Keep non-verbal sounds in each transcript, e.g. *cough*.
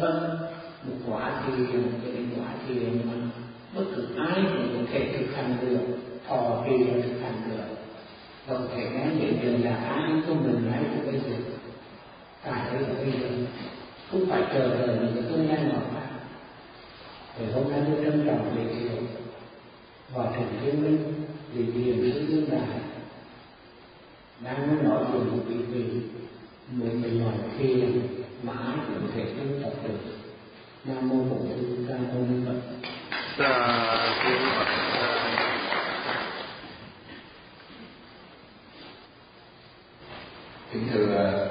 vân một quả thiền cho đến quả thiền bất cứ ai cũng có thể thực hành được, thọ thiền thực hành được. Không thể nói vậy đừng là ai của mình lấy của bây giờ tại đây là bây giờ không phải chờ đợi những cái tương lai nào cả thì hôm nay tôi trân trọng về điều và thượng thiên minh vì điều sư tương đại đang nói chuyện một vị vị mình mình làm khi là mãi cũng thể tu tập được. Nam mô bổn sư ca mâu ni phật. Dạ, dạ. Kính thưa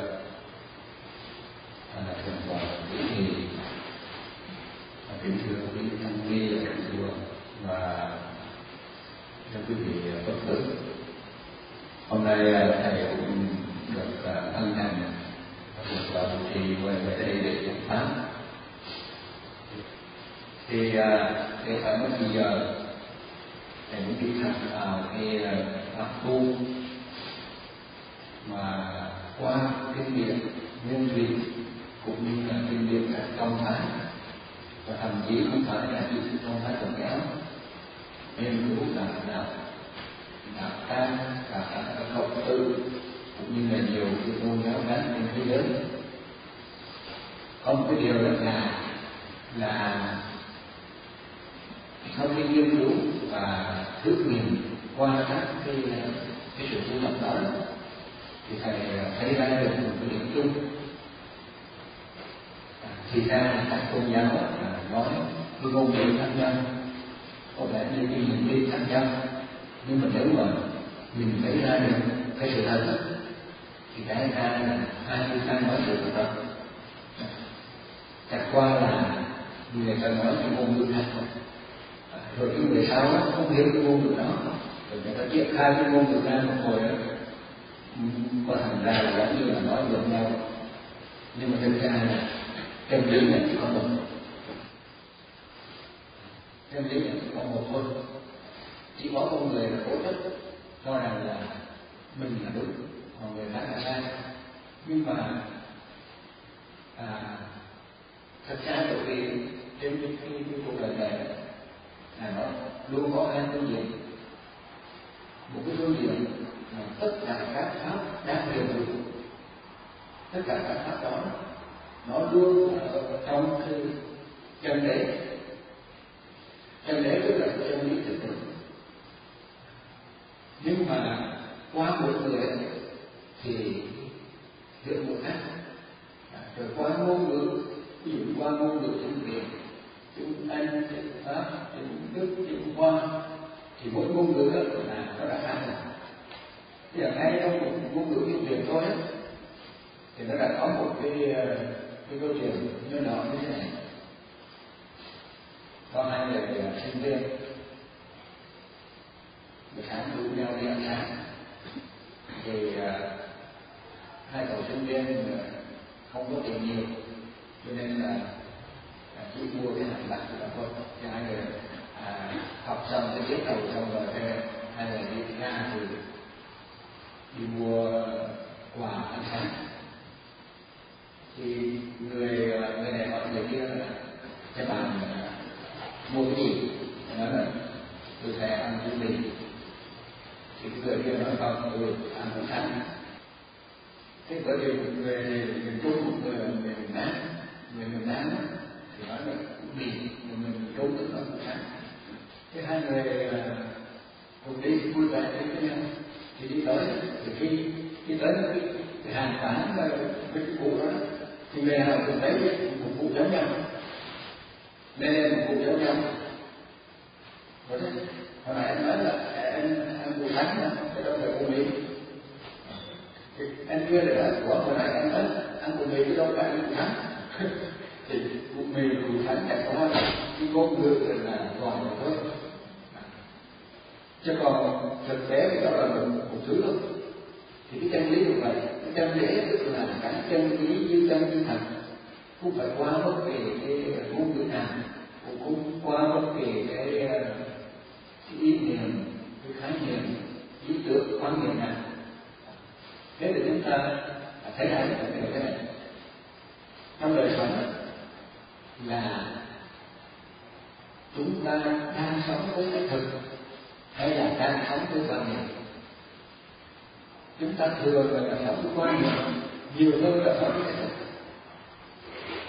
thường là sống với quan niệm nhiều hơn là sống với cái thực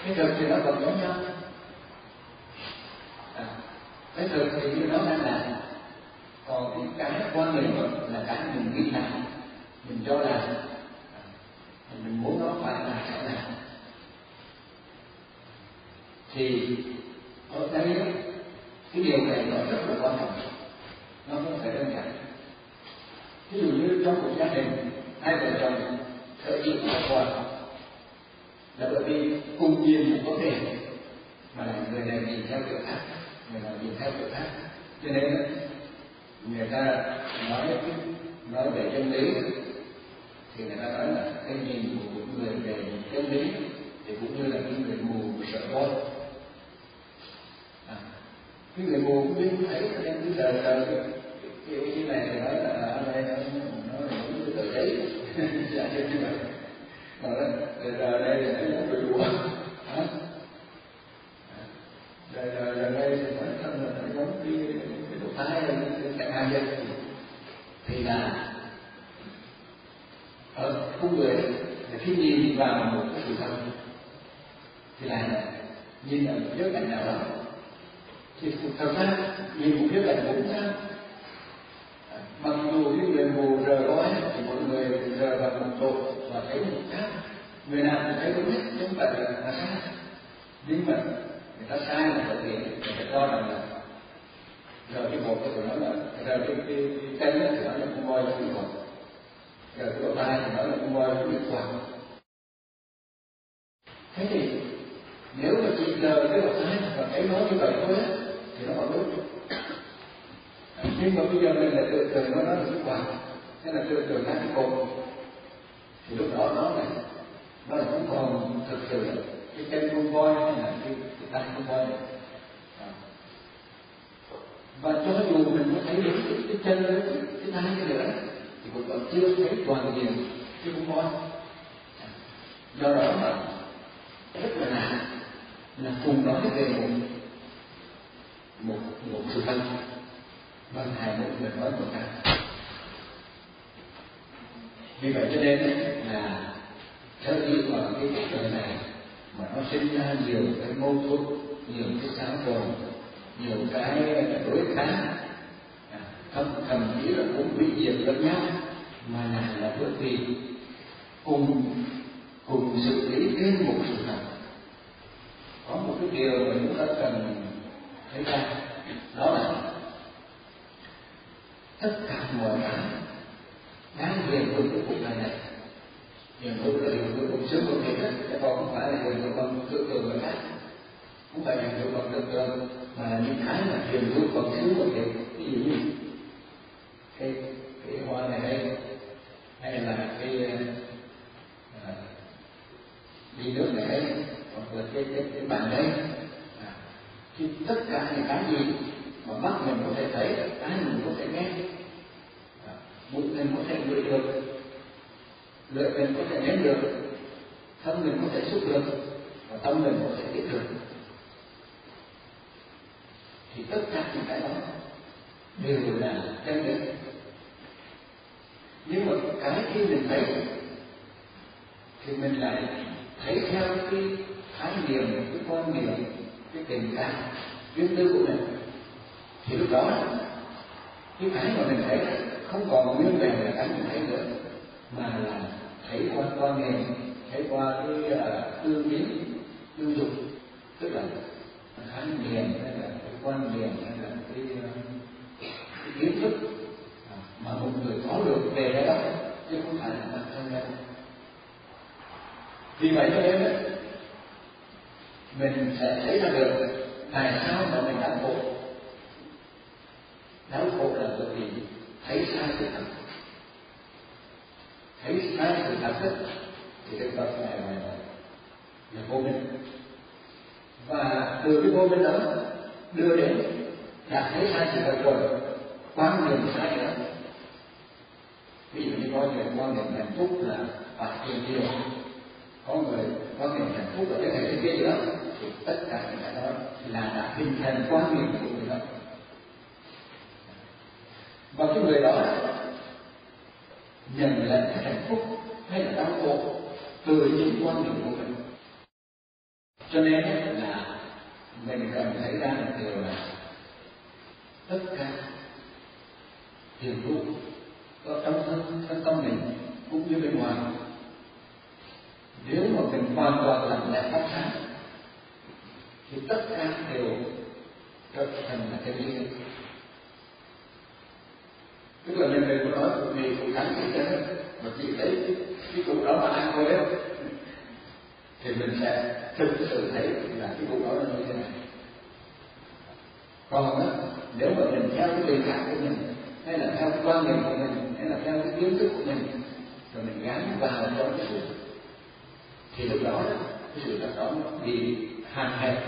cái thực thì nó còn giống nhau. À, cái thực thì như nó đang làm còn cái cái quan niệm là cái mình nghĩ là mình cho là à, mình muốn nó phải là sẽ là. Thì ở đây cái điều này nó rất là quan trọng nó không phải đơn giản. Ví dụ như trong một gia đình hai vợ chồng thợ chịu một qua là bởi vì cùng nhìn một vấn đề mà là người này nhìn theo kiểu khác người nào nhìn theo kiểu khác. Cho nên người ta nói nói về chân lý thì người ta nói là cái nhìn của một người về chân lý thì cũng như là cái người mù sợ voi à, cái người mù cũng biết thấy nên cứ sợ sợ kiểu như này thì nói là à, ở đây những *laughs* cái dạ như vậy mà rồi giờ đây là nó bị đùa hả? Rồi rồi rồi đây thì nói thân là cái giống cái cái độ thái cái cái hạn vậy thì là ở con người là khi nhìn vào một cái sự thật. Thì là, nhìn ở một khía cạnh nào đó. Thì thật ra, nhìn một khía cạnh cũng sao mặc dù cái người mù rờ gói thì mọi người rờ vào một chỗ và thấy một khác người nào cũng thấy đúng hết chứ không phải là, ta sai. Nhưng mà người ta sai là bởi vì người ta cho rằng là giờ cái một cái nó là giờ cái cái cái chân thì nó là con voi giống như còn giờ cái độ tai thì nó là con voi giống như quạt thế thì nếu mà chỉ giờ cái độ tai và thấy nó như vậy thôi thì nó còn đúng. À, nhưng mà bây giờ mình là tự tưởng nó là cái quả hay là tự tưởng nó cái cột thì lúc đó nó là nó là cũng còn thực sự cái chân con voi hay là cái, cái tay con voi này. À. Và cho dù mình có thấy được cái, cái chân đấy cái tay cái nữa thì cũng vẫn chưa thấy toàn diện cái con voi. À. Do đó mà rất là nặng là cùng nói về một một một sự thật. Và hai một người nói một cái vì vậy cho nên là theo như vào cái cuộc đời này mà nó sinh ra nhiều cái mâu thuẫn, nhiều cái xáo trộn, nhiều cái đối kháng. À, thậm thậm chí là cũng bị diệt lẫn nhau. Mà là là bởi vì cùng cùng xử lý trên một sự thật có một cái điều mà chúng ta cần thấy ra đó là tất cả mọi cái đáng hiện hữu của cuộc đời này hiện hữu là hiện hữu cuộc sống của người khác chứ còn không phải là hiện hữu bằng tưởng tượng người khác. Không phải hiện hữu bằng tưởng tượng mà là những cái mà hiện hữu bằng xứ của người ví dụ như cái cái hoa này đây hay là cái à, đi nước này đây hoặc là cái cái cái bàn đây. À, thì tất cả những cái gì mà mắt mình có thể thấy cái mình có thể nghe mũi mình có thể ngửi được. Lưỡi mình có thể nếm được. Thân mình có thể xúc được. Và tâm mình có thể biết được. Thì tất cả những cái đó đều là chân lý. Nhưng mà cái khi mình thấy, thì mình lại thấy theo cái khái niệm, cái quan niệm, cái tình cảm riêng tư của mình. Thì lúc đó, cái cái mà mình thấy không còn nguyên vẹn là cái thấy nữa mà là thấy qua con nghề, thấy qua cái uh, tư kiến tư dục tức là khái niệm hay là cái quan niệm hay là cái, uh, cái kiến thức à, mà một người có được về cái đó chứ không phải là bản thân đâu. Vì vậy cho nên mình sẽ thấy ra được tại sao mà mình đau khổ. Đau khổ là bởi vì thấy sai sự thật. Thấy sai sự thật hết thì đức phật này là, là vô minh. Và từ cái vô minh đó đưa đến là thấy sai sự thật rồi quan niệm sai nữa ví dụ như có người quan niệm hạnh phúc là bạc tiền nhiều có người quan niệm hạnh phúc là cái này cái kia nữa thì tất cả những cái đó là đã hình thành quan niệm của và cái người đó nhận lại hạnh phúc hay là đau khổ từ những quan điểm của mình. Cho nên là mình cần thấy ra một điều là tất cả điều đủ ở trong thân trong tâm mình cũng như bên ngoài. Nếu mà mình hoàn toàn lặng lẽ phát sáng thì tất cả đều trở thành là cái duyên tức là mình đừng có nói vì cụ thắng cái đó. Mà chỉ thấy cái cụ đó mà ăn thôi đấy thì mình sẽ thực sự thấy là cái cụ đó là như thế này. Còn đó, nếu mà mình theo cái tình cảm của mình hay là theo cái quan niệm của mình hay là theo cái kiến thức của mình rồi mình gắn vào trong cái sự thì lúc đó cái sự thật đó bị hạn hẹp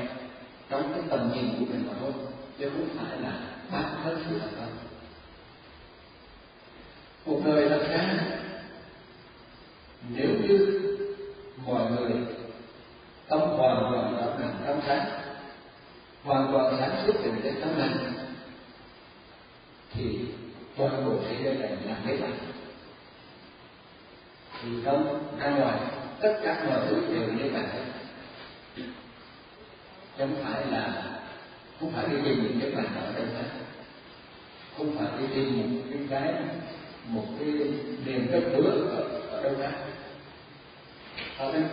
trong cái tầm nhìn của mình mà thôi. Chứ không phải là bản thân sự thật đó cuộc đời thật ra nếu như mọi người tâm hoàn toàn rõ ràng trong sáng hoàn toàn sáng suốt về cái tâm này, thì toàn bộ thế giới này là mấy bạn. Thì trong ra ngoài, tất cả mọi thứ đều như vậy. Không phải là, không phải đi tìm những cái bạn ở đâu không phải đi tìm những cái một cái niềm đất hứa ở, ở đâu khác ở bên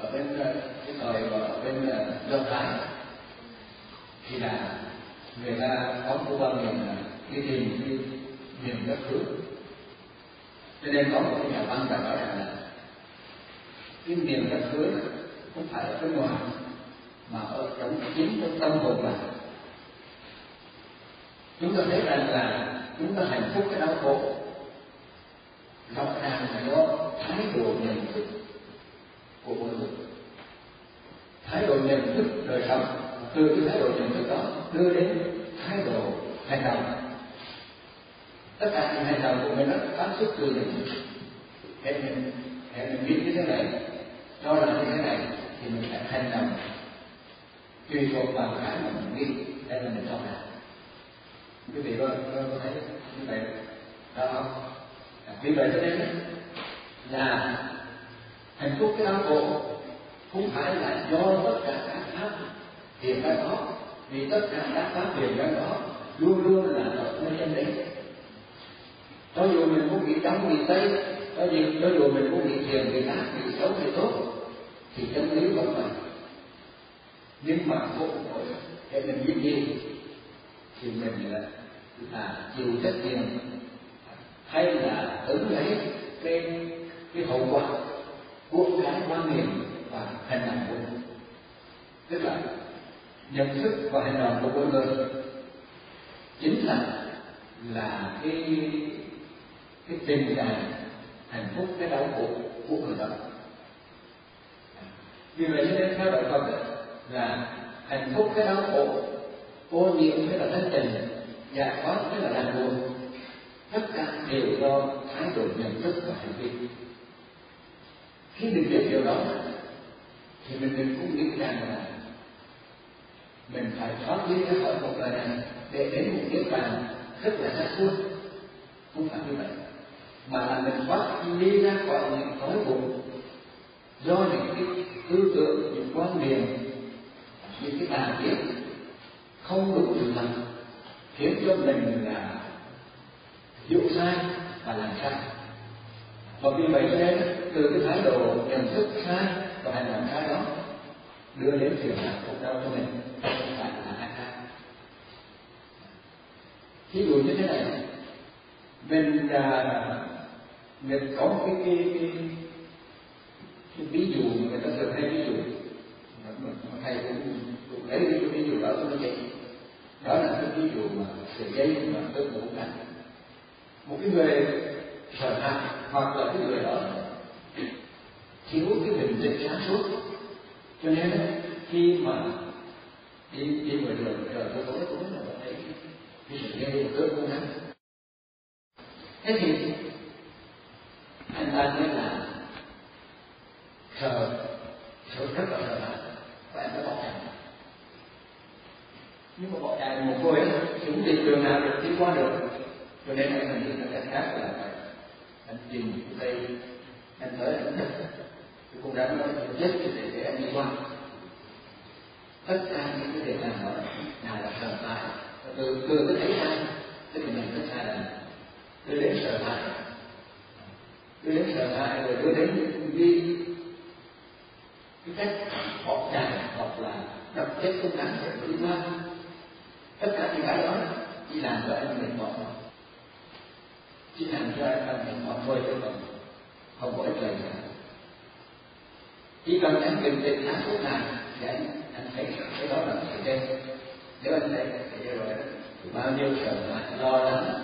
ở bên ờ, cái thời ở bên ờ, do thái thì là người ta có một quan niệm là cái niềm cái niềm đất hứa. Cho nên có một cái nhà văn đã nói rằng là cái niềm đất hứa không phải ở bên ngoài mà ở trong chính trong tâm hồn bạn. Chúng ta thấy rằng là chúng ta hạnh phúc cái đau khổ rõ ràng là do thái độ nhận thức của mỗi người. Thái độ nhận thức đời sống từ cái thái độ nhận thức đó đưa đến thái độ hành động. Tất cả những hành động của mình đó phát xuất từ nhận thức. Để mình để mình biết như thế này cho là như thế này thì mình phải hành động. Tùy thuộc vào cái mà mình biết để là mình cho ra quý vị có, có, có thấy như vậy đó không? Vì vậy cho nên là hạnh phúc cái đau khổ không phải là do tất cả các pháp hiện ra đó. Vì tất cả các pháp hiện ra đó luôn luôn là ở nơi chân đấy cho dù mình muốn bị đông bị tây cho dù, cho dù mình muốn bị thiền bị ác bị xấu thì tốt thì chân lý vẫn là nhưng mà khổ nổi để mình biết gì thì mình là, là chịu trách nhiệm hay là ứng lấy cái cái hậu quả của cái quan niệm và hành động của mình. Tức là nhận thức và hành động của mỗi người chính là là cái cái tình trạng hạnh phúc, cái đau khổ của người đó. Vì vậy cho nên theo đạo Phật là hạnh phúc, cái đau khổ, ô nhiễm, cái là thanh tịnh giải thoát cái là đàn buồn tất cả đều do thái độ nhận thức và hành vi. Khi mình biết điều đó, thì mình đừng cũng nghĩ rằng là mình phải thoát ly ra khỏi một đời này để đến một niết bàn rất là xa xôi không phải như vậy, mà là mình thoát ly ra khỏi những thói buồn do những cái tư tưởng, những quan niệm, những cái tà kiến không đủ sự thật khiến cho mình là dụng sai và làm sai. Và vì vậy cho nên từ cái thái độ nhận thức sai và hành động sai đó đưa đến phiền não khổ đau cho mình không phải là ai khác. Ví dụ như thế này mình à, mình có một cái cái, cái, cái ví dụ mà người ta thường hay ví dụ. Mà, thầy cũng, cũng lấy cái ví dụ đó cho nó vậy. Đó là cái ví dụ mà sợi dây mà tôi cũng đặt một cái người sợ hãi hoặc là cái người đó thiếu cái bình tĩnh sáng suốt. Cho nên khi mà đi đi ngoài đường, trời tôi tối, cũng là thấy cái sự dây một cơn cũng ngắn thế thì, anh ta mới là sợ sợ rất là sợ hãi và anh ta bỏ chạy. Nhưng mà bỏ chạy một cô ấy thì tìm đường nào được đi qua được cho nên anh nghĩ là cái khác là anh tìm đây anh tới anh đất tôi cũng đã nói rất để để anh đi qua. Tất cả những cái việc làm đó nào là sợ hãi. Từ từ cái thấy sai tức là mình có sai lầm đưa đến sợ hãi. Đưa đến sợ hãi rồi đưa đến vi cái cách học trà hoặc là đọc chết không đáng sẽ vượt qua tất cả những cái đó, chỉ làm cho anh mình mỏi chỉ thành cho anh mình không vơi cho mình không có ích lợi gì chỉ cần anh bình tĩnh sáng suốt này thì anh anh thấy cái đó là sự đen nếu anh thấy thì rồi bao nhiêu sợ hãi lo lắng,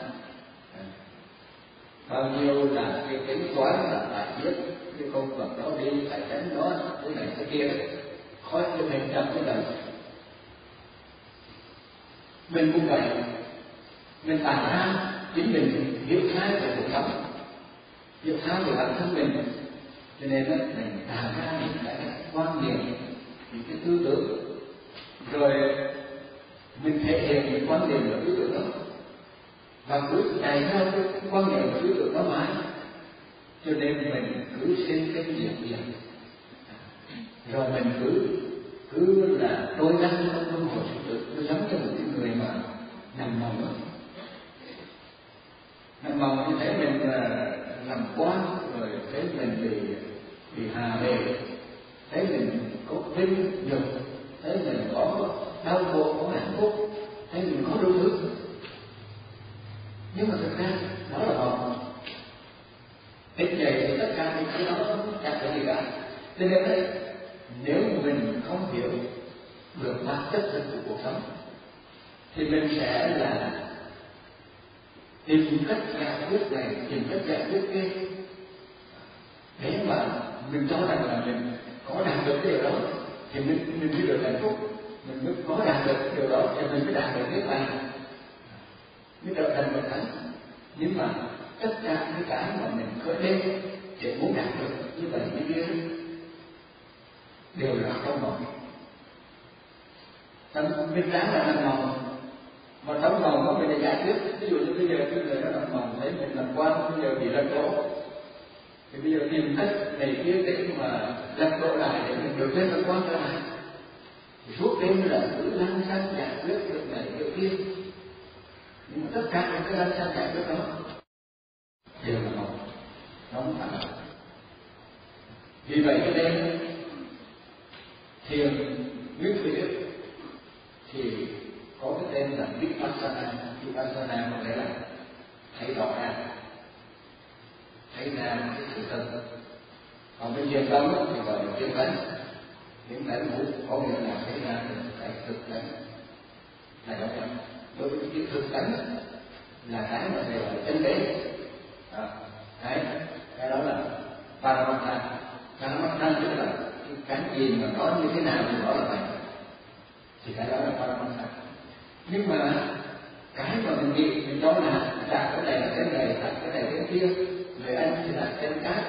bao nhiêu là cái tính toán là phải biết cái công việc đó đi phải tránh đó cái này cái kia, khó cho mình trong cái đời. Mình cũng vậy. Mình tàn ra chính mình biết sai về cuộc sống biết sai về bản thân mình? Cho nên đó, mình tạo ra những cái quan niệm. Những cái tư tưởng. Rồi mình thể hiện những quan niệm và tư tưởng đó. Và cứ chạy theo cái quan niệm và tư tưởng đó mãi. Cho nên mình cứ xin cái việc việc rồi mình cứ cứ là tôi đang trong luân hồi sự tự tôi giống như một cái người mà nằm mộng nằm mộng như thế mình là làm quan, rồi thấy mình bị bị hà bề thấy mình có vinh, nhục thấy mình có đau khổ có hạnh phúc thấy mình có đủ thứ nhưng mà thực ra, đó là vọng ít vậy thì tất cả những cái đó chẳng có gì cả. Cho nên đấy, nếu mình không hiểu được bản chất thực của cuộc sống, thì mình sẽ là tìm cách giải quyết này, tìm cách giải quyết kia. Thế mà mình cho rằng là mình có đạt được cái điều đó, thì mình mình mới được hạnh phúc. Mình mới có đạt được điều đó, thì mình mới đạt được cái bàn mới trở thành một thánh. Nhưng mà tất cả những cái mà mình khởi lên để muốn đạt được như vậy như kia, đều là không mộng tâm minh đáng là nằm mộng mà tấm lòng có mình giải quyết ví dụ như bây giờ tôi người nó nằm mầm thấy mình làm quan bây giờ bị lật đổ. Thì bây giờ tìm cách này kia để mà lật đổ lại để mình được hết làm quan trở lại. Thì suốt đêm là cứ lăn xăng giải quyết được này, được kia. Nhưng mà tất cả những cái lăn xăng giải quyết đó, đều là mộng nó không phải vì vậy cho nên, thiền, nguyên thủy, thì có cái tên là vipassana vipassana có nghĩa là thấy rõ ra thấy ra cái sự thật. Còn cái thiền tâm thì gọi là thiền tánh thiền tánh ngủ có nghĩa là thấy ra cái thực tánh là đó đối với cái thực tánh là cái mà gọi là chân đế à, đấy cái đó là paramata paramata tức là cái gì mà nó như thế nào thì đó là vậy thì cái đó là paramata nhưng mà cái mà mình nghĩ mình cho là đặt cái này là cái này, đặt cái này cái kia. Người anh thì đặt tên khác,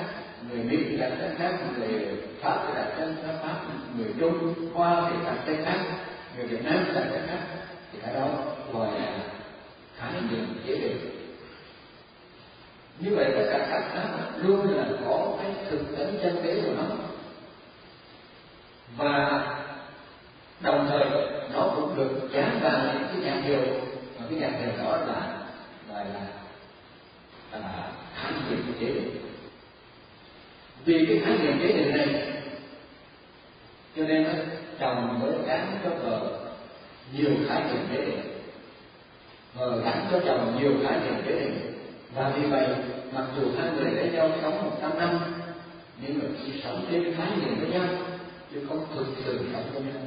người mỹ thì đặt tên khác, người pháp thì đặt tên pháp, người trung, hoa thì đặt tên khác, người việt nam thì đặt tên khác. Thì cái đó gọi là khái niệm chế định. Như vậy tất cả các pháp luôn là có cái thực tính chân đế của nó. Và đồng thời, nó cũng được gắn vào những cái nhãn hiệu và cái nhãn hiệu đó là gọi là là khái niệm chế định vì cái khái niệm chế định này, cho nên nó chồng mới gắn cho vợ nhiều khái niệm chế định vợ gắn cho chồng nhiều khái niệm chế định và vì vậy, mặc dù hai người lấy nhau sống một trăm năm, nhưng mà chỉ sống trên khái niệm với nhau, chứ không thực sự sống với nhau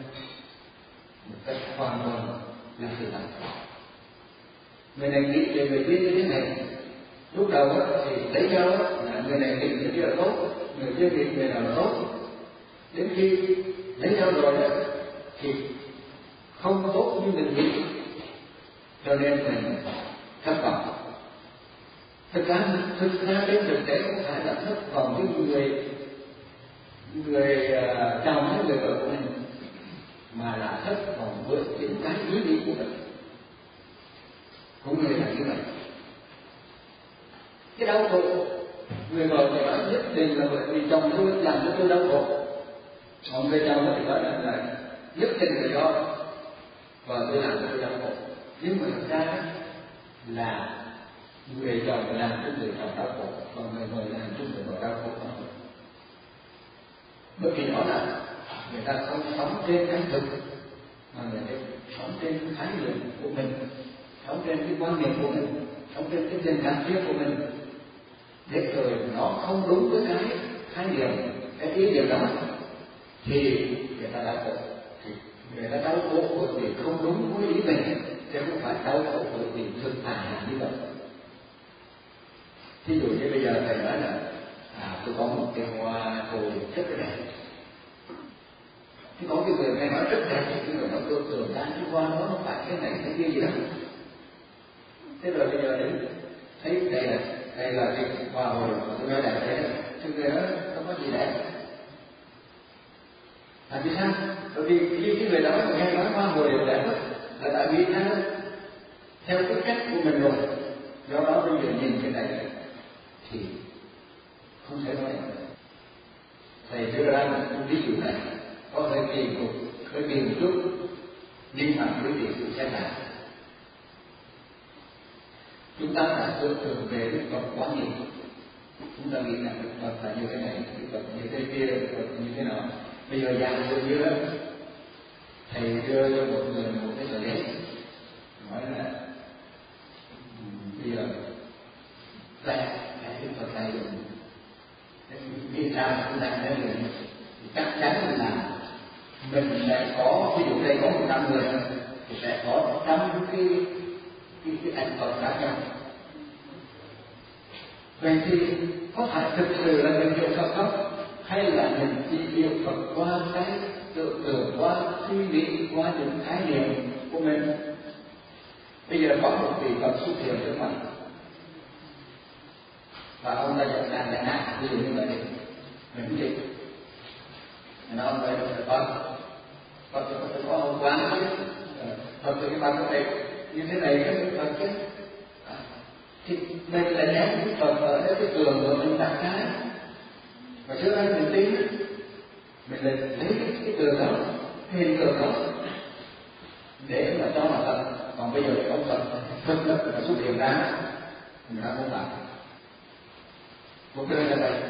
một cách hoàn toàn là sự thật. Người này nghĩ về người kia như thế này lúc đầu thì lấy nhau là người này nghĩ người kia là tốt người kia nghĩ người nào là tốt. Đến khi lấy nhau rồi đó thì không tốt như mình nghĩ cho nên mình thất vọng. Thực ra thực ra đến thực tế không phải là thất vọng với người người uh, chồng hay người vợ của mình mà là thất vọng với những cái ý nghĩ của mình. Cũng như là như vậy. Cái đau khổ người vợ thì nói nhất định là bởi vì chồng tôi làm cho tôi đau khổ. Còn người chồng thì nói là, là nhất định là do vợ tôi làm cho tôi đau khổ. Nhưng mà thực ra là người chồng làm cho người chồng đau khổ còn người vợ làm cho người vợ đau khổ bởi vì đó là người ta không sống trên cái thực mà người ta sống trên khái niệm của mình, sống trên cái quan niệm của mình, sống trên cái nền tảng riêng của mình. Để rồi nó không đúng với cái khái niệm, cái ý niệm đó, thì người ta đau khổ. Thì người ta đau khổ bởi vì không đúng với ý mình, chứ không phải đau khổ bởi vì thực tại như vậy. Thí dụ như bây giờ thầy nói là à tôi có một cái hoa tôi rất là đẹp chứ có cái người nghe nói rất đẹp thì cái người nói tôi tưởng ra chứ qua nó nó phải cái này, cái kia gì đó thế rồi bây giờ đến, thấy đây là đây là cái hoa hồi tôi nói đẹp thế chứ người đó không có gì đẹp. Tại vì sao? Bởi vì khi cái người đó nghe nói hoa hồi đều đẹp là tại vì nó theo cái cách của mình rồi. Do đó bây giờ nhìn cái này thì không thể nói thầy đưa ra một ví dụ này có thể kỳ cục hơi kỳ một chút nhưng mà quý vị cũng xem lại chúng ta đã tưởng tượng về đức phật quá nhiều. Chúng ta nghĩ là đức phật là như thế này, đức phật như thế kia, đức phật như thế nào bây giờ dạng dụ như thầy đưa cho một người một cái tờ giấy, nói là ừ, bây giờ vẽ cái đức phật này dùng biết sao chúng ta thấy được? Thì chắc chắn là mình sẽ có ví dụ đây có một trăm người thì sẽ có trăm cái cái, cái ảnh phần khác nhau vậy thì có phải thực sự là mình yêu Phật không? Hay là mình chỉ yêu Phật qua cái tưởng tượng qua suy nghĩ qua những khái niệm của mình? Bây giờ có một vị Phật xuất hiện trước mặt. Và ông ta nhận rằng là nạn ví dụ như vậy. Mình biết, nó ông ta được Phật. Phật thì có có một quán chứ. Ờ, Phật tử cái bạn có thể như thế này cái Phật chứ. À, thì mình là ném cái Phật ở cái cái tường của mình đặt cái. Và trước đây mình tin mình lại lấy cái, cái tường đó cái hình tượng đó để mà cho là Phật. Còn bây giờ thì ông Phật thực lực là xuất hiện ra mình đã không làm. Một cái là vậy.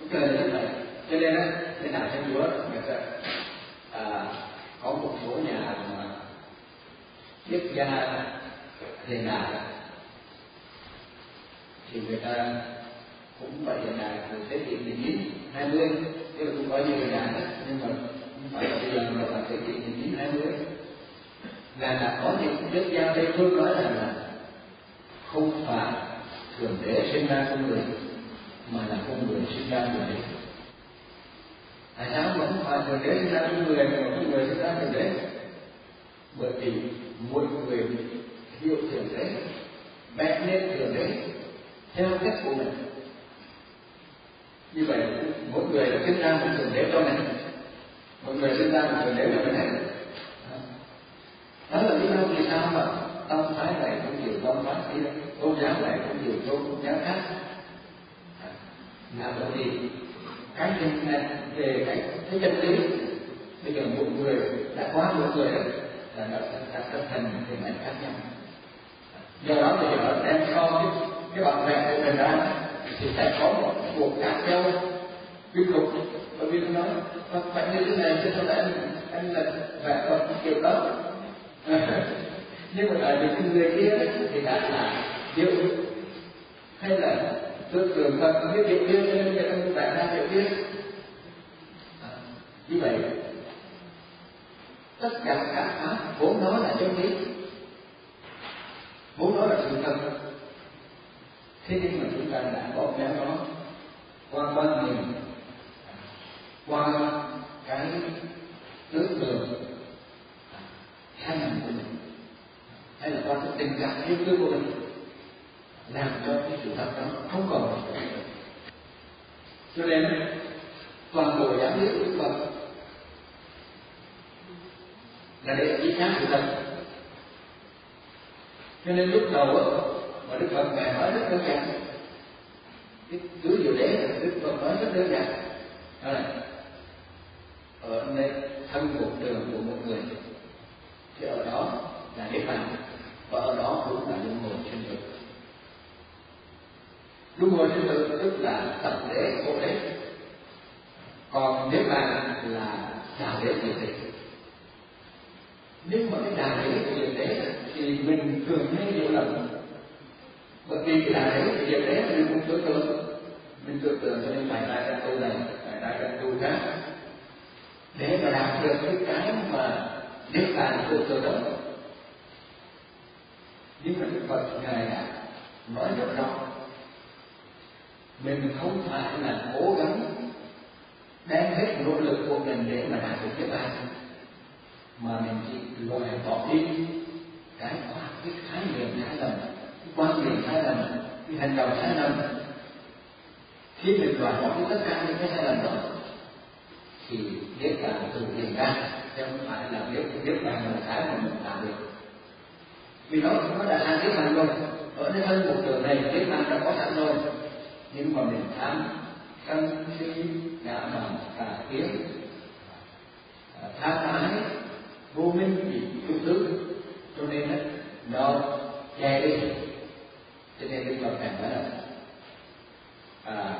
Một cái là vậy cho nên á thế nào thánh chúa người ta à, có một số nhà mà triết gia hiện đại thì người ta cũng phải hiện đại từ thế kỷ 19 20 tức là cũng có nhiều hiện đại đó nhưng mà không phải là bây giờ mà là thế kỷ 19 20 là là có những triết gia tây phương nói rằng là không phải thượng đế sinh ra con người mà là con người sinh ra thượng đế tại sao mà không phải người đến sinh ra những người mà con người sinh ra người đến? bởi vì mỗi người hiểu thượng đế vẽ nên thượng đế theo cách của mình. Như vậy, mỗi người là sinh ra một thượng đế cho mình. Mỗi người sinh ra một thượng đế cho mình hết. Đó là lý do vì sao mà tâm thái này cũng chịu tâm thái kia, tôn giáo này cũng chịu tôn giáo khác. Là bởi vì cái nhân này về cái cái chân lý, bây giờ một người đã quá một người là nó đã trở thành hình mạnh khác nhau. Do đó thì ở đem so cái cái bạn bè của mình ra thì sẽ có một cuộc khác nhau. Cuối cùng bởi vì nó nói phải như thế này chứ không phải anh anh là vẽ còn kiểu đó. *laughs* Nhưng mà tại vì người kia thì đã là điệu hay là tư tưởng không biết Điện Biên nên người ta vẽ ra điệu kia như vậy, tất cả các pháp vốn nó là chân lý. Vốn nó là sự thật. Thế nhưng mà chúng ta đã bỏ méo nó, qua quan niệm qua cái tưởng tượng à, hành của mình. Hay là qua cái tình cảm yêu thương của mình làm cho cái sự thật đó không còn cho nên, toàn bộ giáo lý của Đức Phật là để chỉ sáng sự thật. Cho nên lúc đầu mà Đức Phật ngài nói rất đơn giản. Cái cứ diệu đế đức phật nói rất đơn giản. Đó là, ở nơi thân một đường của một người, thì ở đó là niết bàn, và ở đó cũng là những người chân thực luân hồi sinh tử, tức là tập đế khổ đế còn nếu mà là đạo đế diệu đế nếu mà cái đạo đế của diệt đế thì mình thường hay hiểu lầm bởi vì cái đạo đế của diệt đế mình cũng tưởng tượng. Mình tưởng tượng cho nên phải ra cái tu này, phải ra cái tu khác. Để mà đạt được cái cái mà nếu bàn của tự đó nhưng mà Đức Phật ngài đã nói rất rõ mình không phải là cố gắng đem hết nỗ lực của mình để mà đạt được cái bài, mà mình chỉ loại bỏ đi cái cái khái niệm sai lầm cái quan niệm sai lầm cái hành động sai lầm khi mình loại bỏ đi tất cả những cái sai lầm đó thì biết là tự hiện ra chứ không phải là biết biết là một cái mà mình làm được. Vì nó nó đã sang cái thành rồi. Ở nơi thân một trường này cái bàn đã có sẵn rồi nhưng mà mình tham sân si ngã mạn tà kiến. Tham ái vô minh gì chút thứ cho nên nó che đi. Cho nên đức phật ngài đó là à,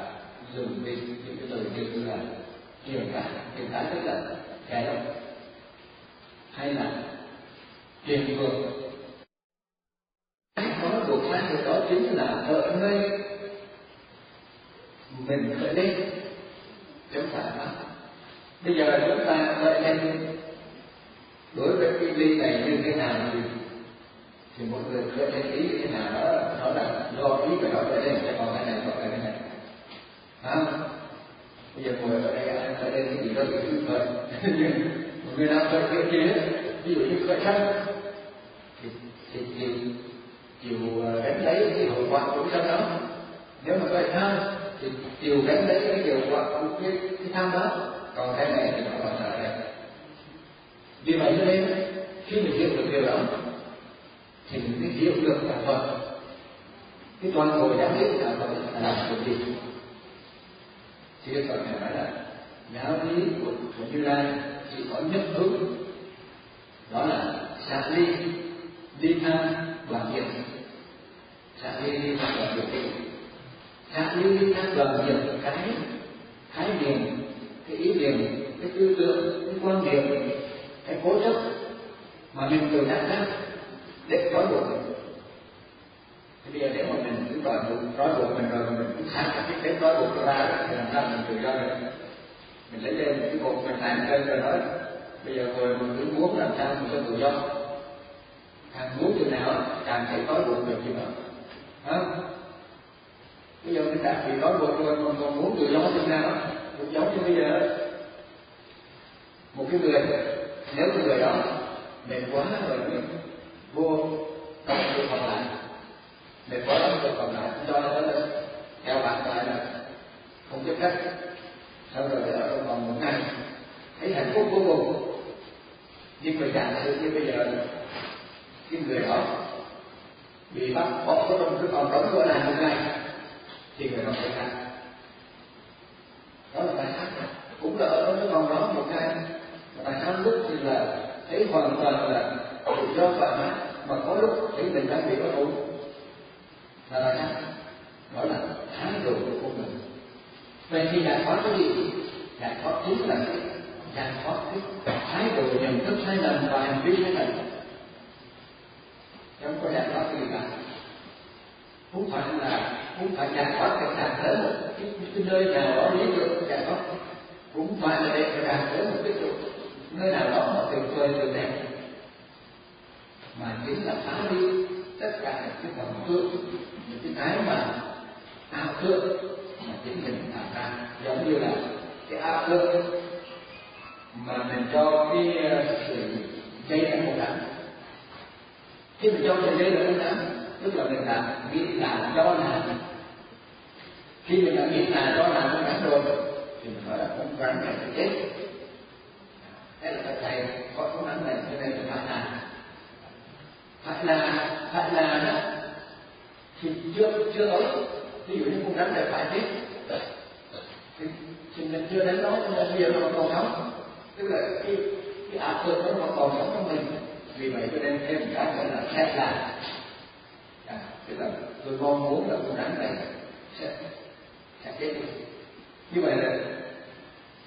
dùng cái những cái lời như là kiềm cả kiềm cả tức là che đâu hay là kiềm vượt có đột phá được đó chính là ở nơi mình khởi lên chúng ta bây giờ chúng ta khởi lên đối với cái ly này như thế nào thì thì một người khởi lên ý như thế nào đó. Đó là do ý của nó. Khởi lên sẽ còn cái này còn cái này. À, bây giờ ngồi ở đây ai khởi lên cái gì đó bị thứ khởi *laughs* nhưng một người nào khởi cái kia ví dụ như khởi thân thì thì chịu chịu ờ, đánh lấy cái hậu quả của cái đó. Nếu mà khởi thân thì điều đánh đấy cái hiệu quả của cái, cái tham đó. Còn cái này thì nó còn là đây vì vậy cho nên khi mình hiểu được điều đó thì mình mới hiểu được là Phật. Cái toàn bộ giáo lý đạo Phật là làm được gì? Thì Đức Phật này nói là giáo lý của, của Như Lai chỉ có nhất hướng đó là xả ly đi tham đoàn diệt xả ly đi tham đoàn diệt xả như đi gần đoàn diệt cái khái niệm, cái ý niệm, cái tư tưởng, cái quan điểm cái cố chấp mà mình tự đặt ra để trói buộc mình. Thì bây giờ nếu mà mình cứ đòi buộc, trói buộc mình rồi mình cứ thả cái cái trói buộc nó ra thì làm sao mình tự do được? Mình lấy lên cái buộc mình làm lên rồi nói, bây giờ rồi mình cứ muốn làm sao mình cho tự do. Càng muốn chừng nào càng thấy trói buộc được chừng nào không bây giờ mình đã thì nói buộc rồi còn còn muốn người do thế nào cũng giống như bây giờ một cái người, nếu cái người đó mệt quá rồi mình vô cộng được còn lại. Mệt quá đóng được còn lại. Cho nó theo bạn lại là không chấp khách sau rồi ở trong vòng một ngày. Thấy hạnh phúc vô cùng. Nhưng mà chẳng sự như bây giờ, cái người đó bị bắt, bỏ trong cái phòng đóng cửa này một ngày thì người đó phải khác đó là bài hát, cũng là ở trong cái con đó một cái. Bài hát lúc thì là thấy hoàn toàn là tự do thoải mái mà có lúc thấy mình đang bị bất ổn là bài hát, đó là thái độ của mình. Vậy thì giải thoát cái gì? Giải thoát chính là cái giải thoát cái thái độ nhận thức sai lầm và hành vi sai lầm. Trong có giải thoát gì cả? Không phải là không phải giải thoát để đạt tới một cái, cái nơi nào đó lý tưởng giải thoát cũng phải là để đạt tới một cái chỗ nơi nào đó mà tuyệt vời tuyệt đẹp. Mà chính là phá đi tất cả những cái vọng tưởng những cái cái mà ảo tưởng mà chính mình tạo ra. Giống như là cái ảo tưởng mà mình cho cái ờ, sự dây đánh một đám khi mình cho sợi dây đánh một đám tức là mình đã biết là do là khi mình đã biết là do là nó đã rồi thì mình nói là không gắn là chết thế là thầy có cố gắng này cho nên phải là phải là phải là đó thì chưa chưa ấy ví dụ như không gắn này phải chết thì mình chưa đánh nói nên bây giờ nó còn sống. Tức là cái cái áp lực nó còn sống trong mình. Vì vậy cho nên thêm cái gọi là xét là tức là tôi mong muốn là con rắn này sẽ sẽ chết như vậy là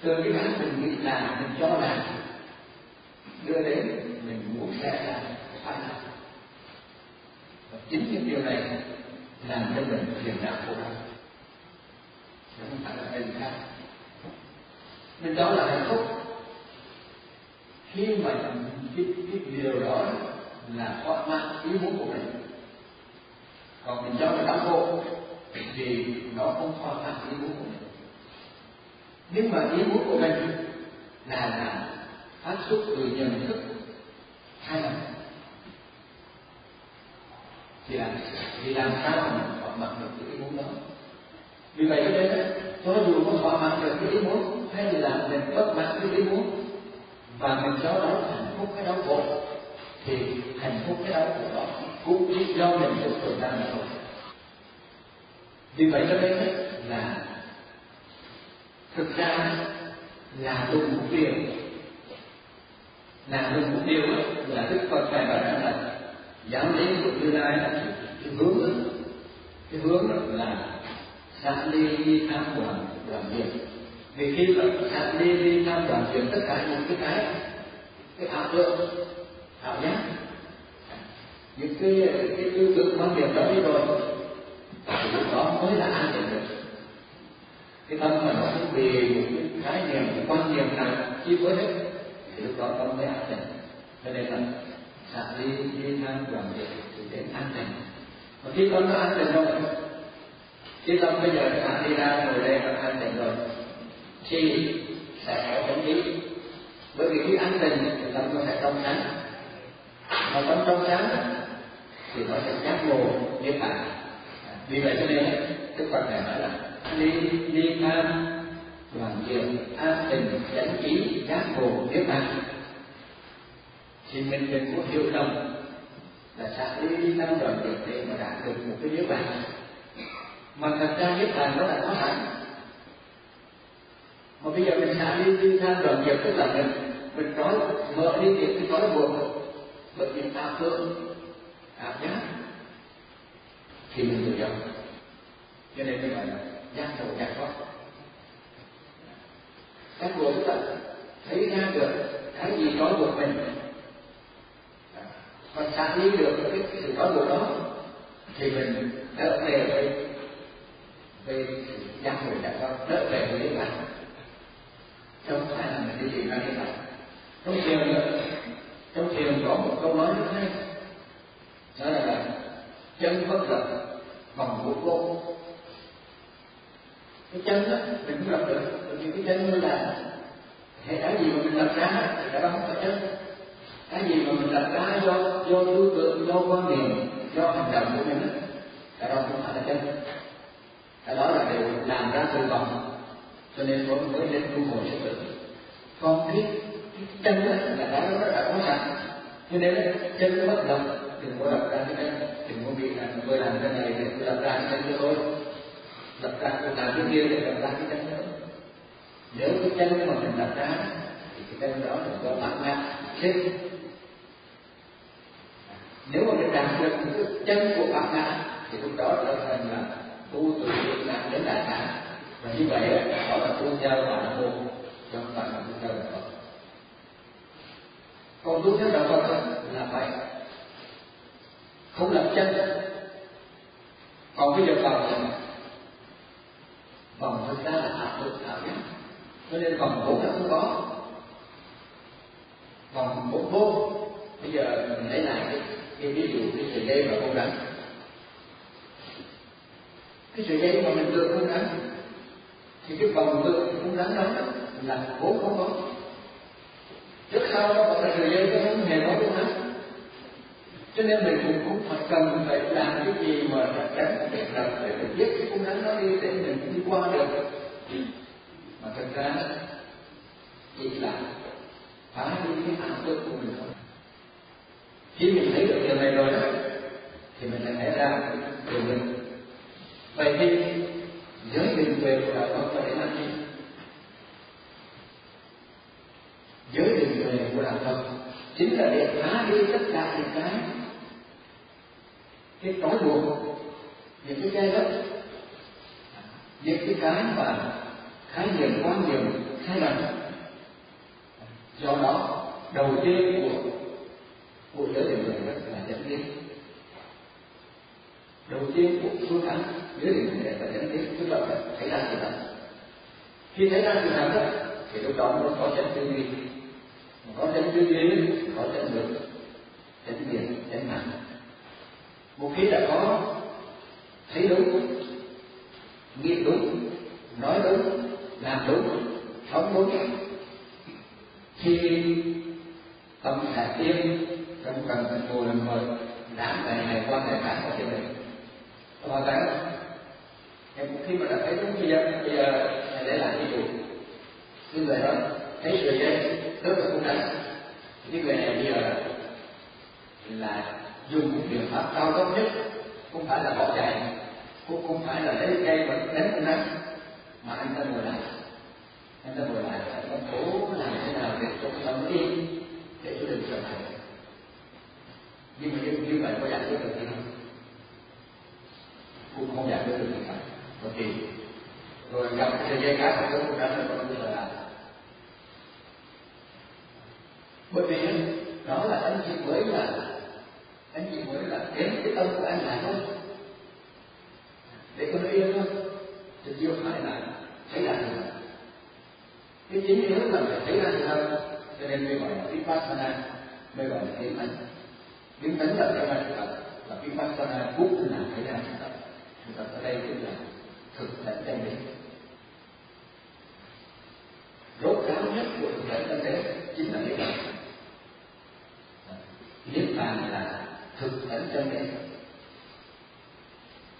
từ cái bản mình nghĩ là mình cho là đưa đến mình muốn sẽ là phải làm. Và chính những điều này làm cho mình phiền não khổ đau không phải là bên khác. Nên đó là hạnh phúc. Khi mà cái, cái điều đó là thỏa mãn ý muốn của mình còn mình cho người đau khổ, thì nó không thỏa mãn ý muốn của mình. Nhưng mà ý muốn của mình là là phát xuất từ nhận thức hay là thì làm thì làm sao mà mình thỏa mãn được cái ý muốn đó? Vì vậy cho nên cho dù có thỏa mãn được cái ý muốn hay là mình bất mãn cái ý muốn, và mình cho đó hạnh phúc cái đau khổ, thì hạnh phúc cái đau khổ đó cũng chỉ do mình tự tự ra mà thôi. Vì vậy cho nên là thực ra là đúng một điều là đúng một điều là đức phật ngài bảo rằng là giáo lý của tương lai là cái hướng cái hướng là xả ly đi tham, đoàn đoàn diệt vì khi mà xả ly đi tham, đoàn diệt tất cả những cái cái cái ảo tưởng ảo giác những cái cái tư tưởng quan điểm đó đi rồi, thì lúc đó mới là an định được. Cái tâm mà nó vì một cái khái niệm cái quan niệm nào chi phối hết, thì lúc đó tâm mới an định. Cho nên là xả ly đi tham đoàn diệt thì đến an định. Và khi con nó an định rồi, khi tâm bây giờ xả đi ra ngồi đây và an định rồi, thì sẽ có chánh lý bởi vì khi an định thì tâm nó sẽ trong sáng. Mà tâm trong sáng thì nó sẽ giác ngộ niết bạn vì vậy cho nên đức phật này nói là đi đi tham đoàn diệu an tình, chánh trí giác ngộ niết bàn thì mình đừng có hiểu lầm là xả đi tham đoàn diệu để mà đạt được một cái niết bàn. Mà thật ra niết bàn nó là có sẵn mà bây giờ mình xả đi đi tham đoàn diệt tức là mình mình nói mở đi thì cái nói buồn. Bởi vì ta thương ảo giá thì mình tự do cho nên mình gọi là giác đầu giác thoát. Giác ngộ tức là thấy ra được cái gì có được mình. Và xác lý được cái, cái sự có được đó thì mình đỡ về với về giác ngộ giác thoát đỡ về với niết bàn trong hai là mình đi tìm ra niết bàn trong thiền trong thiền có một câu nói rất hay đó là, là chân bất lực bằng vô vô. Cái chân đó mình cũng lập được. Bởi vì cái chân mới là hệ cái gì mà mình lập ra thì đã không phải chân. Cái gì mà mình lập ra do do tư tưởng do quan niệm do hành động của mình cái đó không phải là chân. Cái đó là điều làm ra từ vọng cho nên mới mới đến tu hồi sinh tưởng còn cái, cái chân đó là cái nó đã có sẵn cho nên chân nó bất động đừng có đặt ra cái này, đừng có bị là tôi làm cái này để tôi lập ra cái chân thôi. Đặt ra tôi làm cái kia để đặt ra cái chân nữa nếu cái chân mà mình đặt ra, thì cái chân đó đừng có bản ngã chết. Nếu mà mình đạt được cái chân của bản ngã thì lúc đó trở thành là tu từ việt nam đến đại ngã và như vậy đó là tu theo và là tu, trong phải là tu theo đạo Phật. Còn tu theo đạo Phật là phải không lập chân. Còn bây giờ vòng vòng thực ra là ảo được ảo nhé cho nên vòng bốn là không có. Vòng bốn vô. Bây giờ mình lấy lại cái, cái ví dụ cái sợi dây và không đánh. Cái sợi dây mà mình đưa không đánh thì cái vòng đưa không đánh đó. Là vốn không có. Trước sau đó còn là sợi dây nó không hề có con hết cho nên mình cũng cũng phải cần phải làm cái gì mà tránh để làm để mình biết cái cung rắn nó đi để mình đi qua được. Mà thật ra, chỉ là phá đi cái ảo tưởng của mình thôi. Khi mình thấy được điều này rồi đó thì mình lại thấy ra điều mình. Vậy thì, giới định tuệ của đạo Phật là làm gì? Giới định tuệ của đạo Phật chính là để phá đi tất cả những cái cái trói buộc những cái gai đất, những cái cái mà khái niệm, quan niệm sai lầm do đó, đầu tiên của của giới định tuệ là dẫn biết. đầu tiên của phương án giới định tuệ là dẫn tiến tức là phải thấy ra sự thật khi thấy ra sự thật đó, thì lúc đó mới có chân tư duy có chân tư duy có chân được, chân biệt chân nặng một khi đã có, thấy đúng nghĩ đúng, nói đúng, làm đúng, sống đúng, thì tâm hạ tiên trong cần phải ngồi làm mời đảm này này quan này khác có thể được. các bạn em khi mà đã thấy đúng bây giờ bây giờ thầy để làm cái gì Nhưng người đó, thấy sự dây rất là cũng đáng cái người này bây giờ là dùng một biện pháp cao cấp nhất. Không phải là bỏ chạy cũng không phải là lấy cây mà đánh con nắng mà anh ta ngồi lại. Anh ta ngồi lại anh ta cố làm thế nào để cho tâm đi để cho đừng sợ hãi nhưng mà như, như vậy có giải quyết được không? Cũng không giải quyết được gì cả. Bởi vì rồi gặp cái dây cá khác của chúng ta là có như là bởi vì đó là anh chị mới là anh chị mới là đến cái tâm của anh là thôi để có nó yên thôi thì chưa phải là thấy là gì cái chính yếu là phải thấy ra sự thật cho nên mới gọi là vipassana mới gọi là kiến tánh kiến tánh là thấy ra sự và vipassana cũng là thấy ra sự thật sự thật ở đây tức là thực tại chân lý rốt ráo nhất của thực tại chân lý chính là niết bàn niết bàn là thực tánh chân lý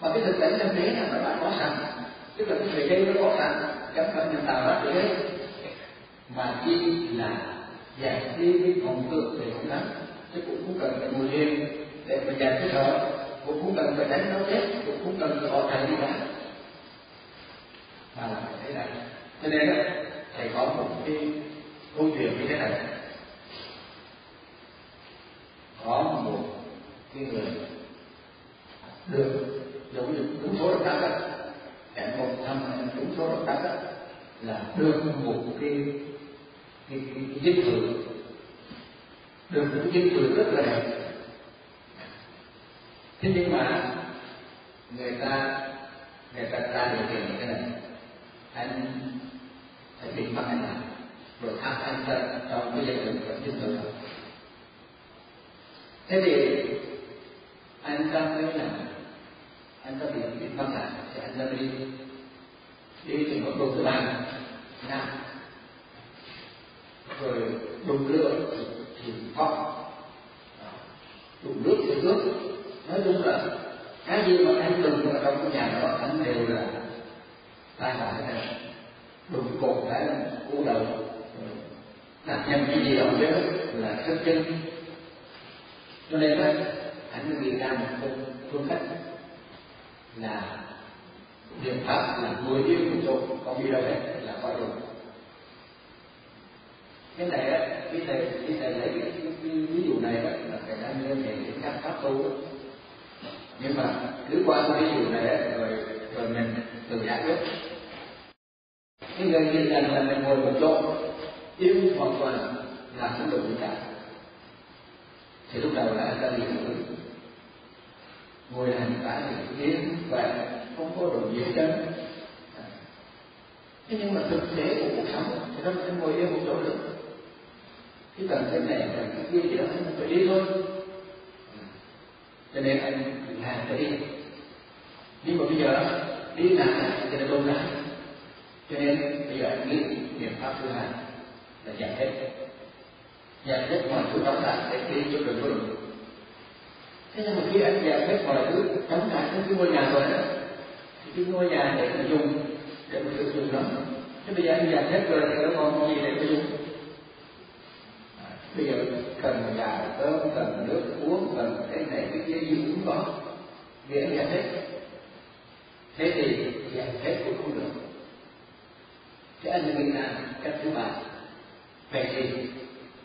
mà cái thực tánh chân lý là nó đã có sẵn. Tức là cái thời đây nó có sẵn. Chẳng phải nhân tạo ra được đấy mà chi là Dạ, giải đi cái phòng tưởng để không đánh chứ cũng không cần phải ngồi yên để mà giải thích thở cũng không cần phải đánh nó chết cũng không cần phải bỏ chạy đi đánh mà là phải thế này cho nên đó thầy có một cái câu chuyện như thế này. Có một cái người được giống như đúng số độc đắc đó em một thăm đúng số độc đắc đó là được một cái cái cái, cái dinh thự được những dinh thự rất là đẹp. Thế nhưng mà người ta người ta ra điều kiện như thế này. Anh phải bị bắt anh làm rồi tham anh ta trong cái giai đoạn vẫn dinh thự thế thì anh ta mới là anh ta bị bị bắt lại thì anh ta đi. Đi trường hợp đục thứ ba. Nào rồi đục lửa thì vọng đục nước thì nước. Nói chung là cái gì mà anh đừng ở trong cái nhà đó anh đều là tai họa này đụng cột cái cú đầu. Đặt nhầm cái gì đó biết là thất chân. Cho nên đó anh bị ra một phương, phương cách là biện pháp là người yêu của chỗ có đi đâu hết là có rồi cái này á cái này cái này lấy cái, cái, cái ví dụ này á là thầy đang lên thầy những các pháp tu nhưng mà cứ qua cái ví dụ này á rồi rồi mình tự giải quyết. Cái người nhìn rằng là mình ngồi một chỗ yêu hoàn toàn là không được gì cả. Thì lúc đầu là ta bị ngồi ngồi hành cả thì yên và không có đồ gì chân thế nhưng mà thực tế của cuộc sống thì nó sẽ ngồi yên một chỗ được chứ cần cái này cần cái kia thì đó anh phải đi thôi. Cho nên anh làm phải đi. Nhưng mà bây giờ đi làm thì nên tôn lại cho nên bây giờ anh nghĩ biện pháp thứ hai là giải hết giải hết mọi thứ đóng lại để đi cho được luôn thế nhưng mà khi anh giải hết mọi thứ đóng lại cái ngôi nhà rồi đó, thì cái ngôi nhà để mà dùng để mà sử dụng nó thế bây giờ anh giải hết rồi thì nó còn gì để mà dùng? Bây giờ cần nhà cơm, cần nước uống, cần cái này, cái kia, gì cũng có. Vì anh giải hết. Thế thì giải hết cũng không được. Cái anh nghĩ là cách thứ ba. Vậy thì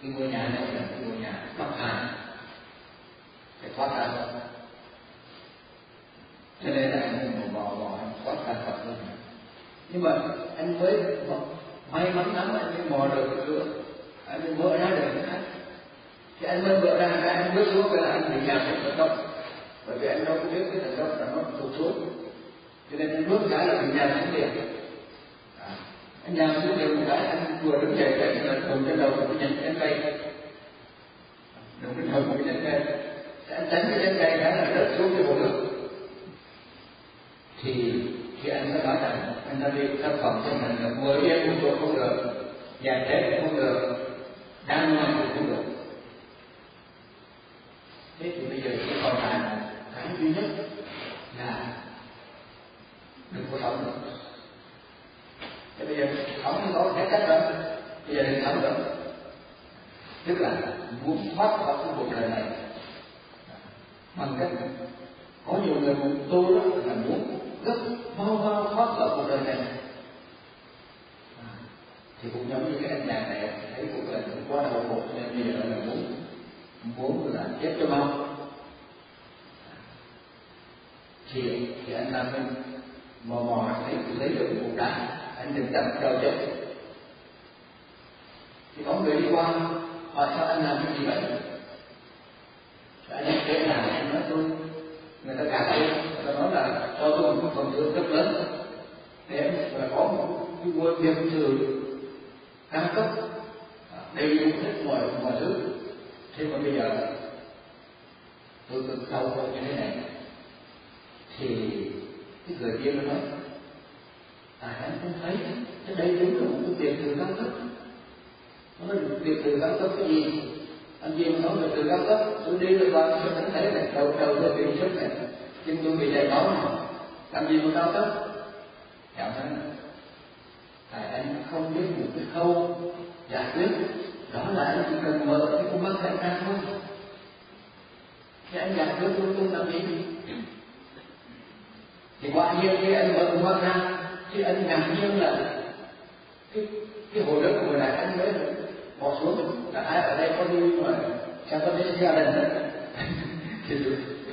cái ngôi nhà này là cái ngôi nhà độc hại phải thoát ra cho nên là anh bò mò anh thoát ra khỏi ngôi nhà nhưng mà anh mới may mắn lắm, anh mới mò được cái cửa anh mới mở ra được. Khác thì anh mới mở ra cái anh bước xuống cái là anh bị nhà một tận gốc bởi vì anh đâu có biết cái thằng gốc là nó tụt xuống cho nên anh bước cái là bị nhà xuống liền. À, anh nhà xuống liền một cái, anh vừa đứng dậy cái là đụng trên đầu một cái cây. Đụng trên đầu một cái nhánh cây. Anh tránh cái nhánh cây cái là rớt xuống cái bộ được thì thì anh mới nói rằng anh đã đi tác phẩm cho mình là mười yên cũng không được dài thế cũng không được đang ngoan cũng được. Thế thì bây giờ chỉ còn lại là cái duy nhất là đừng có sống nữa thế bây giờ sống nó thể chắc đâu bây giờ đừng sống nữa tức là muốn thoát khỏi cái cuộc đời này bằng cách có nhiều người muốn tu đó là muốn gấp bao bao thoát khỏi cuộc đời này thì cũng giống như cái anh chàng này, thấy cuộc đời cũng quá đau khổ nên bây giờ là muốn muốn là chết cho mau. Thì thì anh ta mới mò mò thấy lấy được một đá anh đừng đập đầu chết. Thì có người đi qua, hỏi sao anh làm cái gì vậy? Anh ấy kể là anh nói tôi người ta gạt tôi người ta nói là cho tôi một phần thưởng rất lớn. Để mà có một cái quân việc thường cao cấp đầy đủ hết mọi mọi thứ thế mà bây giờ, tôi cực đau khổ như thế này. Thì cái người kia nó nói à anh không thấy. Cái đây đúng là một cái việc từ cao cấp. Nó nói, việc từ cao cấp cái gì? Anh viên nói về từ cao cấp. Tôi đi được vào tôi thấy thấy này đầu đầu tôi bị sức này. Nhưng tôi bị chảy máu này. Làm gì mà cao cấp? Cảm thấy tại anh không biết một cái khâu giải quyết. Đó là anh chỉ cần mở cái con mắt anh ra thôi. Thì anh giải quyết luôn luôn làm gì? Thì quả nhiên khi anh mở con mắt ra, thì anh ngạc nhiên là cái cái hồ đất của người anh mới bỏ xuống là ai ở đây có đi mà sao có đến gia đình đó *laughs* thì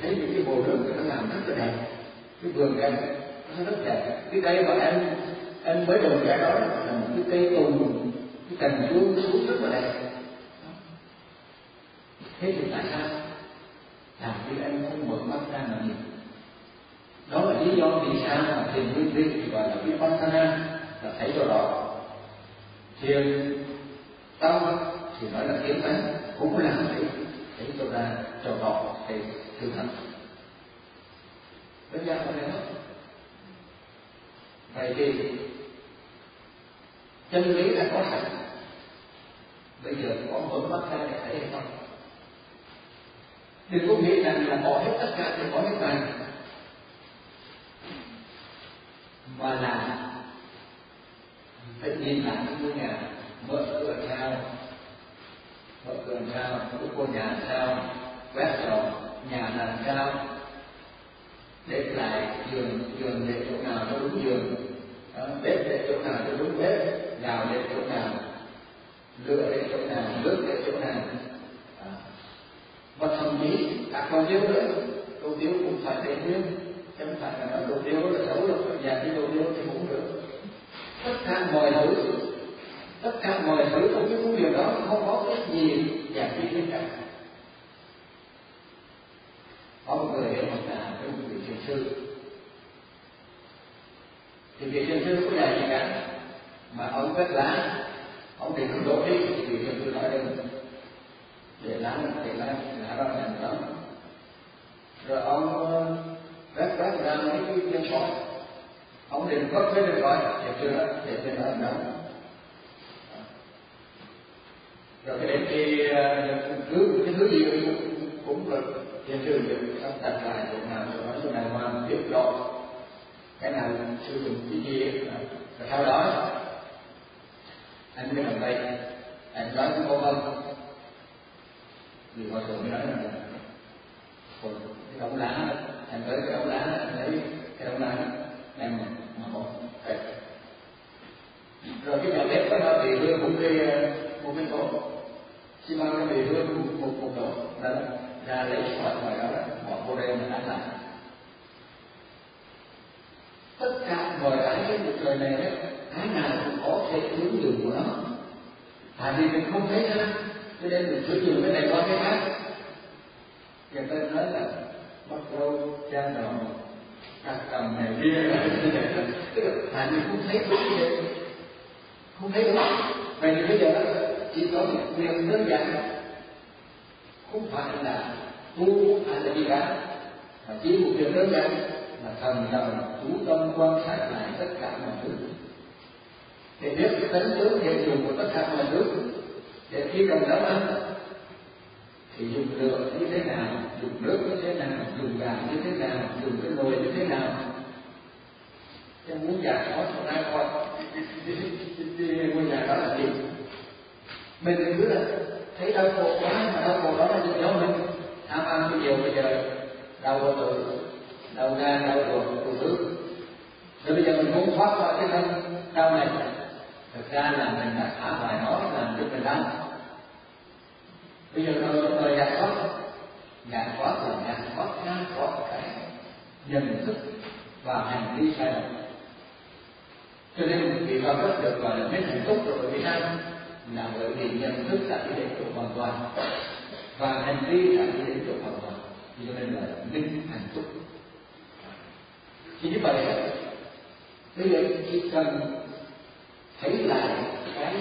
thấy những cái hồ nước nó làm rất là đẹp. Cái vườn cây nó rất đẹp. Cái cây mà em em mới đầu trẻ đó là một cái cây tùng cái cành chuông xuống rất là đẹp thế thì tại sao? Làm khi anh không mở mắt ra mà nhìn. Đó là lý do vì sao mà thiền nguyên vi thì gọi là vipassana, là thấy đồ rõ thiền tâm thì nói là kiến tánh, cũng là thấy thấy cho ra cho rõ thấy sự thật đơn giản là không vậy thì chân lý là có sẵn bây giờ có vẫn mắt ra để thấy hay không? Đừng có nghĩ rằng là bỏ hết tất cả để có hết này mà là phải nhìn lại những ngôi nhà mở cửa sao, mở cửa sao cái cô nhà sao, quét dọn nhà làm sao, để lại giường giường để chỗ nào nó đúng giường bếp để chỗ nào cho đúng bếp, gạo để chỗ nào, lửa để chỗ nào, nước để chỗ nào. À. Và thậm chí cả con thiếu nữa câu thiếu cũng phải để nguyên chứ không phải là nói câu thiếu là xấu đâu nhà cái câu thiếu thì cũng được. Tất cả mọi thứ, tất cả mọi thứ trong cái công việc đó không có cái gì giải quyết hết cả. Có một người hiểu một là cái một vị thiền sư thì vị chân sư có dạy gì cả mà ông quét lá, ông định không đổ đi thì vị thiền sư nói đừng để lá để lá lá ra thành đó. Rồi ông quét quét ra mấy cái chân sỏi ông định vất với được rồi để chưa đó để chưa đó đó rồi cái đến khi ờ, cứ cái thứ gì cũng cũng được trên sư được sắp đặt lại chỗ nào chỗ đó chỗ nào mà tiếp đó cái nào sử dụng cái gì và sau đó. Anh mới cầm tay anh nói với cô không vì hòa thượng mới nói là còn cái đống lá anh tới cái đống lá anh lấy cái đống lá đem mà một rồi cái nhà bếp đó nó thì đưa một cái một cái tổ xi măng nó bị đưa một một tổ đó ra lấy khỏi ngoài đó bỏ vô đây mình ăn lại tất cả mọi cái trên cuộc đời này đấy cái nào cũng có thể ứng dụng của nó. Tại vì mình không thấy ra cho nên mình sử dụng cái này qua cái khác. Người ta nói là, bắt đầu cha đầu cắt cầm này kia. Tức *laughs* là tại vì không thấy đúng như vậy. Không thấy đúng. Vậy thì bây giờ chỉ có một việc đơn giản. Không phải là tu không phải là gì cả mà chỉ một việc đơn giản là thần đồng chú tâm quan sát lại tất cả mọi thứ. Để biết cái tánh tướng hiện dùng của tất cả mọi thứ để khi cần nấu ăn thì dùng lửa như thế nào, dùng nước như thế nào, dùng gà như thế nào, dùng cái nồi như thế nào. Em muốn giải thoát cho ra coi. Ngôi nhà đó là gì? Mình cứ là thấy đau khổ quá mà đau khổ đó là gì đó mình. Tham ăn cái nhiều bây giờ, đau bao tử đau gan đau ruột đủ thứ rồi bây giờ mình muốn thoát khỏi cái thân đau này thực ra là mình đã phá hoại nó làm cho mình đau bây giờ tôi tôi giải thoát. Giải thoát là giải thoát ra khỏi cái nhận thức và hành vi sai lầm. Cho nên vị Phật rất được gọi là mấy hạnh phúc rồi vì sao? Là bởi vì nhận thức đã đi đến chỗ hoàn toàn và hành vi đã đi đến chỗ hoàn toàn. Cho nên là minh hạnh phúc thì như vậy bây giờ chỉ cần thấy lại cái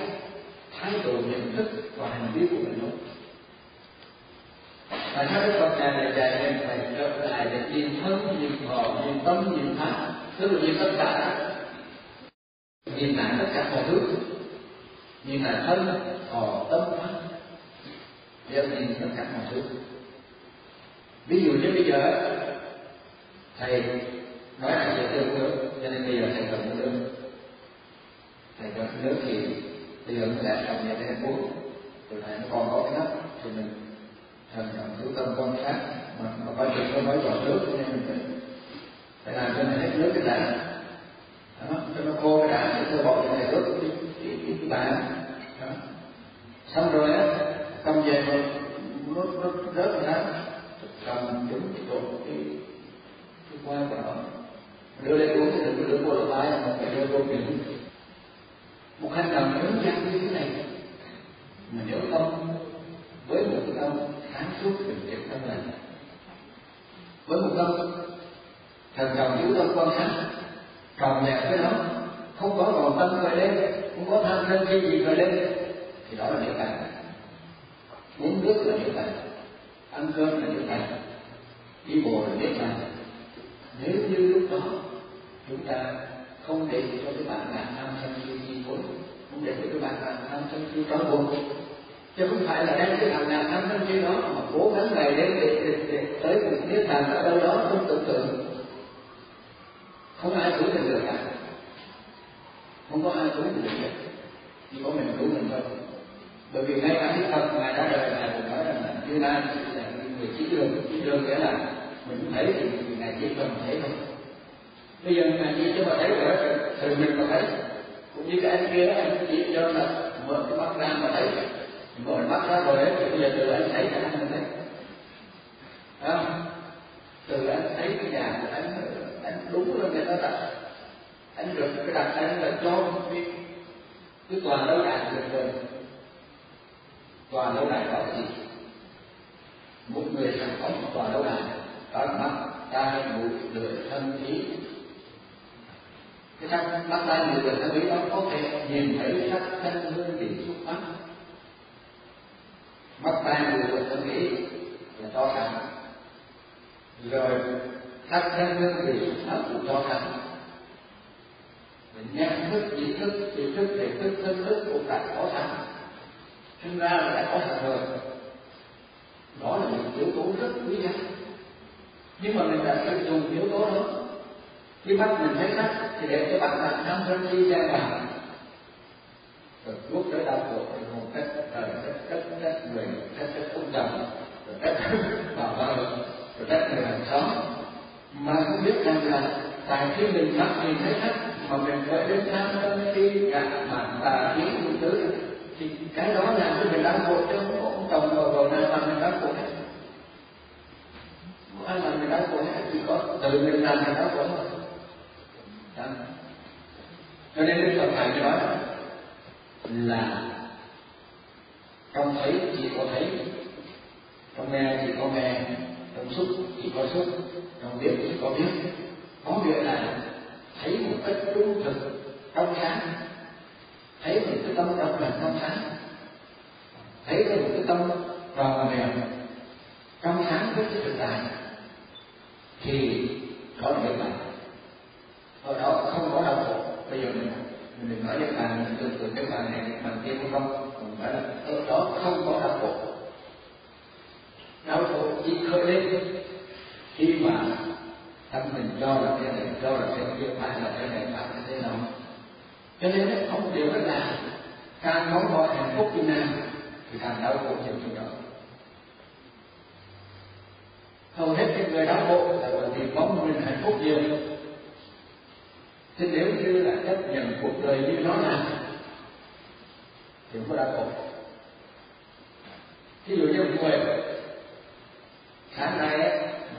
thái độ nhận thức và hành vi của mình thôi. Và theo cái Phật này là dạy em phải trở lại để nhìn thân, nhìn thọ, nhìn tâm, nhìn pháp tức là nhìn tất cả. Nhìn lại tất cả mọi thứ. Nhìn lại thân, thọ, tâm, pháp để nhìn tất cả mọi thứ. Ví dụ như bây giờ thầy nói là sẽ tiêu nước cho nên bây giờ thầy cần nước thầy cần nước thì bây giờ mình lại cầm nhà để uống từ này nó còn có cái nắp thì mình thần chú tâm quan sát mà mà coi chừng có mới giọt nước cho nên mình phải phải làm cho nó hết nước cái đã. Đó, cho nó khô cái đã để tôi bỏ cái này ướt cái cái cái, cái bàn. Đó. xong rồi á cầm về rồi nước nước rớt ra cầm đúng cái chỗ cái cái qua của nó đưa lên uống thì đừng có đưa vô lỗ tai mà phải đưa vô miệng một hành động lớn giản như thế này, mà nếu tâm với một cái tâm sáng suốt bình tĩnh tâm lành với một tâm thần trọng chú tâm quan sát tròn đẹp với nó, không có còn tâm về lên không có tham sân si gì về lên thì đó là niết bàn. Uống nước là niết bàn, ăn cơm là niết bàn, đi bộ là niết bàn nếu như lúc đó chúng ta không để cho cái bản ngã tham sân si chi phối không để cho cái bản ngã tham sân si trói buộc chứ không phải là đem cái bản nào tham sân si đó mà cố gắng ngày đêm để, để, để tới một niết bàn ở đâu đó không tưởng tượng. Không ai cứu mình được cả. Không có ai cứu được được chỉ có mình cứu mình thôi. Bởi vì ngay cả cái phật ngài đã đời ngài cũng nói rằng là như lai là người chỉ đường. Chỉ đường nghĩa là mình thấy thì ngài chỉ cần thấy thôi. Bây giờ ngài chỉ cho mà thấy rồi thì mình mà thấy. Cũng như cái anh kia anh chỉ cho là mở cái mắt ra mà thấy. Mở mắt ra rồi thì bây giờ từ anh thấy là anh thấy. Không? Từ anh thấy cái nhà của anh anh đúng là người ta đặt. Anh được cái đặt anh là cho cái cái tòa lâu đài được rồi. tòa lâu đài đó gì? Một người thành công toàn tòa lâu đài đó mắt tai mũi lưỡi thân ý cái thân mắt tai mũi lưỡi thân ý đó có thể nhìn thấy sắc thân hương vị xúc pháp mắt tai mũi lưỡi thân ý là cho cảnh rồi, sắc thân hương vị xúc pháp cũng cho cảnh nhận thức, ý thức ý thức thể thức thân thức cũng đã có sẵn sinh ra là đã có sẵn rồi. Đó là một yếu tố rất quý giá nhưng mà mình đã sử dụng yếu tố đó. Khi mắt mình thấy sắc thì để cho bạn là tham sân si gian vào. Rồi lúc tới đau khổ, thì một cách trời cách cách cách người cách cách ông chồng rồi cách bà vợ rồi cách người hàng xóm. Mà không biết rằng là tại khi mình mắt nhìn thấy thất mà mình khởi đến tham sân si ngạ mặt tà khí đủ thứ thì cái đó làm cho mình đau khổ chứ không có ông chồng rồi rồi nào mà mình đau khổ hết không ai làm mình đau khổ hết chỉ có tự mình làm mình đau khổ cho nên đức phật ngài mới nói là trong thấy chỉ có thấy, trong nghe chỉ có nghe, trong xúc chỉ có xúc, trong biết chỉ có biết. Có nghĩa là thấy một cách trung thực, trong sáng. Thấy một cái tâm độc lập trong sáng. Thấy được một cái tâm tròn mềm trong sáng với cái thực tại thì có thể là ở đó không có đau khổ bây giờ mình mình đừng nói với bạn mình tưởng tượng cái bàn này bàn kia không không phải là ở đó không có đau khổ đau khổ chỉ khởi lên. Khi mà tâm mình cho là cái này, cho là cái kia, phải là cái này, phải là thế nào cho nên nó không điều đó là càng mong gọi hạnh phúc như nào, thì càng đau khổ nhiều chừng đó hầu hết những người đau khổ là bởi vì mong mình hạnh phúc nhiều. Thế nếu như là chấp nhận cuộc đời như nó là, thì không có đau khổ. Ví dụ như một người sáng nay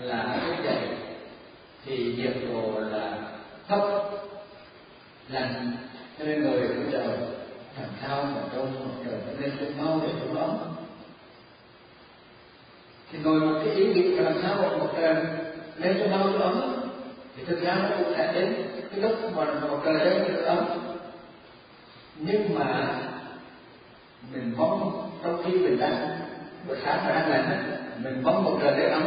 là thức dậy, thì nhiệt độ là thấp, lạnh, cho nên người cũng chờ làm sao mà trong một trời nên cũng mau để cũng ấm thì ngồi một cái ý nghĩ làm sao một một trời lên cho bao nhiêu ấm. Thì thực ra nó cũng sẽ đến cái lúc mà một trời lên được ấm. Nhưng mà mình mong trong khi mình đang, buổi sáng mà đang lạnh mình mong một trời lên ấm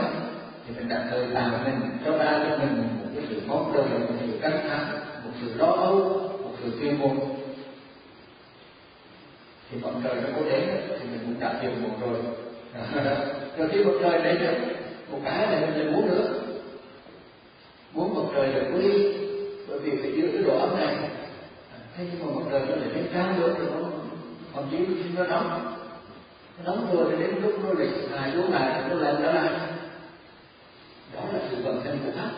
thì mình đặt thời làm mình, cho ra cho mình một cái sự mong đợi, một sự căng thẳng, một sự lo âu, một sự tuyên môn thì bọn trời nó có đến, thì mình cũng đạt được một rồi. *laughs* rồi khi mặt trời đến được một cái này mình lại muốn nữa. Muốn mặt trời được có đi bởi vì phải giữ cái độ ấm này. À, thế nhưng mà mặt trời nó lại lên cao nữa thì nó còn chỉ nó nóng. Nó nóng rồi thì đến lúc nó lại hài xuống lại nó lên trở lại. Đó là sự vận hành của pháp.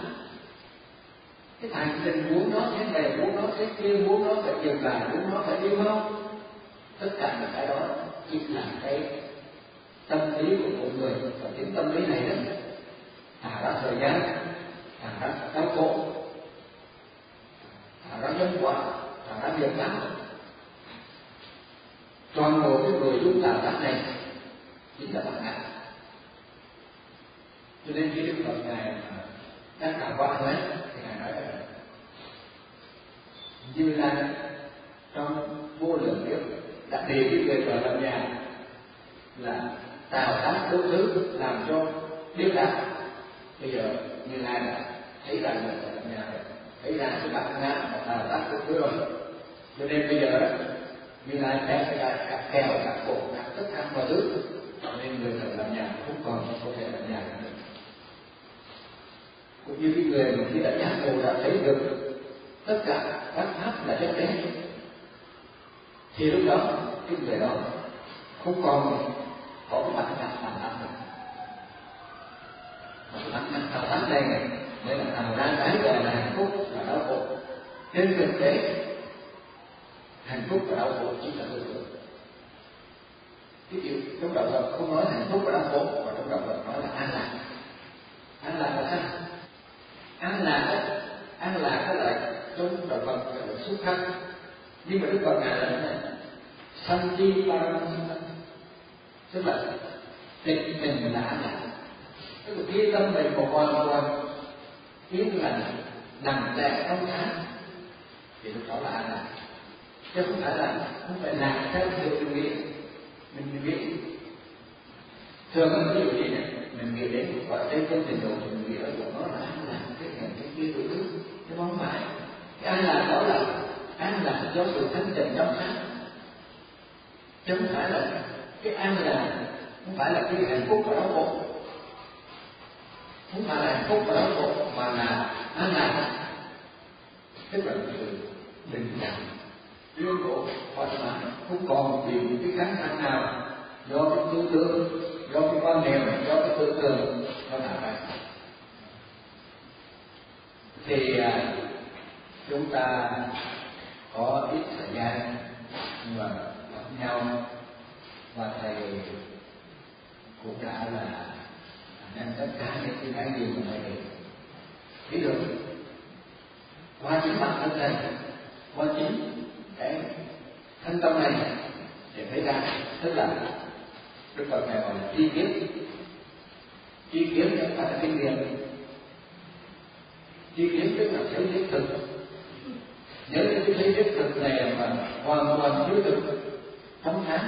Cái thành tình muốn nó thế này muốn nó thế kia muốn nó, phải dừng lại, muốn nó phải yêu không tất cả những cái đó chỉ là cái tâm lý của mỗi người. Và cái tâm lý này đó thả ra thời gian thả ra đau khổ thả ra nhân quả thả ra nghiệp báo toàn bộ cái nội dung tạo tác này chính là bản ngã cho nên khi đức phật ngài đang cảm quan đấy thì ngài nói là như là trong vô lượng kiếp đã đề cái người vợ làm nhà là tạo tác đủ thứ, làm cho biết đạt bây giờ như lai đã thấy rằng là nhà thấy ra sự bạc ngã và tạo tác đủ thứ rồi. Cho nên bây giờ, như lai đã phải ra cả kèo cả cổ cả tất cả mọi thứ, cho nên người thật làm nhà không còn có thể làm nhà nữa cũng như cái người mà khi đã giác ngộ đã thấy được tất cả các pháp là chất đế thì lúc đó cái người đó không còn có mặt bản ngã phản tác mặt mà cái bản đây này này mới là tạo ra cái gọi là hạnh phúc và đau khổ. Trên thực tế hạnh phúc và đau khổ chỉ là tư tưởng ví dụ trong đạo Phật không nói hạnh phúc và đau khổ mà trong đạo Phật nói là an lạc. An lạc là sao? An lạc đó, an lạc đó là trong đạo Phật là xuất thân. Nhưng mà Đức Phật ngài là thế này. Sanh chi paramita tức là tịch mình là an tức là khi tâm mình một hoàn toàn yên lành nằm lẹ trong sáng thì lúc đó là an lạc. Chứ không phải là không phải lạc theo sự mình nghĩ. Mình nghĩ thường ví dụ gì này? Mình nghĩ đến một gọi tên trong trình độ mình nghĩ ở chỗ nó là an lạc, cái này, cái kia đủ thứ, cái không phải cái an lạc đó là an lạc do sự thanh tịnh trong sáng chứ không phải là cái an này không phải là cái hạnh phúc và đau khổ. Không phải là hạnh phúc và đau khổ, mà là an lạc. Tức là sự bình đẳng yêu cổ thoải mái, không còn vì những cái cánh thẳng nào do cái tư tưởng, do cái quan niệm, do cái tư tưởng nó tạo ra. Thì à, chúng ta có ít thời gian nhưng mà gặp nhau và thầy cũng đã là đem tất cả những cái cái gì mà thầy. Biết được qua chính bản thân thầy, qua chính cái thân tâm này để thấy ra, tức là đức phật này gọi là chi kiến. Chi kiến không phải là kinh nghiệm. Chi kiến tức là thấy thiết thực. Nhớ cái thấy thiết thực này mà hoàn toàn thiếu thực thấm thán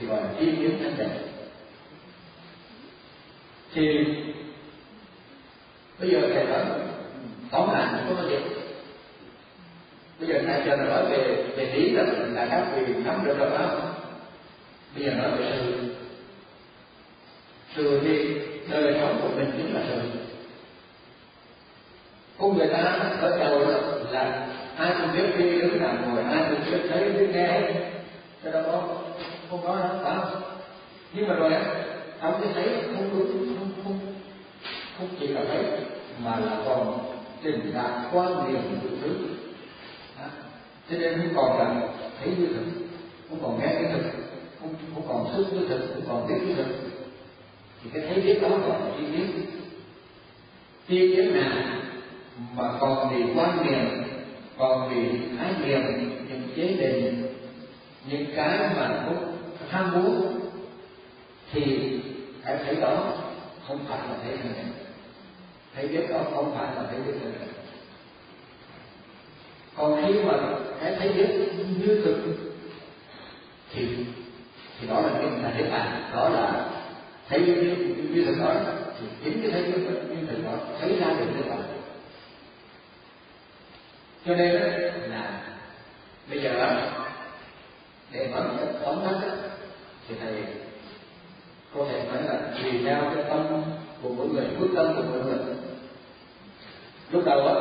thì gọi là chi kiến thanh đẹp thì bây giờ thầy nói phóng hành có bao nhiêu bây giờ thầy chờ nói về về lý là là các vị nắm được rồi đó bây giờ nói về sự. Sự thì đời sống của mình chính là sự. Con người ta ở đầu là ai cũng biết đi đứng nằm ngồi, ai cũng biết thấy, biết nghe cái đó có không có đâu phải không nhưng mà rồi á, ông cái thấy không đúng, không không không chỉ là thấy mà là còn trình đạt quan niệm của thứ cho nên không còn là thấy như thực, không còn nghe cái thực, không không còn xúc cái thực, không còn biết cái thực. Thì cái thấy biết đó gọi là chi biết chi biết nào mà còn vì quan niệm, còn vì thái niệm, những chế định, những cái mà không tham muốn thì hãy thấy đó không phải là thấy hình thấy biết đó không phải là thấy biết hình còn khi mà cái thấy biết như thực thì thì đó là cái là thế bản đó là thấy như như thực đó thì chính cái thấy như, như thực đó thấy ra được thế bản cho nên là bây giờ để nói tóm tắt thì thầy có thể nói là tùy theo cái tâm của mỗi người, quyết tâm của mỗi người. Lúc đầu á,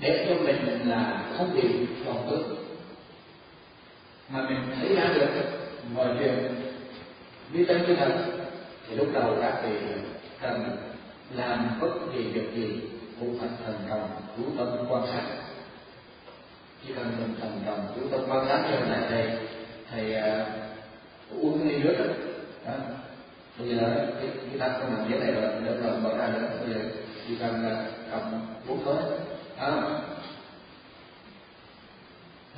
để cho mình là không bị vọng tưởng mà mình thấy ra được mọi chuyện như chân như thật, thì lúc đầu các vị cần làm bất kỳ việc gì cũng phải thần đồng chú tâm quan sát. Chỉ cần mình thần đồng chú tâm quan sát như này thầy thầy à, uống cái ly nước đó. đó. Bây giờ cái, cái ta không làm cái này rồi được rồi mở ra nữa. Bây giờ chỉ cần là cầm bốn thôi à.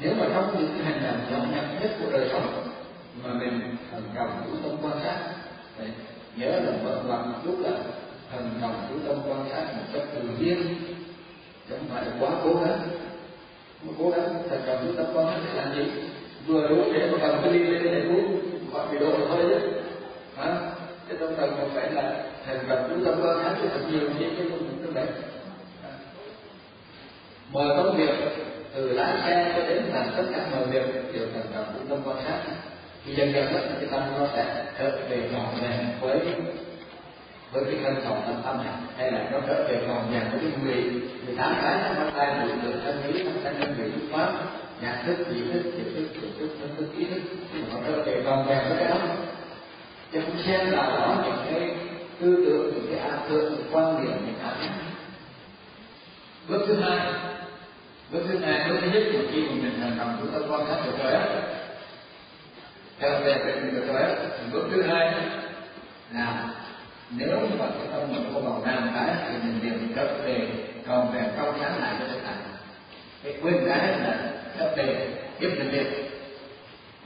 nếu mà trong những cái hành động nhỏ nhặt nhất của đời sống mà mình thần cầm chú tâm quan sát đấy, nhớ là mở ngoặt một chút là thần cầm chú tâm quan sát một cách tự nhiên chẳng phải quá cố gắng. Mà cố gắng thần cầm chú tâm quan sát để làm gì? Vừa đủ để mà cầm cái ly lên để uống khỏi bị đổ thôi chứ. Hả? Cái tâm thần một phải là thành trọng chúng ta quan sát cho thật nhiều cái công việc không đấy mọi công việc, từ lái xe cho đến làm tất cả mọi việc đều cần cần chú tâm quan sát thì dần dần đó cái tâm nó sẽ trở về trọn vẹn với với cái thân phòng tâm tâm này. Hay là nó trở về trọn vẹn với cái mười mười tám cái nó bắt tay mười từ thân lý, thân thân nhân vị pháp nhận thức, ý thức vị thức tưởng thức thân thức, ý thức. Nó có thể trọn vẹn với cái đó. Chứ không xem là đó những cái tư tưởng, những cái ảo tưởng những quan điểm, những ảo giác. Bước thứ hai. Bước thứ hai, bước thứ nhất của khi mà mình thành công, chúng ta quan sát được rồi á. Trở về với mình được rồi á. Bước thứ hai là nếu mà cái tâm mình có vào nam cái thì mình liền trở về, còn về trong sáng lại cho tất cả cái quên cái là cấp đề giúp mình đi.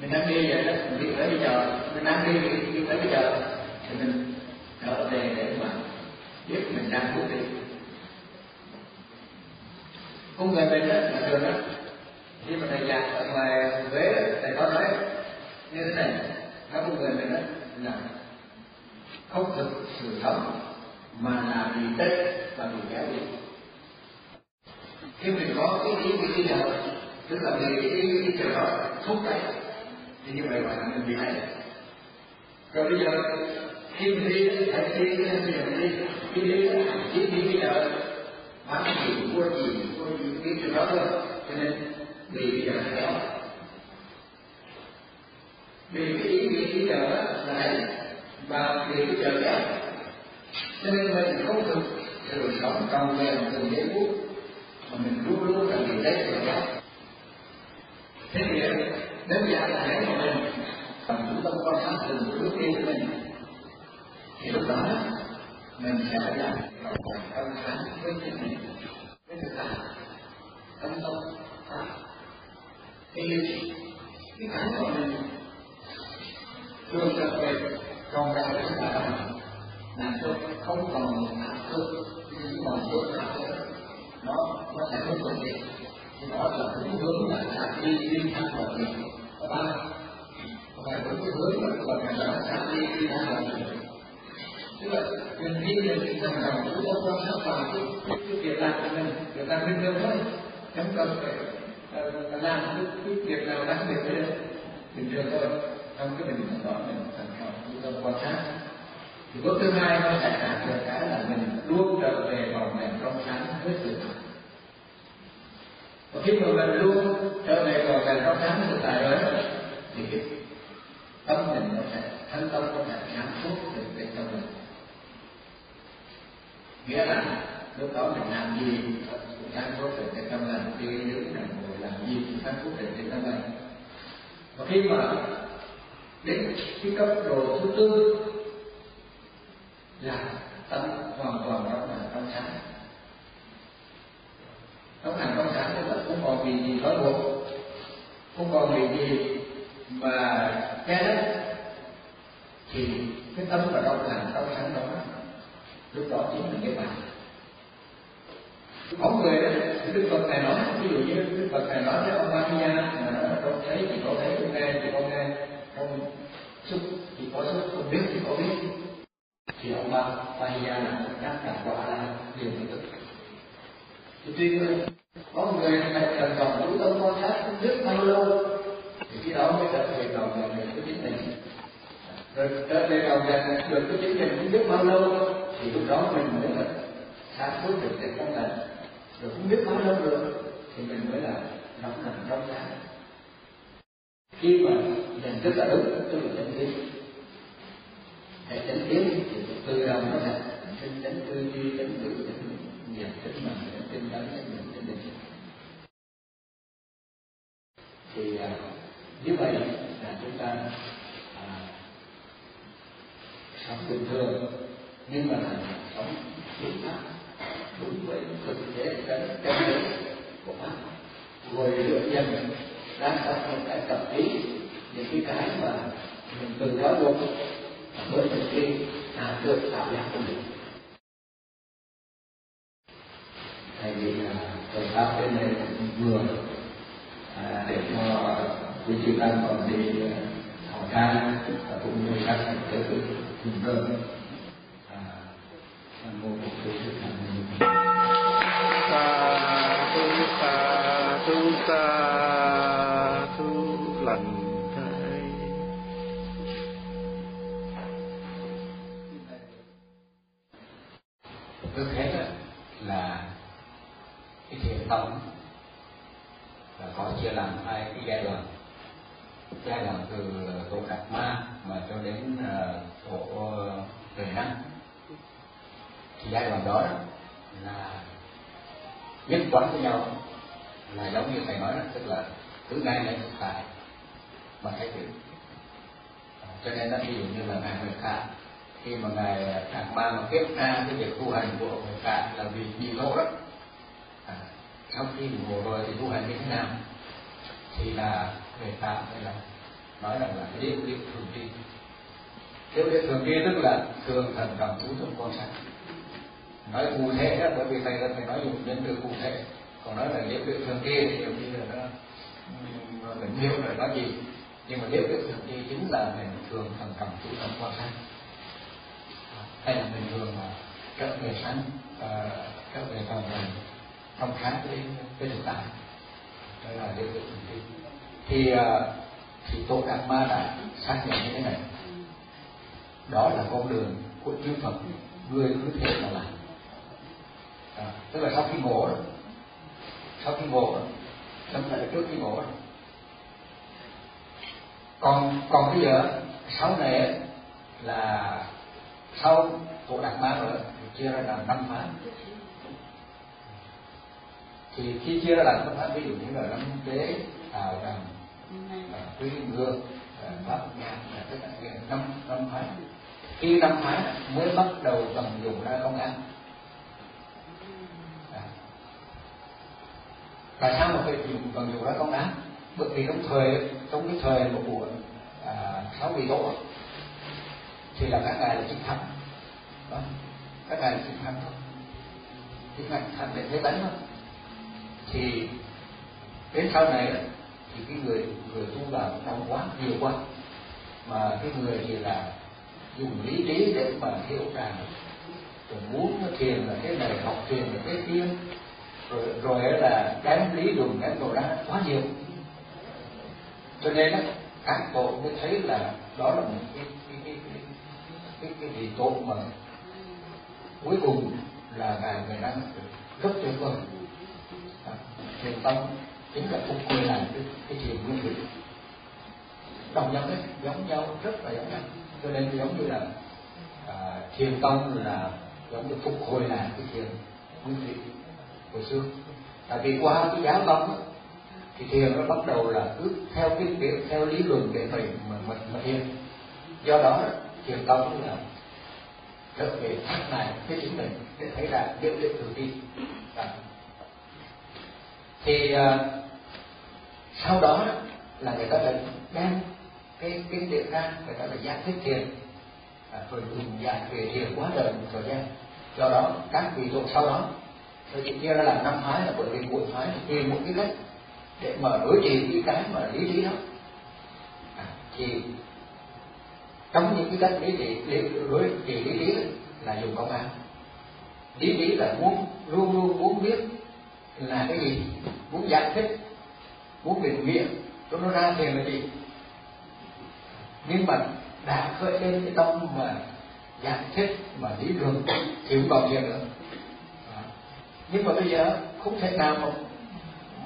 Mình đang đi vậy đó, mình đi tới bây giờ. Mình đang đi đi tới bây giờ. Thì mình trở về để mà biết mình đang bước đi. Không người mình đó là thường đó. Khi mà thầy giảng ở ngoài Huế, thầy có nói như thế này. Các con người mình đó, là không thực sự sống, mà là vì tết và vì kéo đi. Khi mình có cái ý nghĩ đi nào tức là vì cái cái trường hợp thúc đẩy, thì như vậy gọi là mình bị hại rồi bây giờ, khi mình đi, hãy đi bây giờ mình đi, khi đi chỉ đi bây giờ bán gì mua gì mua gì, cái trường đó thôi. Cho nên, vì bây giờ kéo vì cái ý nghĩa bây giờ là và vì bây giờ kéo cho nên mình không thực thường sống trong về từng giây phút, mà mình luôn luôn là bị đấy rồi đó thế thì ờ, nếu giả là nếu mà mình bằng chủ tâm quan sát từng bước đi của mình. Thì lúc đó, mình sẽ là lòng thành tâm sáng với chính mình, với thực tại tâm tâm pháp thì cái cái của mình thường trở về còn ra chúng ta là không còn hạt thức nhưng còn tốt nào nữa. Nó nó sẽ không còn gì đó là cái hướng là sát đi đi thẳng vào mình có ba và với cái hướng là còn phải là sát đi đi thẳng vào mình tức là mình đi mình rằng rằng chúng ta quan sát vào cái cái việc làm của mình việc làm bình thường thôi không cần phải làm cái, việc nào đặc biệt thế bình thường thôi trong cái bình thường đó mình thành thạo chúng ta quan sát thì bước thứ hai nó sẽ đạt được cái là mình luôn trở về vào nền trong sáng với sự thật và khi mà mình luôn trở về vào cảnh trong sáng thực tại đó thì cái tâm mình nó sẽ, thân tâm nó sẽ sáng suốt từ bên trong mình. Nghĩa là lúc đó mình làm gì, cũng sáng suốt từ bên trong mình đi đứng nằm ngồi làm gì cũng sáng suốt từ bên trong mình. Và khi mà đến cái cấp độ thứ tư là tâm hoàn toàn đó là tâm sáng trong hành công sản của là không còn vì gì trói buộc, không còn vì gì mà che đất thì cái tâm và trong hành công sản đó, lúc đó chính là cái bạn có người đó, đức phật này nói, ví dụ như đức phật này nói với ông ba mà nói là không thấy chỉ có thấy, không nghe chỉ có nghe, không xúc chỉ có xúc, không biết chỉ có biết. Thì ông ba Mahia là các cả quả là điều tự tuy nhiên ờ, có người này cần dòng chú tâm quan sát không biết bao lâu. Thì khi đó mới trở về đầu nhận được cái chính mình. Rồi trở về đầu nhận được cái chính mình không biết bao lâu. Thì lúc đó mình mới là sáng suốt được cái công lành. Rồi không biết bao lâu được thì mình mới là nóng nằm trong sáng. Khi mà nhận thức là đúng tức là chân tiến để chân tiến thì từ đầu nó là chân chánh tư duy, chánh ngữ chánh nhận thức mình chánh thì à, như vậy là chúng ta à, sống bình thường. Nhưng mà là sống đúng pháp đúng với thực tế cái chân lý của pháp. Rồi lựa dần đang tập những cái tập lý những cái cái mà mình từng giáo dục với thực tế là được tạo ra của mình. Thầy vì là tuần pháp bên này vừa à, để cho quý chư tăng còn đi ờ, hỏi ca và cũng như các thành tế cùng cơm nam mô bổn sư thích chia làm hai cái giai đoạn. Giai đoạn từ ờ, tổ đạt ma mà cho đến ờ, tổ ờ, trời năng thì giai đoạn đó là nhất quán với nhau. Là giống như thầy nói đó tức là cứ ngay lên thực tại mà thấy được cho nên là ví dụ như là ngài người khác khi mà ngài đạt ma mà kết ra cái việc tu hành của người khác là vì bị lỗ đó à, sau khi ngồi rồi thì tu hành như thế nào? Thì là người ta phải là nói rằng là cái điệu điệu thường tri điệu điệu thường tri tức là thường thần cầm thú trong quan sát. Nói cụ thể đó bởi vì thầy là thầy nói dùng nhân từ cụ thể. Còn nói là điệu điệu thường tri thì nhiều khi là nó mình hiểu là nói gì. Nhưng mà điệu điệu thường tri chính là mình thường thần cầm thú trong quan sát. Hay là mình thường là trở về sáng uh, trở về vào mình trong sáng với với thực tại hay là điều tự thì à, thì tổ đạt ma đã xác nhận như thế này. Đó là con đường của chư Phật. Người cứ thế mà làm. À, tức là sau khi ngộ rồi, sau khi ngộ rồi, không phải là trước khi ngộ rồi, còn còn bây giờ sau này là sau tổ đạt ma rồi chia ra làm năm phái thì khi chia ra làm năm phái ví dụ như là năm tế tào đàm quý ngương pháp nhạc tất cả năm năm phái. Khi năm phái mới bắt đầu tầm dùng ra công an. À. tại sao mà phải dùng tầm dùng ra công án bởi vì trong thời trong cái thời mà của à, sáu vị tổ thì là các ngài là chính thánh. Đó. các ngài là chính thánh thôi. Chính ngài thành để thế tánh thôi thì đến sau này thì cái người người tu vào trong quá nhiều quá. Mà cái người thì là dùng lý trí để mà hiểu rằng rồi muốn thiền là cái này học thiền là cái kia rồi rồi là đánh lý đùng đánh đồ ra quá nhiều. Cho nên đó, các tổ mới thấy là đó là một cái cái cái cái cái, cái vị tổ mà cuối cùng là ngài người đang rất tuyệt vời thiền tông chính là phục hồi lại cái, cái thiền nguyên vị đồng nhau đấy giống nhau rất là giống nhau. Cho nên giống như là à, thiền tông là giống như phục hồi lại cái thiền nguyên vị hồi xưa. Tại vì qua cái giáo tông thì thiền nó bắt đầu là cứ theo cái kiểu theo lý luận để mình mà mình mà thiền. Do đó thiền tông là trở về thắt này cái chính mình để thấy là điều liệu tự tin thì uh, sau đó là người ta lại đem cái kinh điển ra người ta lại giải thích thiền à, rồi dùng giải về thiền quá đời một thời gian. Do đó các vị thuộc sau đó rồi chỉ kia là làm năm phái là bởi vì mỗi phái thì tìm một cái cách để mà đối trị cái cái mà lý trí đó. À, thì trong những cái cách lý trị đối trị lý trí là dùng công an. Lý trí là muốn luôn luôn muốn biết là cái gì? Muốn giải thích muốn định nghĩa cho nó ra tiền là gì? Nhưng mà đã khởi lên cái tâm mà giải thích mà lý luận thì không còn gì nữa. À. nhưng mà bây giờ không thể nào mà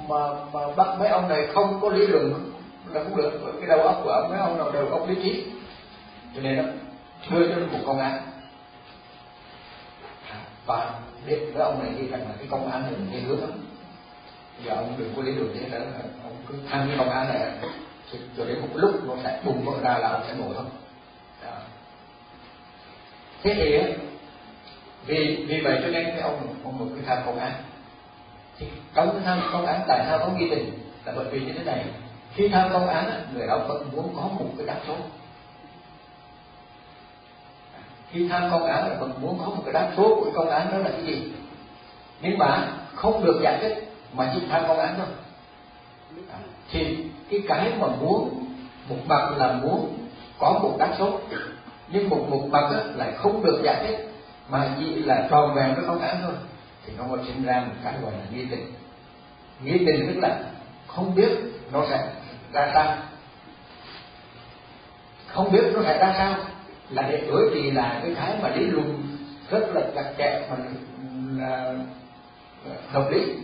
mà, mà bắt mấy ông này không có lý luận là không được bởi cái đầu óc của ông mấy ông nào đầu óc lý trí. Cho nên đó đưa cho một công án à, và biết với ông này đi rằng là cái công án này nghe hướng lắm. Giờ ông đừng có lý đường thế nữa, ông cứ tham cái công án này. Cho đến một lúc nó sẽ bùng vỡ ra là ông sẽ nổ thôi Đó. thế thì vì vì vậy cho nên cái ông ông một cái tham công án thì trong cái tham công án tại sao có ghi tình? Là bởi vì như thế này, khi tham công án người đó vẫn muốn có một cái đáp số khi tham công án là mình muốn có một cái đáp số của con công án đó là cái gì? Nhưng mà không được giải thích, mà chỉ tham công án thôi thì cái cái mà muốn, một mặt là muốn có một đáp số, nhưng một một mặt lại không được giải thích, mà chỉ là tròn vẹn với công án thôi, thì nó mới sinh ra một cái gọi là nghi tình. Nghi tình tức là không biết nó sẽ ra sao. Không biết nó sẽ ra sao là để đối trị là cái cái mà lý luận rất là chặt chẽ mà là hợp lý.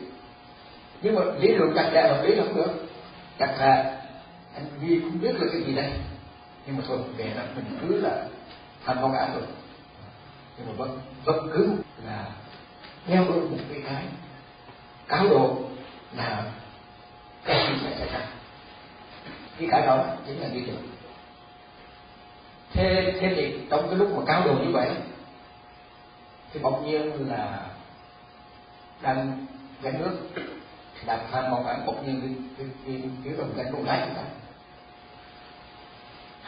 Nhưng mà lý luận chặt chẽ hợp lý không được chặt là anh duy cũng biết là cái gì đây. Nhưng mà thôi về là mình cứ là thành công ảo rồi. Nhưng mà vẫn vẫn cứ là theo đuổi một cái cái cáo độ là cái gì sẽ xảy ra. Cái cái đó chính là lý tưởng thế thế thì trong cái lúc mà cao độ như vậy thì bỗng nhiên là đang gánh nước đặt tham một ảnh bỗng nhiên cái cái cái, cái đồng gánh con gái người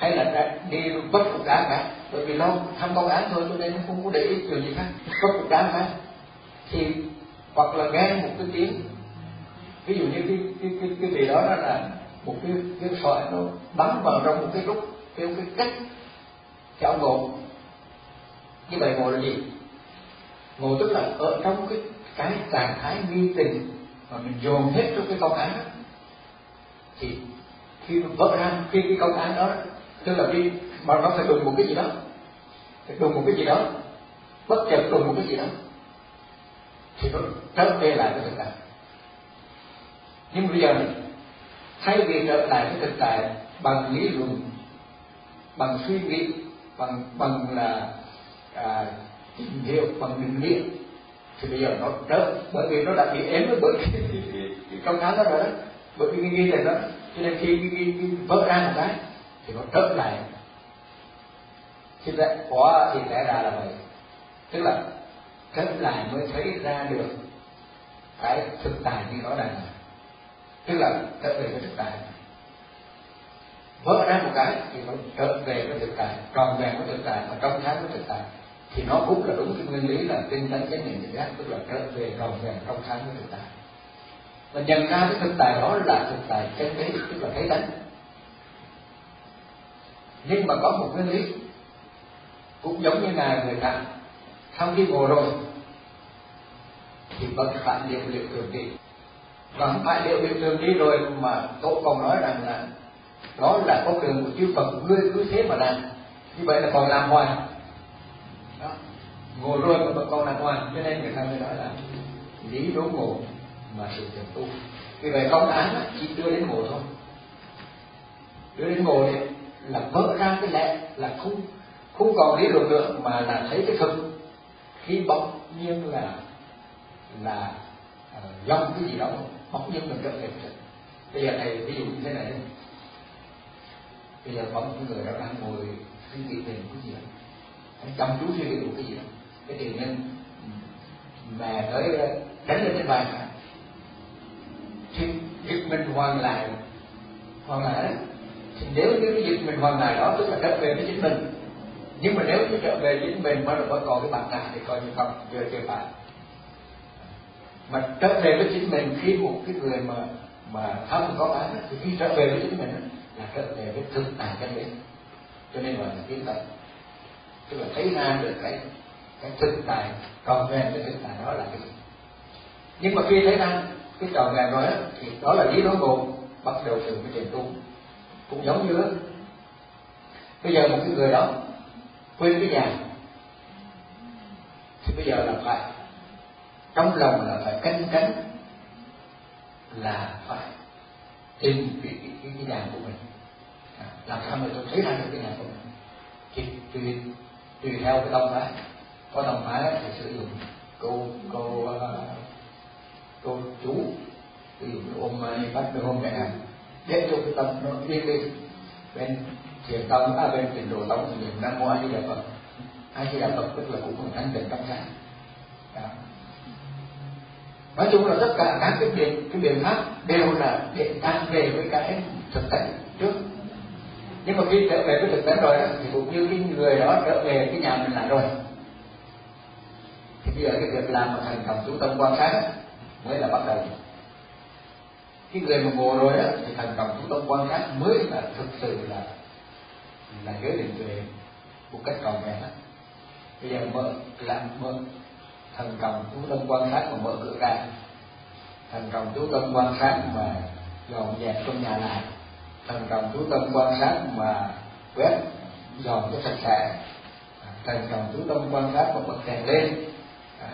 hay là đi vất cục đá cả bởi vì lâu tham công án thôi cho nên nó không có để ý điều gì khác. Vất cục đá cả thì hoặc là nghe một cái tiếng ví dụ như cái cái cái, cái gì đó là một cái cái sỏi nó bắn vào trong một cái lúc theo cái cách cho ông ngộ như vậy ngộ là gì? Ngộ tức là ở trong cái cái trạng thái nghi tình mà mình dồn hết trong cái công án đó. Thì khi nó vỡ ra khi cái công án đó, tức là khi mà nó phải đụng một cái gì đó. Phải đụng một cái gì đó. Bất chợt đụng một cái gì đó. Thì nó trở về lại cái thực tại. Nhưng bây giờ, thay vì trở lại cái thực tại bằng lý luận, bằng suy nghĩ bằng bằng là à, tìm hiểu bằng định nghĩa. Thì bây giờ nó đỡ bởi vì nó đã bị ém với bởi cái, cái, cái, cái công án đó rồi đó. Bởi vì cái nghi này đó cho nên khi cái, cái, cái vỡ ra một cái thì nó trở lại. Thì ra quả thì lẽ ra là vậy. Tức là trở lại mới thấy ra được cái thực tại như nó đang tức là trở về cái thực tại vỡ ra một cái thì nó trở về với thực tại, tròn vẹn với thực tại và trong sáng với thực tại. Thì nó cũng là đúng cái nguyên lý là tinh tấn chánh niệm tỉnh giác tức là trở về tròn vẹn trong sáng với thực tại. Và nhận ra cái thực tại đó là thực tại chân lý, tức là thấy tánh. Nhưng mà có một nguyên lý cũng giống như ngài người ta sau khi ngồi rồi thì vẫn phải liệu liệu thường đi còn phải liệu liệu thường đi rồi mà tổ còn nói rằng là đó là con đường của chư Phật ngươi cứ thế mà làm. Như vậy là còn làm hoài. Đó. ngồi rồi mà vẫn còn làm hoài. Cho nên người ta mới nói là lý đố ngộ mà sự trầm tu. Vì vậy công án chỉ đưa đến ngộ thôi. Đưa đến ngộ thì là vỡ ra cái lẽ là không không còn lý luận nữa mà là thấy cái thực. Khi bỗng nhiên là là ờ, uh, dòng cái gì đó bỗng nhiên mình trở về thực. Bây giờ thầy ví dụ như thế này bây giờ có một người đó đang ngồi suy nghĩ về cái gì đó. Anh chăm chú suy nghĩ một cái gì đó. Cái tiền nên ừ, về tới ờ, đánh lên cái bàn thì giật mình hoàn lại. Hoàn lại thì nếu như cái giật mình hoàn lại đó tức là trở về với chính mình, nhưng mà nếu như trở về với chính mình mà vẫn còn cái bản ngã thì coi như không, chưa chưa phải. Mà trở về với chính mình, khi một cái người mà mà không có bán thì khi trở về với chính mình là cái về biết thực tại à, cái biết cho nên gọi là kiến tận tức là thấy ra được cái cái thực tại còn về cái thực tại đó là cái gì. Nhưng mà khi thấy ra cái tròn vẹn rồi á thì đó là lý đó ngộ bắt đầu từ cái tiền tu. Cũng giống như đó bây giờ một cái người đó quên cái nhà thì bây giờ là phải trong lòng là phải canh cánh là phải tìm cái, cái, cái, nhà của mình làm sao mà tôi thấy ra được cái này của thì tùy tùy theo cái tâm thái có tâm thái thì sử dụng câu câu uh, câu chú ví dụ như ôm bắt được ôm chẳng hạn để cho cái tâm nó yên đi bên thiền tông à bên tiền đồ tông thì niệm nam mô a di đà phật. A di đà phật tức là cũng còn thanh tịnh tâm sáng nói chung là tất cả các cái biện cái biện pháp đều là để tăng về với cái thực tế trước nhưng mà khi trở về với thực tế rồi đó, thì cũng như cái người đó trở về cái nhà mình lại rồi. Thì bây giờ cái việc làm mà thành công chú tâm quan sát mới là bắt đầu. Cái người mà ngồi rồi đó thì thành công chú tâm quan sát mới là thực sự là là giới định tuệ một cách trọn vẹn đó bây giờ mở làm mở thần trọng chú tâm quan sát mà mở cửa ra. Thần trọng chú tâm quan sát mà dọn dẹp trong nhà lại thần đồng chú tâm quan sát mà quét dọn cho sạch sẽ. À, thần đồng chú tâm quan sát mà bật đèn lên. À,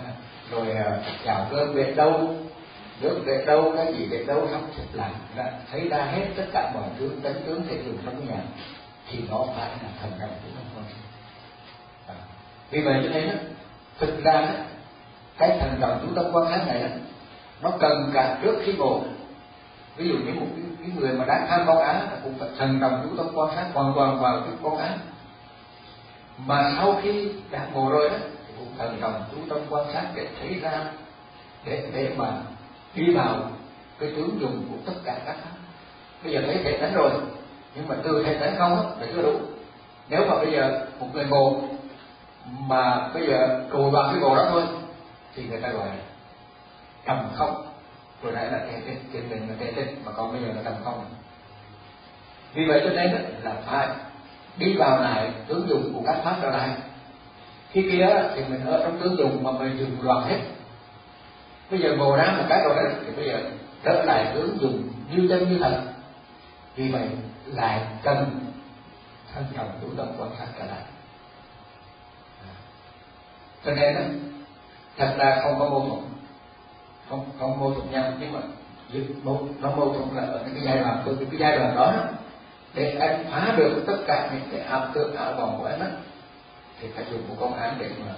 rồi à, chào cơm về đâu nước về đâu cái gì về đâu sắp xếp lại. Thấy ra hết tất cả mọi thứ tánh tướng thể dùng trong nhà thì nó phải là thần đồng chú tâm quan sát. À, vì vậy cho nên thực ra cái thần đồng chú tâm quan sát này đó, nó cần cả trước khi ngồi ví dụ như một cái, cái người mà đang tham con án cũng phải thần đồng chú tâm quan sát hoàn toàn vào cái con án. Mà sau khi đã ngồi rồi đó thì cũng thần đồng chú tâm quan sát để thấy ra, để để mà đi vào cái tướng dùng của tất cả các pháp. Bây giờ thấy thể tánh rồi, nhưng mà từ thể tánh không á, thì chưa đủ. Nếu mà bây giờ một người ngồi mà bây giờ cùi vào cái bồ đó thôi, thì người ta gọi là cầm không rồi nãy là cái tích tiền mình là cái tích mà còn bây giờ là trầm không. Vì vậy cho nên là phải đi vào lại tướng dụng của các pháp ra lại khi kia thì mình ở trong tướng dụng mà mình dùng loạn hết. Bây giờ ngồi ra một cái rồi đấy thì bây giờ trở lại tướng dụng như chân như thật. Vì vậy lại cần thân trọng chủ động quan sát trở lại à. cho nên đó, thật ra không có mâu thuẫn không không mâu thuẫn nhau, nhưng mà mâu, nó mâu thuẫn là ở cái giai đoạn từ cái giai đoạn đó để anh phá được tất cả những cái ảo tưởng, ảo vọng của anh đó thì phải dùng một công án để mà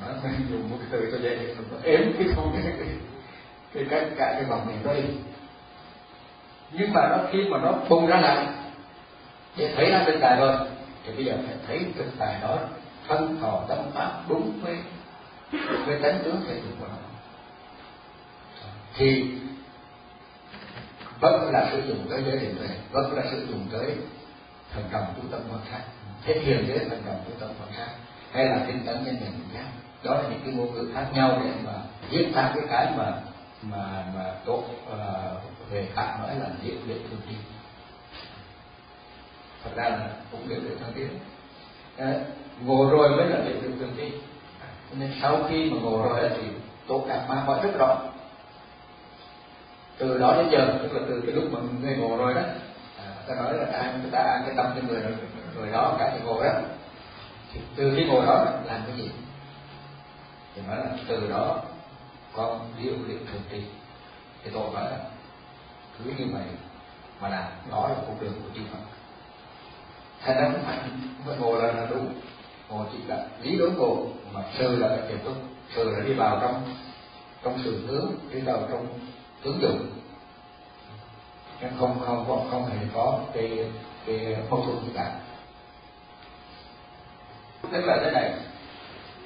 nó phải *laughs* dùng một cái từ cho dễ nó ếm cái không cái cái cái cái, cả cái vòng này đây nhưng mà nó, khi mà nó phun ra lại, để thấy ra thực tại rồi, thì bây giờ phải thấy thực tại đó thân thọ tâm pháp đúng với với tánh tướng thể dục của nó thì vẫn là sử dụng tới giới định tuệ vẫn là sử dụng tới thần đồng chú tâm quan sát. Thể hiện giới thần đồng chú tâm quan sát. Hay là tinh tấn nhân nhận giác đó là những cái ngôn ngữ khác nhau để mà diễn tả cái cái mà mà mà tốt uh, về khác nói là diễn luyện thường đi thật ra là cũng diễn luyện thân tiến ngồi rồi mới là diễn luyện thường đi nên sau khi mà ngồi rồi thì tốt cảm ma hỏi rất rõ từ đó đến giờ tức là từ cái lúc mà người ngộ rồi đó à, ta nói là ai người ta an cái tâm cho người đó, người đó cả thì ngồi đó. Thì từ cái ngồi đó làm cái gì? Thì nói là từ đó con điệu luyện thường trì thì tôi nói là cứ như vậy mà làm đó là con đường của chư Phật. Thành ra không phải mới ngồi là, là đúng. Ngồi chỉ là lý đối ngồi mà sơ là phải tiếp tục. Sơ là đi vào trong trong sự hướng đi vào trong ứng dụng. Nhưng không không không không hề có cái cái mâu thuẫn gì cả. Tức là thế này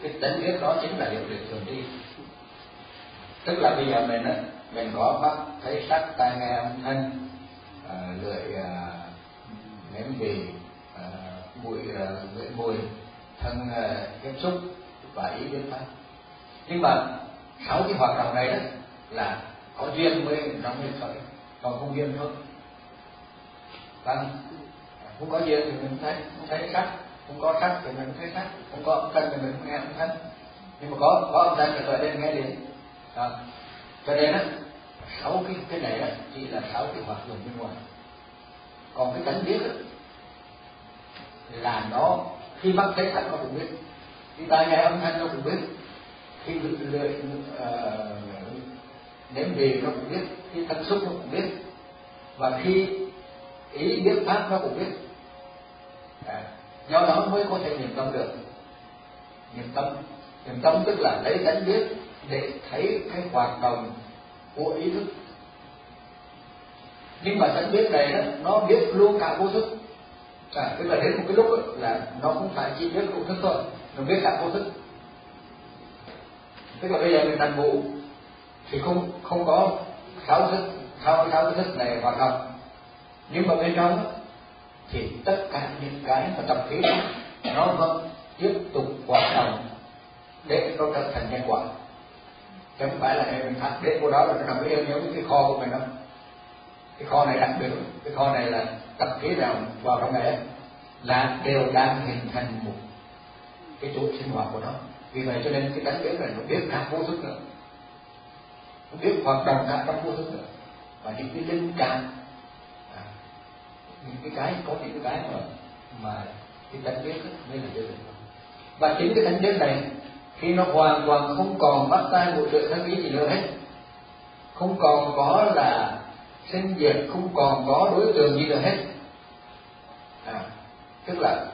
cái tính biết đó chính là điều luyện thường đi. Tức là bây giờ mình á mình có mắt thấy sắc tai nghe âm thanh à, lưỡi à, nếm vị à, mũi à, lưỡi mùi thân à, tiếp xúc và ý biến pháp nhưng mà sáu cái hoạt động này đó là có duyên mới trong được khởi còn không duyên thôi. Vâng không có duyên thì mình thấy không thấy sắc không có sắc thì mình thấy sắc không có âm thanh thì mình nghe âm thanh. Nhưng mà có có âm thanh thì tôi nên nghe liền. À, cho nên á sáu cái cái này á chỉ là sáu cái hoạt dụng bên ngoài. Còn cái tánh biết á là nó khi mắt thấy sắc nó cũng biết. Khi tai nghe âm thanh nó cũng biết. Khi lưỡi uh, nếm vì nó cũng biết khi tâm xúc nó cũng biết. Và khi ý biết pháp nó cũng biết. À, do đó mới có thể niệm tâm được. Niệm tâm niệm tâm tức là lấy tánh biết để thấy cái hoạt động của ý thức. Nhưng mà tánh biết này đó nó biết luôn cả vô thức. À, tức là đến một cái lúc đó, là nó không phải chỉ biết vô thức thôi nó biết cả vô thức. Tức là bây giờ mình thành vụ thì không không có sáu thức sáu sáu thức này hoạt động nhưng mà bên trong thì tất cả những cái mà tập khí nó vẫn tiếp tục hoạt động để nó trở thành nhân quả. Chứ không phải là mình thật đến cô đó là nó nằm yên giống cái kho của mình đâu. Cái kho này đặc biệt, cái kho này là tập khí nào vào trong này là đều đang hình thành một cái chỗ sinh hoạt của nó. Vì vậy cho nên cái tánh biết này nó biết cả vô thức nữa biết hoạt động cả trong vô thức được và những cái linh cảm à, những cái cái có những cái mà mà cái tánh biết mới là giới định và chính cái tánh biết này khi nó hoàn toàn không còn bắt tay một sự thân ý gì nữa hết không còn có là sinh diệt không còn có đối tượng gì nữa hết. À, tức là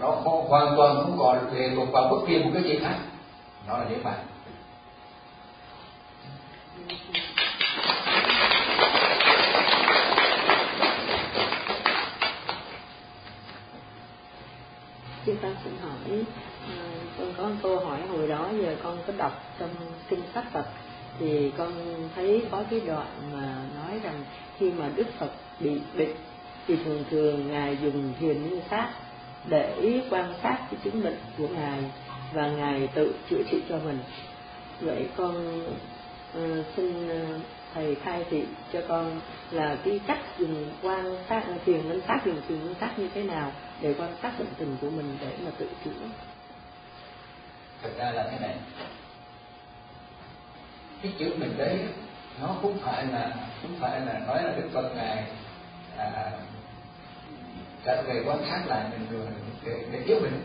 nó không, hoàn toàn không còn lệ thuộc vào bất kỳ một cái gì khác. Nó là niết bàn. Sư ta xin hỏi à, con có một câu hỏi hồi đó giờ con có đọc trong kinh sách Phật. Thì con thấy có cái đoạn mà nói rằng khi mà Đức Phật bị bệnh thì thường thường ngài dùng thiền như sát để quan sát cái chứng bệnh của ngài và ngài tự chữa trị cho mình. Vậy con uh, xin ờ, thầy khai thị cho con là cái cách dùng quan sát ờ, thiền quan sát dùng thiền quan sát như thế nào để quan sát bệnh tình của mình để mà tự chữa. Thực ra là thế này. Cái chữ mình đấy nó không phải là không phải là nói là đức phật ngài à, trở về quan sát lại mình rồi để, để giúp mình.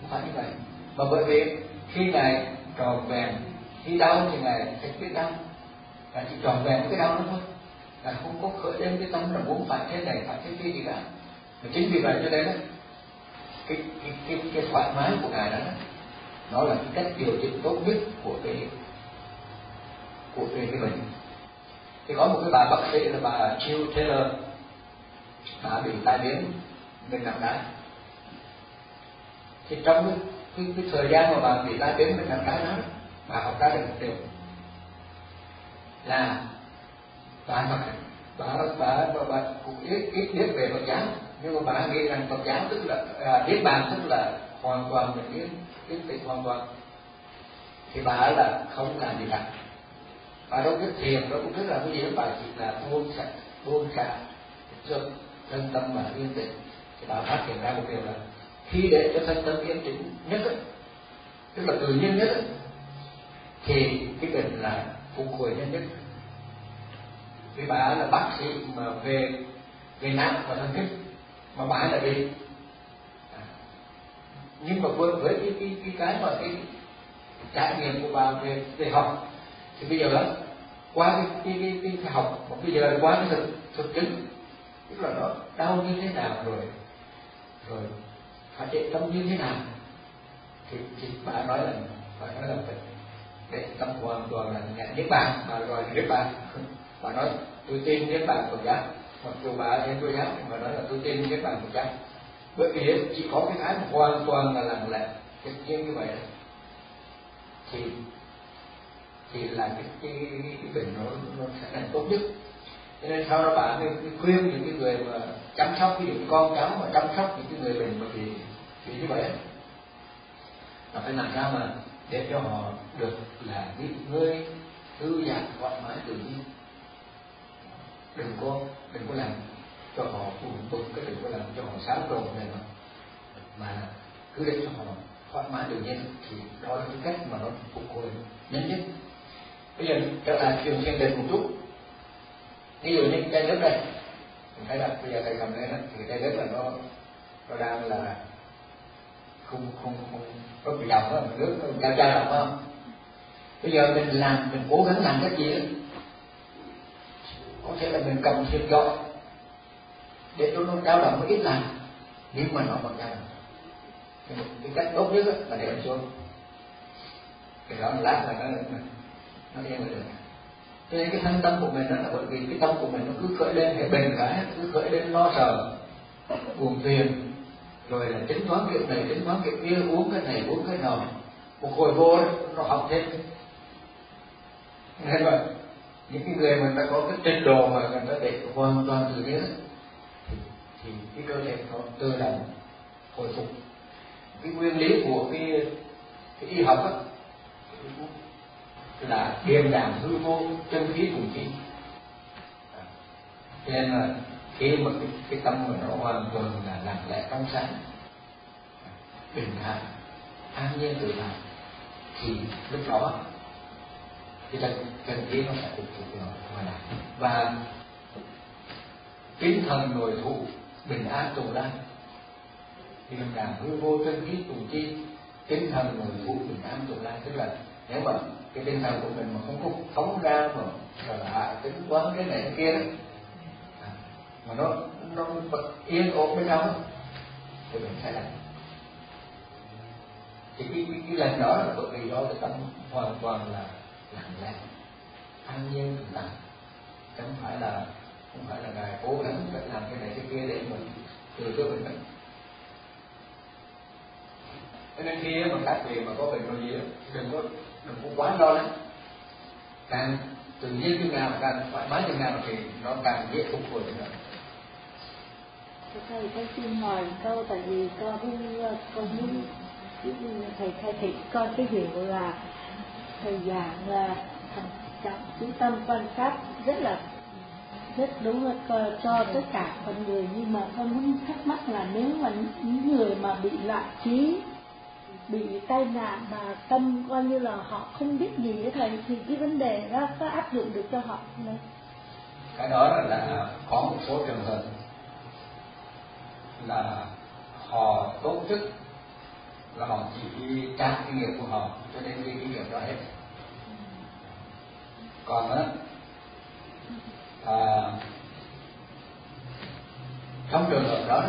Không phải như vậy. Mà bởi vì khi ngài tròn vẹn khi đau thì ngài sẽ biết đau. Và chỉ tròn vẹn cái đau đó thôi. Là không có khởi lên cái tâm là muốn phải thế này phải thế kia gì cả. Mà chính vì vậy cho nên đó, cái cái cái, cái thoải mái của ngài đó nó là cái cách điều chỉnh tốt nhất của cái của cái, cái bệnh. Thì có một cái bà bác sĩ là bà Jill Taylor bà bị tai biến bên nặng đá thì trong cái, cái, cái thời gian mà bà bị tai biến bên nặng đá đó bà học ra được một điều là bà mặc bà bà bà, bà cũng ít ít biết về Phật giáo. Nhưng mà bà nghĩ rằng Phật giáo tức là à, niết bàn tức là hoàn toàn mình biết biết tịch hoàn toàn. Thì bà là không làm gì cả. Bà đâu biết thiền đâu cũng biết là cái gì bà chỉ là buông xả buông xả cho thân tâm mà yên tĩnh. Thì bà phát hiện ra một điều là khi để cho thân tâm yên tĩnh nhất ấy, tức là tự nhiên nhất ấy, thì cái bệnh là phục hồi nhanh nhất. Vì bà là bác sĩ mà về về não và thần kinh mà bà là bị à, nhưng mà với, với cái, cái, cái cái mà cái trải nghiệm của bà về về học thì bây giờ đó qua cái cái cái, cái, cái học mà bây giờ qua cái thực thực chứng tức là nó đau như thế nào rồi rồi phát triển tâm như thế nào thì, thì bà nói là bà nói là phải cái tâm hoàn toàn là nhận niết bàn mà rồi niết bàn và nói tôi tin niết bàn Phật giáo mặc dù bà em tôi giáo mà nói là tôi tin niết bàn Phật giáo bởi vì chỉ có cái thái hoàn toàn là lặng lẽ cái nhiên như vậy thì thì là cái cái, cái, bệnh nó nó sẽ thành tốt nhất. Cho nên sau đó bạn mới khuyên những cái người mà chăm sóc ví dụ con cháu mà chăm sóc những cái người bệnh mà bị bị như vậy là phải làm sao mà để cho họ được là nghỉ ngơi thư giãn thoải mái tự nhiên. Đừng có đừng có làm cho họ buồn bực cái đừng có làm cho họ xáo trộn này mà mà cứ để cho họ thoải mái tự nhiên thì đó là cái cách mà nó phục hồi nhanh nhất. Bây giờ trở lại trường thiền định một chút. Ví dụ như cây đất này, mình thấy là bây giờ thầy cầm lên thì cây đất là nó nó đang là không không không có bị dòng đó, nước nó cha trao động không? Bây giờ mình làm, mình cố gắng làm cái gì đó, có thể là mình cầm thiệt gọi để cho nó trao động nó ít làm nếu mà nó còn trao động cái cách tốt nhất là để nó xuống. Thì đó lát là nó nó đem được. Cho nên cái thân tâm của mình đó là bởi vì cái tâm của mình nó cứ khởi lên hệ bền cả cứ khởi lên lo sợ, buồn phiền rồi là tính toán kiểu này tính toán kiểu kia uống cái này uống cái nọ. Một hồi vô đó, nó học thêm nghe rồi những cái người mà đã có cái trình độ mà người ta để hoàn toàn tự nhiên thì, thì cái cơ thể nó tự động hồi phục. Cái nguyên lý của cái cái y học á là điềm đạm hư vô chân khí cùng chi cho nên là khi mà cái, cái tâm của nó hoàn toàn là lặng lẽ trong sáng bình thản an nhiên tự tại. Thì lúc đó cái chân chân khí nó sẽ phục vụ nó hoàn lại và tinh thần nội thụ bình an tồn lan thì mình làm hư vô chân khí tùng chi tinh thần nội thụ bình an tồn lan tức là nếu mà cái tinh thần của mình mà không có phóng ra mà là tính toán cái này cái kia đó mà nó nó yên ổn bên trong. Thì mình sai làm. Thì cái, cái, cái lần đó là bởi vì do cái tâm hoàn toàn là lặng lẽ an nhiên tự lặng chẳng phải là không phải là ngài cố gắng phải làm cái này cái kia để mình từ cho mình bệnh cho nên khi mà các vị mà có bệnh gì đừng có đừng có quá lo lắng. Càng tự nhiên chừng nào càng thoải mái chừng nào thì nó càng dễ phục hồi chừng nào thầy con xin hỏi câu tại vì con con muốn thầy khai thị con cái hiểu là thầy giảng là trọng chú tâm quan sát rất là, rất đúng là cho tất cả con người. Nhưng mà con muốn thắc mắc là nếu mà những người mà bị loạn trí, bị tai nạn mà tâm coi như là họ không biết gì với thầy, thì cái vấn đề đó có áp dụng được cho họ không? Cái đó là có một số trường hợp là họ tổ chức là họ chỉ trang kinh nghiệm của họ cho nên cái kinh nghiệm đó hết còn á à, trong trường hợp đó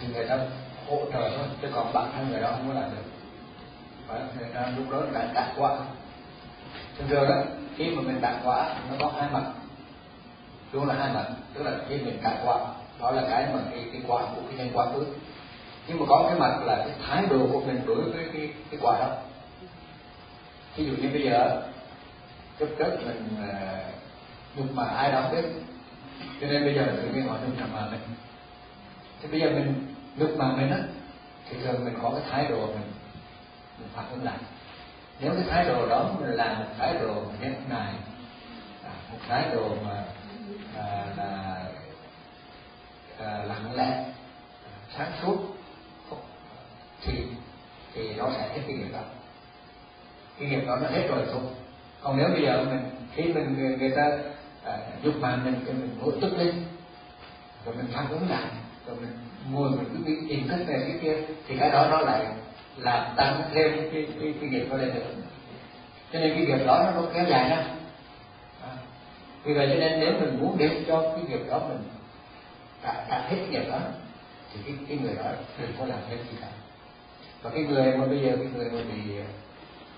thì người ta hỗ trợ thôi chứ còn bản thân người đó không có làm được phải lúc đó là đạt quá. thường thường đó khi mà mình đạt quá nó có hai mặt luôn là hai mặt tức là khi mình đạt quá đó là cái mà cái, cái quả của cái nhân quả trước nhưng mà có cái mặt là cái thái độ của mình đối với cái cái quả đó. Ví dụ như bây giờ cấp cấp mình à, uh, nhục mà ai đó biết cho nên bây giờ tự nhiên họ nhục mà mình. Thì bây giờ mình nhục mà mình á thì thường mình có cái thái độ mình mình phản ứng lại. Nếu cái thái độ đó là một thái độ nhân này một thái độ mà à, là à, lặng lẽ à, sáng suốt thì thì nó sẽ hết cái nghiệp đó. Cái nghiệp đó nó hết rồi thôi. Còn nếu bây giờ mình khi mình người, người ta à, giúp mà mình cho mình nổi tức lên rồi mình tham uống lại rồi mình ngồi mình cứ bị tìm cách này cái kia thì cái đó nó lại làm tăng thêm cái cái, cái nghiệp đó lên nữa cho nên cái nghiệp đó nó kéo dài đó à, vì vậy cho nên nếu mình muốn để cho cái nghiệp đó mình đã, đã hết nghiệp đó thì cái, cái người đó đừng có làm cái gì cả. Và cái người mà bây giờ cái người mà bị ờ,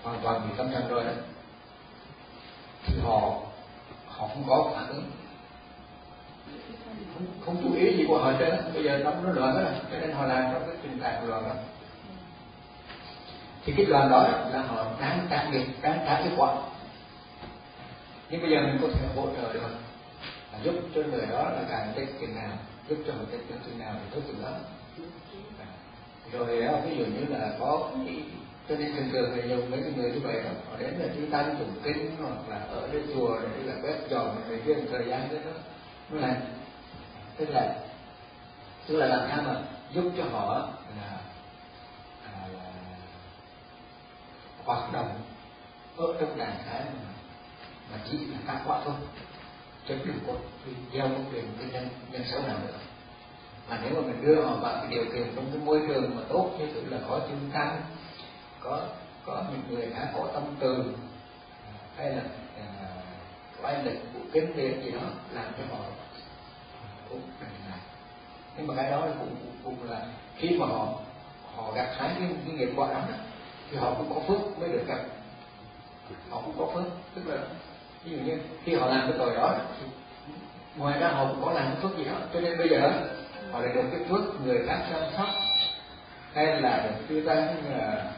hoàn toàn bị tâm thần rồi đó thì họ họ không có phản ứng. Không, không chú ý gì của họ trên bây giờ tâm nó loạn đó cho nên họ làm trong cái tình trạng loạn đó thì cái loạn đó là họ đáng trả nghiệp đáng trả cái quả. Nhưng bây giờ mình có thể hỗ trợ được. Là giúp cho người đó là càng tích tiền nào giúp cho họ tích chừng nào thì tốt chừng đó à, rồi à, ví dụ như là có cho nên thường thường là dùng mấy cái người như vậy đó họ đến là chúng ta tụng kinh hoặc là ở đây chùa để là quét dọn người kia thời gian đó. Nó là tức là tức là làm sao mà giúp cho họ là, à, là hoạt động ở trong đàn thái mà, mà chỉ là các quả thôi chứ đừng có gieo công quyền cái nhân nhân xấu nào nữa mà nếu mà mình đưa họ vào cái điều kiện trong cái môi trường mà tốt như tự là có chứng tăng có có những người đã có tâm từ hay là à, có anh lực của kinh nghiệm gì đó làm cho họ cũng thành lại nhưng mà cái đó là cũng, cũng là khi mà họ họ gặt hái cái, cái nghiệp quả đó thì họ cũng có phước mới được gặp. Họ cũng có phước tức là ví dụ như khi họ làm cái tội đó ngoài ra họ cũng có làm cái phước gì đó. Cho nên bây giờ họ lại được cái phước người khác chăm sóc. Hay là được tư tăng là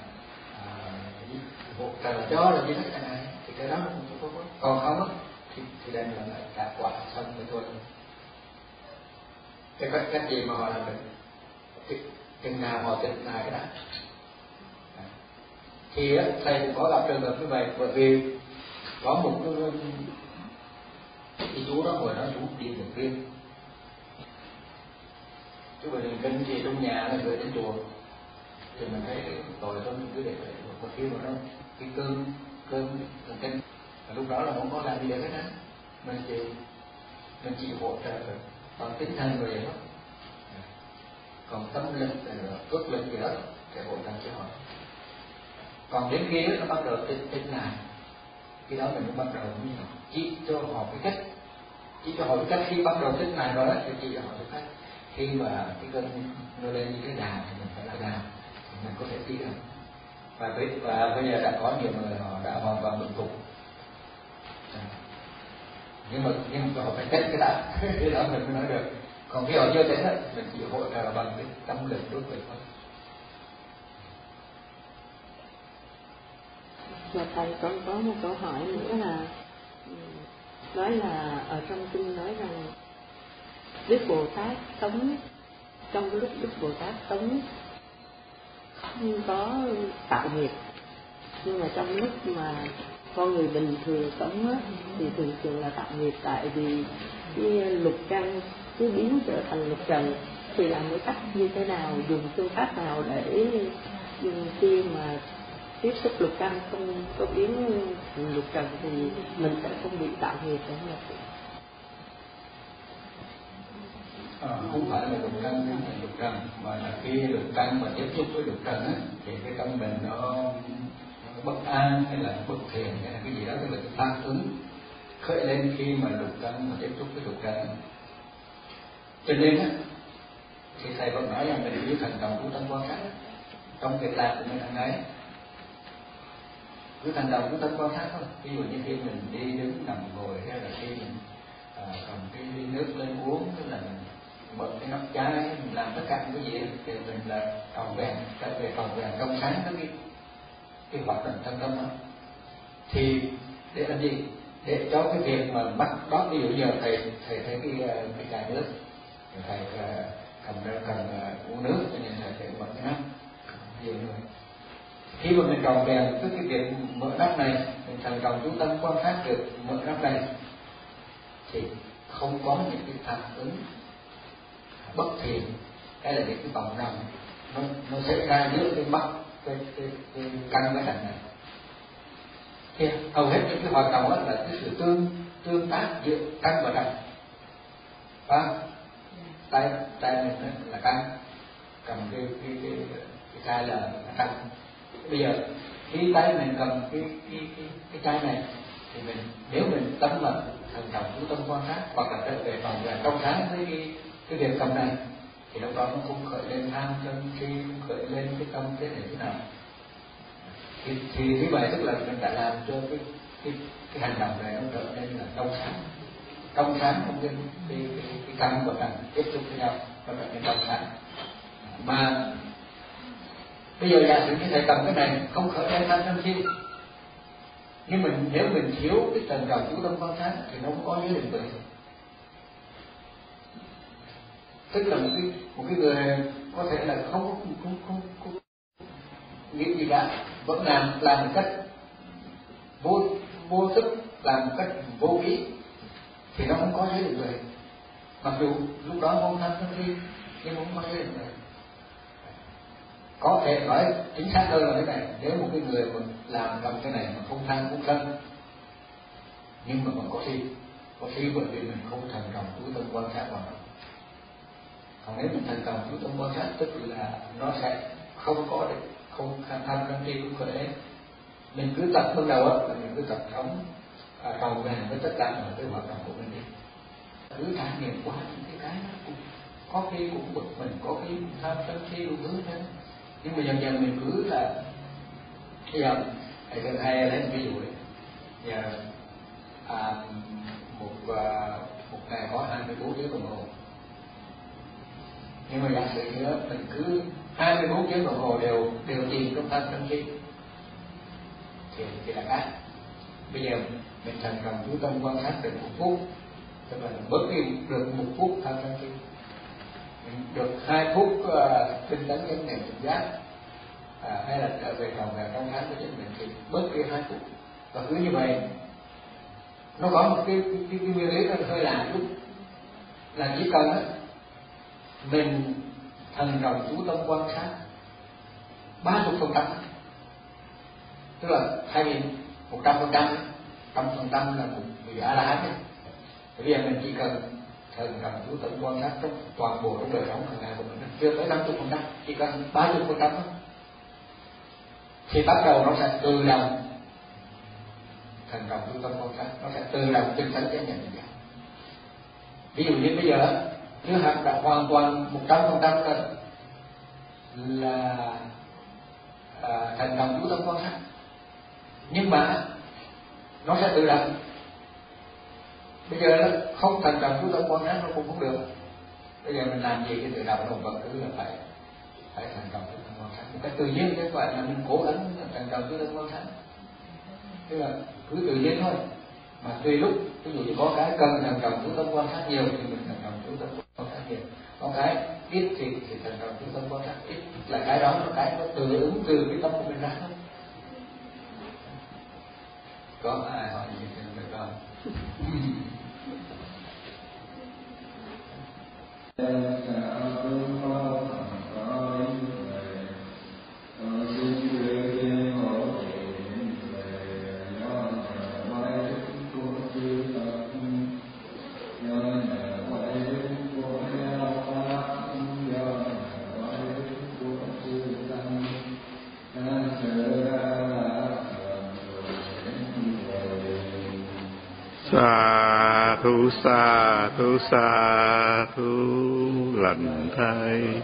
cờ chó cho là như thế này. Thì cái đó cũng không có còn không á. Thì thì đây là lại quả xong rồi thôi. Cái cách cách gì mà họ làm được? Thì chừng nào họ tịch lại cái đó thì á, thầy cũng có gặp trường hợp như vậy. Bởi vì có một cái thì chú đó ngồi đó, chú đi thường xuyên chú bởi vì kinh gì trong nhà nó gửi đến chùa. Thì mình thấy tội thôi cứ để vậy một khi mà nó cái cơn cơn thần kinh và lúc đó là không có làm gì được hết á. Mình chỉ mình chỉ hỗ trợ bằng tinh thần rồi đó. Còn tâm lực ờ, là cước lực gì đó để hỗ trợ cho họ. Còn đến khi nó bắt đầu tinh tinh này khi đó mình cũng bắt đầu như chỉ cho họ cái cách. Chỉ cho họ cái cách khi bắt đầu thích này rồi đó thì chỉ cho họ cái cách. Khi mà cái cơn nó lên như cái đà thì mình phải là đà. Thì mình có thể đi được. Và bây, và bây giờ đã có nhiều người họ đã hoàn toàn bình phục. Dạ. Nhưng mà nhưng mà họ phải test cái đã. *laughs* Cái đó mình mới nói được. Còn khi họ chưa test mình chỉ hỗ trợ bằng cái tâm lực đối với thôi và thầy còn có một câu hỏi nữa là nói là ở trong kinh nói rằng Đức Bồ Tát sống trong lúc Đức Bồ Tát sống không có tạo nghiệp. Nhưng mà trong lúc mà con người bình thường sống á, thì thường thường là tạo nghiệp. Tại vì cái lục căn cứ biến trở thành lục trần thì làm cái cách như thế nào dùng phương pháp nào để khi mà tiếp xúc lục căn không có biến lục trần thì mình sẽ không bị tạo nghiệp đúng không à, không phải là lục căn là lục trần mà là khi lục căn mà tiếp xúc với lục trần á thì cái tâm mình nó, bất an hay là bất thiện hay là cái gì đó tức là cái phản ứng khởi lên khi mà lục căn mà tiếp xúc với lục trần cho nên á thì thầy vẫn nói rằng mình phải thần trọng của tâm quan sát trong việc làm của mình hàng ngày cứ thành đầu cứ ta quan sát thôi. Ví dụ như khi mình đi đứng nằm ngồi hay là khi mình à, cầm cái ly nước lên uống tức là mình bật cái nắp chai mình làm tất cả những cái gì thì mình là cầu vàng trở về cầu vàng trong sáng tới cái cái hoạt động thân tâm đó. Thì để làm gì? Để cho cái việc mà bắt đó ví dụ giờ thầy thầy thấy cái à, cái chai nước thầy à, cầm ra cầm à, uống nước cho nên thầy phải bật cái nắp. Ví dụ như vậy khi mà mình tròn vẹn với cái việc mở nắp này mình thành công chú tâm quan sát được mở nắp này thì không có những cái phản ứng bất thiện hay là những cái vòng đồng nó nó sẽ ra giữa cái mắt cái cái, cái căn với hành này. Thì hầu hết những cái hoạt động đó là cái sự tương tương tác giữa căn và trần và tay tay mình là căn cầm cái cái cái cái chai là căn bây giờ khi tay mình cầm cái cái cái cái chai này thì mình nếu mình tâm là thần trọng chú tâm quan sát hoặc là trở về phòng là trong sáng với cái cái việc cầm này thì lúc đó nó không khởi lên tham sân si không khởi lên cái tâm thế này thế nào. Thì, thì như vậy tức là mình đã làm cho cái cái cái hành động này nó trở nên là trong sáng. Trong sáng không cái cái cái, cái căn của mình tiếp xúc với nhau nó trở nên trong sáng. Mà bây giờ giả sử như thầy cầm cái này không khởi lên tham sân si nhưng mình nếu mình thiếu cái trần trọng chú tâm quan sát thì nó không có giới định tuệ tức là một cái một cái người có thể là không không không, không nghĩ gì cả vẫn làm làm một cách vô vô thức làm một cách vô ý thì nó không có giới định tuệ mặc dù lúc đó không tham sân si nhưng không có giới định tuệ có thể nói chính xác hơn là thế này nếu một cái người mà làm cầm cái này mà không tham không thân nhưng mà vẫn có khi có khi bởi vì mình không thành công chú tâm quan sát vào nó. Còn nếu mình thành công chú tâm quan sát tức là nó sẽ không có được không tham tham sân si cũng có thể. Mình cứ tập ban đầu á là mình cứ tập sống à, cầu vàng với tất cả mọi cái hoạt động của mình đi. Cứ trải nghiệm qua những cái cái đó cũng có khi cũng bực mình có khi cũng tham sân si đủ thứ hết nhưng mà dần dần mình cứ là bây giờ thầy thầy hay lấy một ví dụ đấy giờ à, một à, một ngày có 24 tiếng đồng hồ. Nhưng mà giả sử như mình cứ 24 tiếng đồng hồ đều đều tìm trong thân tâm trí thì thì là khác. Bây giờ mình thành cần chú tâm quan sát được một phút tức mình bớt đi được một phút thân tâm trí được hai phút ờ, uh, tinh tấn chánh niệm tỉnh giác à, hay là trở về phòng về trong tháng của chính mình thì bớt đi hai phút. Và cứ như vậy nó có một cái cái, cái, cái nguyên lý nó hơi lạ chút. Là chỉ cần á mình thần đồng chú tâm quan sát ba chục phần trăm. Tức là thay vì một trăm phần trăm trăm phần trăm là một vị a la hán bây giờ mình chỉ cần thần gặp chú tâm quan sát trong toàn bộ trong đời sống hàng ngày của mình chưa tới năm chục phần trăm chỉ cần ba chục phần trăm thôi. Thì bắt đầu nó sẽ tự động thành trọng chú tâm quan sát. Nó sẽ tự động tinh tấn cái nhận được ví dụ như bây giờ nếu hạt đã hoàn toàn một trăm phần trăm là là à, thành đồng chú tâm quan sát. Nhưng mà nó sẽ tự động bây giờ nó không thành đồng chú tâm quan sát, nó cũng không được. Bây giờ mình làm gì cái tự động nó vẫn cứ là phải phải thành công chú tâm quan sát. Một cách tự nhiên cái gọi là mình cố gắng thành công chú tâm quan sát. Tức là cứ tự nhiên thôi. Mà tùy lúc, ví dụ có cái cần thành công chú tâm quan sát nhiều thì mình thành công chú tâm quan sát nhiều. Có cái ít thì thì thành công chú tâm quan sát ít. Là cái đó, là cái nó tự ứng từ cái tâm của mình ra. Thôi có ai hỏi gì thì được không Sa thu xa thu xa thu lành thay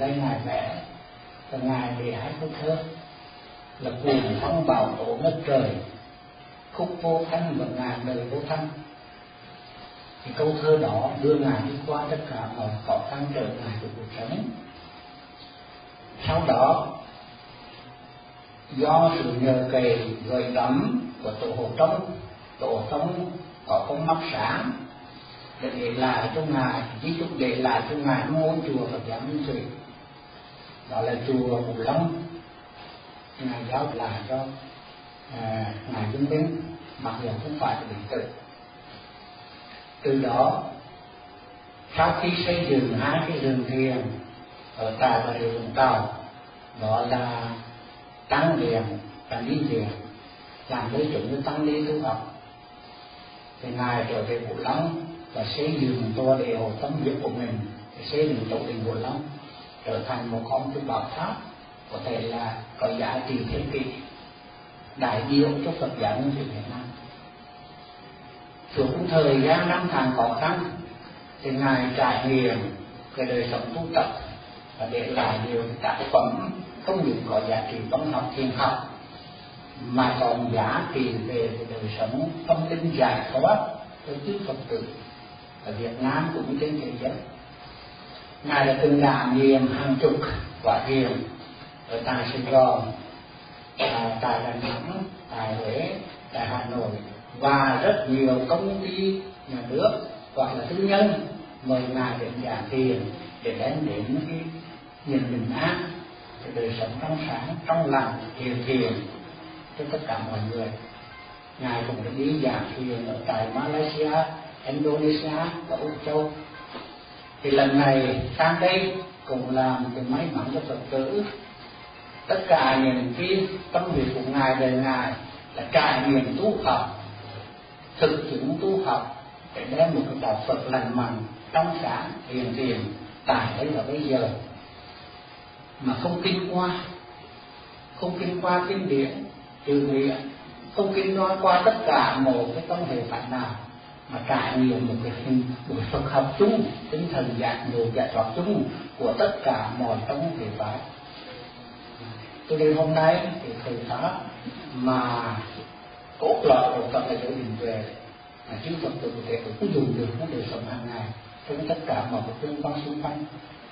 đây ngài vẽ và ngài để hai câu thơ là cuồng phong bảo tổ ngất trời, khúc vô thanh và ngàn đời vô thanh thì câu thơ đó đưa ngài đi qua tất cả mọi khó khăn trở ngại của cuộc sống. Sau đó, do sự nhờ cậy, gợi đắm của tổ hộ tông tổ tông có con mắt sáng, để để lại cho ngài di chúc để lại cho ngài ngôi chùa Phật giáo Minh Thủy đó là chùa Phù Long. Ngài giáo lại cho à, ngài dân đến mặc dù không phải là điện tử từ đó sau khi xây dựng hai cái rừng thiền ở tại bà rịa vũng tàu đó là tăng điền và đi điền làm lấy chuẩn như tăng ni tu học. Thì ngài trở về vũ long và xây dựng toa đề hồ tâm huyết của mình xây dựng tổ đình vũ long trở thành một con tu bảo pháp, có thể là có giá trị thế kỷ đại biểu cho Phật giáo nguyên thủy Việt Nam. Suốt thời gian năm tháng khó khăn thì ngài trải nghiệm cái đời sống tu tập và để lại nhiều tác phẩm không những có giá trị văn học thiền học, mà còn giá trị về đời sống tâm linh giải thoát cho chư Phật tử ở Việt Nam cũng trên thế giới ngài đã từng đảm nhiệm hàng chục quả thiền ở tại Sài Gòn à, tại Đà Nẵng tại Huế tại Hà Nội và rất nhiều công ty nhà nước hoặc là tư nhân mời ngài đến giảng thiền để đem đến cái nhìn bình an cái đời sống trong sáng trong lành hiền thiền cho tất cả mọi người. Ngài cũng đã đi giảng thiền ở tại Malaysia Indonesia và Úc Châu thì lần này, sang đây cũng làm cái may mắn cho Phật tử. Tất cả những cái tâm huyết của ngài đời ngài là trải nghiệm tu học, thực chứng tu học để đem một cái đạo Phật lành mạnh, trong sáng, hiền thiền tại đây và bây giờ. Mà không kinh qua, không kinh qua kinh điển, từ nguyện không kinh nói qua tất cả một cái tâm hệ phản nào mà trải nghiệm một cái hình một Phật học chung tinh thần giác ngộ giải thoát chung của tất cả mọi tông thể phái. Cho nên hôm nay thì thời pháp mà cốt lõi của Phật là chỗ định về, mà chư Phật tử có thể cũng dùng được nó đời sống hàng ngày trong tất cả mọi cái tương quan xung quanh.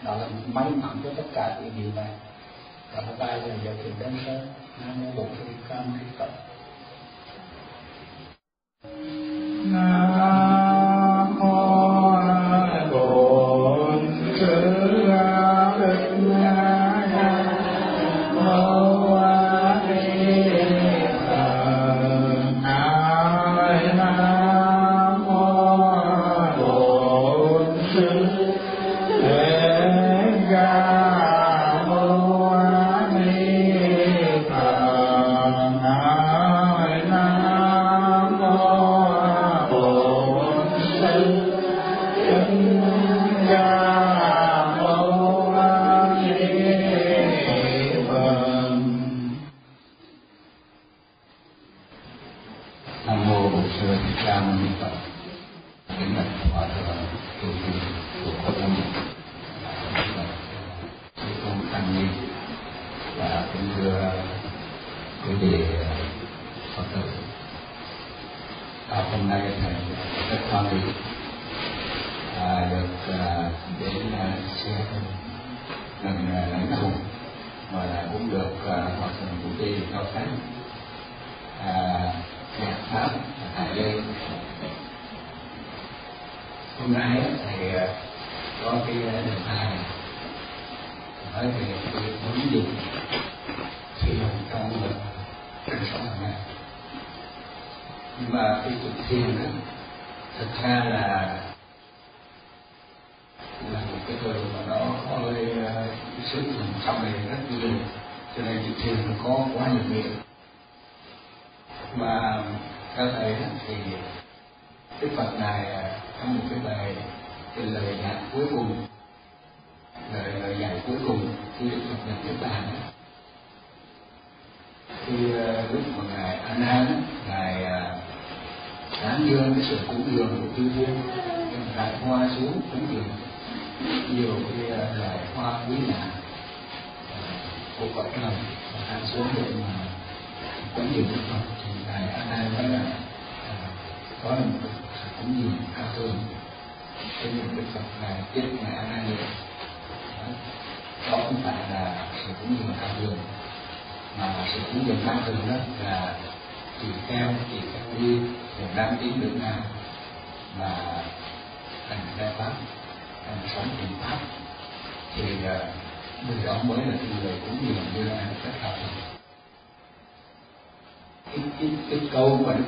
Đó là một may mắn cho tất cả những điều này. Và hôm nay là giáo thiệu đơn sơ nam mô bổn sư ca mâu ni phật nam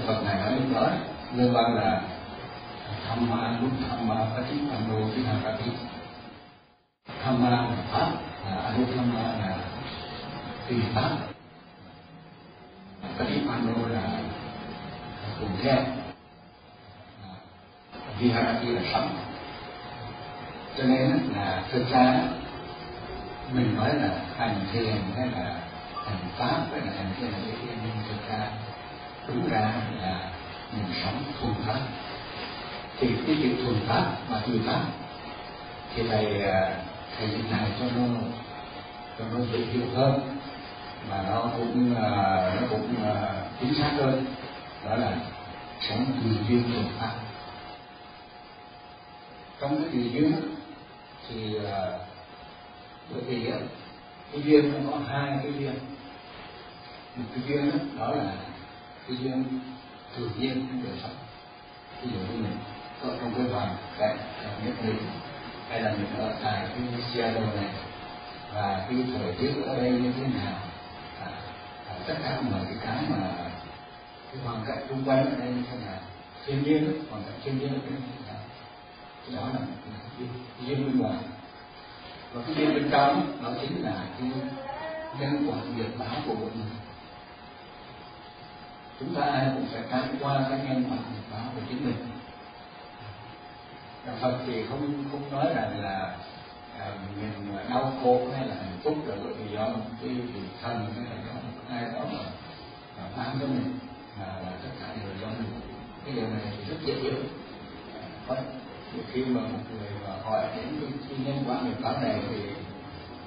Phật này ở lúc đó. Nguyên văn là tham ma lúc tham ma phát trí tham đô thứ hai phát trí tham ma là pháp, là anu tham ma, là tùy pháp. Phát trí tham đô là cùng theo viharati là sống cho nên là thực ra mình nói là hành thiền hay là hành pháp hay là hành thiền là cái thiền nhưng thực ra đúng ra là mình sống thuần pháp thì cái chữ mà pháp. Và pháp thì thầy à, thầy dịch này cho nó cho nó dễ hiểu hơn mà nó cũng à, nó cũng à, chính xác hơn. Đó là sống tùy duyên thuần pháp. Trong cái tùy duyên thì bởi vì cái duyên nó có hai cái duyên. Một cái duyên đó, đó là cái duyên tự nhiên trong đời sống ví dụ như mình ở trong cái hoàn cảnh nhất định hay là mình ở tại cái Seattle này và cái thời tiết ở đây như thế nào. À, à, tất cả mọi cái cái mà cái hoàn cảnh xung quanh ở đây như thế nào thiên nhiên hoàn cảnh thiên nhiên ở đây như thế nào cái đó là cái duyên bên ngoài. Và cái duyên bên trong đó chính là cái nhân quả nghiệp báo của mỗi người. Chúng ta ai cũng phải trải qua cái nhân quả nghiệp báo của chính mình. Phật thì không không nói rằng là à, mình đau khổ hay là hạnh phúc là bởi vì do một cái vị thần hay là do một ai đó mà, mà cho mình mà là tất cả đều do mình. Cái điều này thì rất dễ hiểu. Thôi khi mà một người mà hỏi đến cái nhân quả nghiệp báo này thì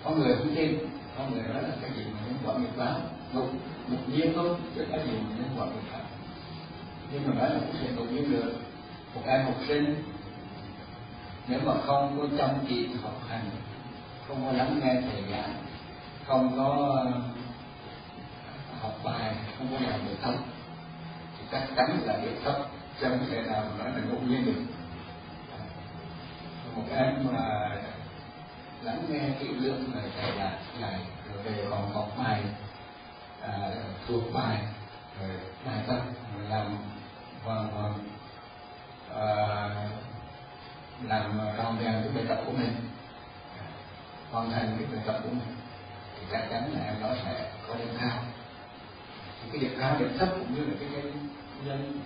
có người không tin có người nói là cái gì mà nhân quả nghiệp báo một một nhiên thôi chứ cái gì mà nhân quả nghiệp báo nhưng mà nói là cũng sẽ đột nhiên được. Một em học sinh nếu mà không có chăm chỉ học hành không có lắng nghe thầy giảng không có ờ, học bài không có làm được thấp thì chắc chắn là được thấp chẳng thể nào nói là ngẫu nhiên được. Một em mà lắng nghe kỹ lưỡng lời thầy là này rồi về còn học bài à, thuộc bài rồi bài tập làm hoàn hoàn à, làm hoàn thành cái bài tập của mình. Hoàn thành cái bài tập của mình. Thì chắc chắn là em đó sẽ có điểm cao thì cái điểm cao điểm thấp cũng như là cái nhân nhân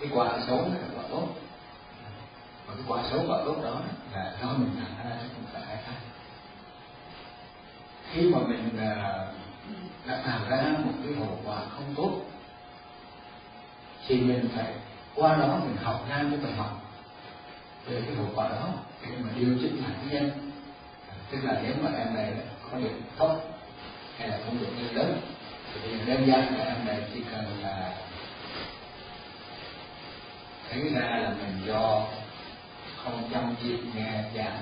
cái quả xấu là quả tốt. Và cái quả xấu, quả tốt đó là do mình tạo ra chứ không phải ai khác. Khi mà mình ờ, đã tạo ra một cái hậu quả không tốt, thì mình phải qua đó mình học ra cái bài học về cái hậu quả đó để mà điều chỉnh hạt nhân tức là nếu mà em này có được thấp hay là không được như lớn, thì đơn giản là em này chỉ cần là thấy ra là mình do không chăm chỉ nghe giảng,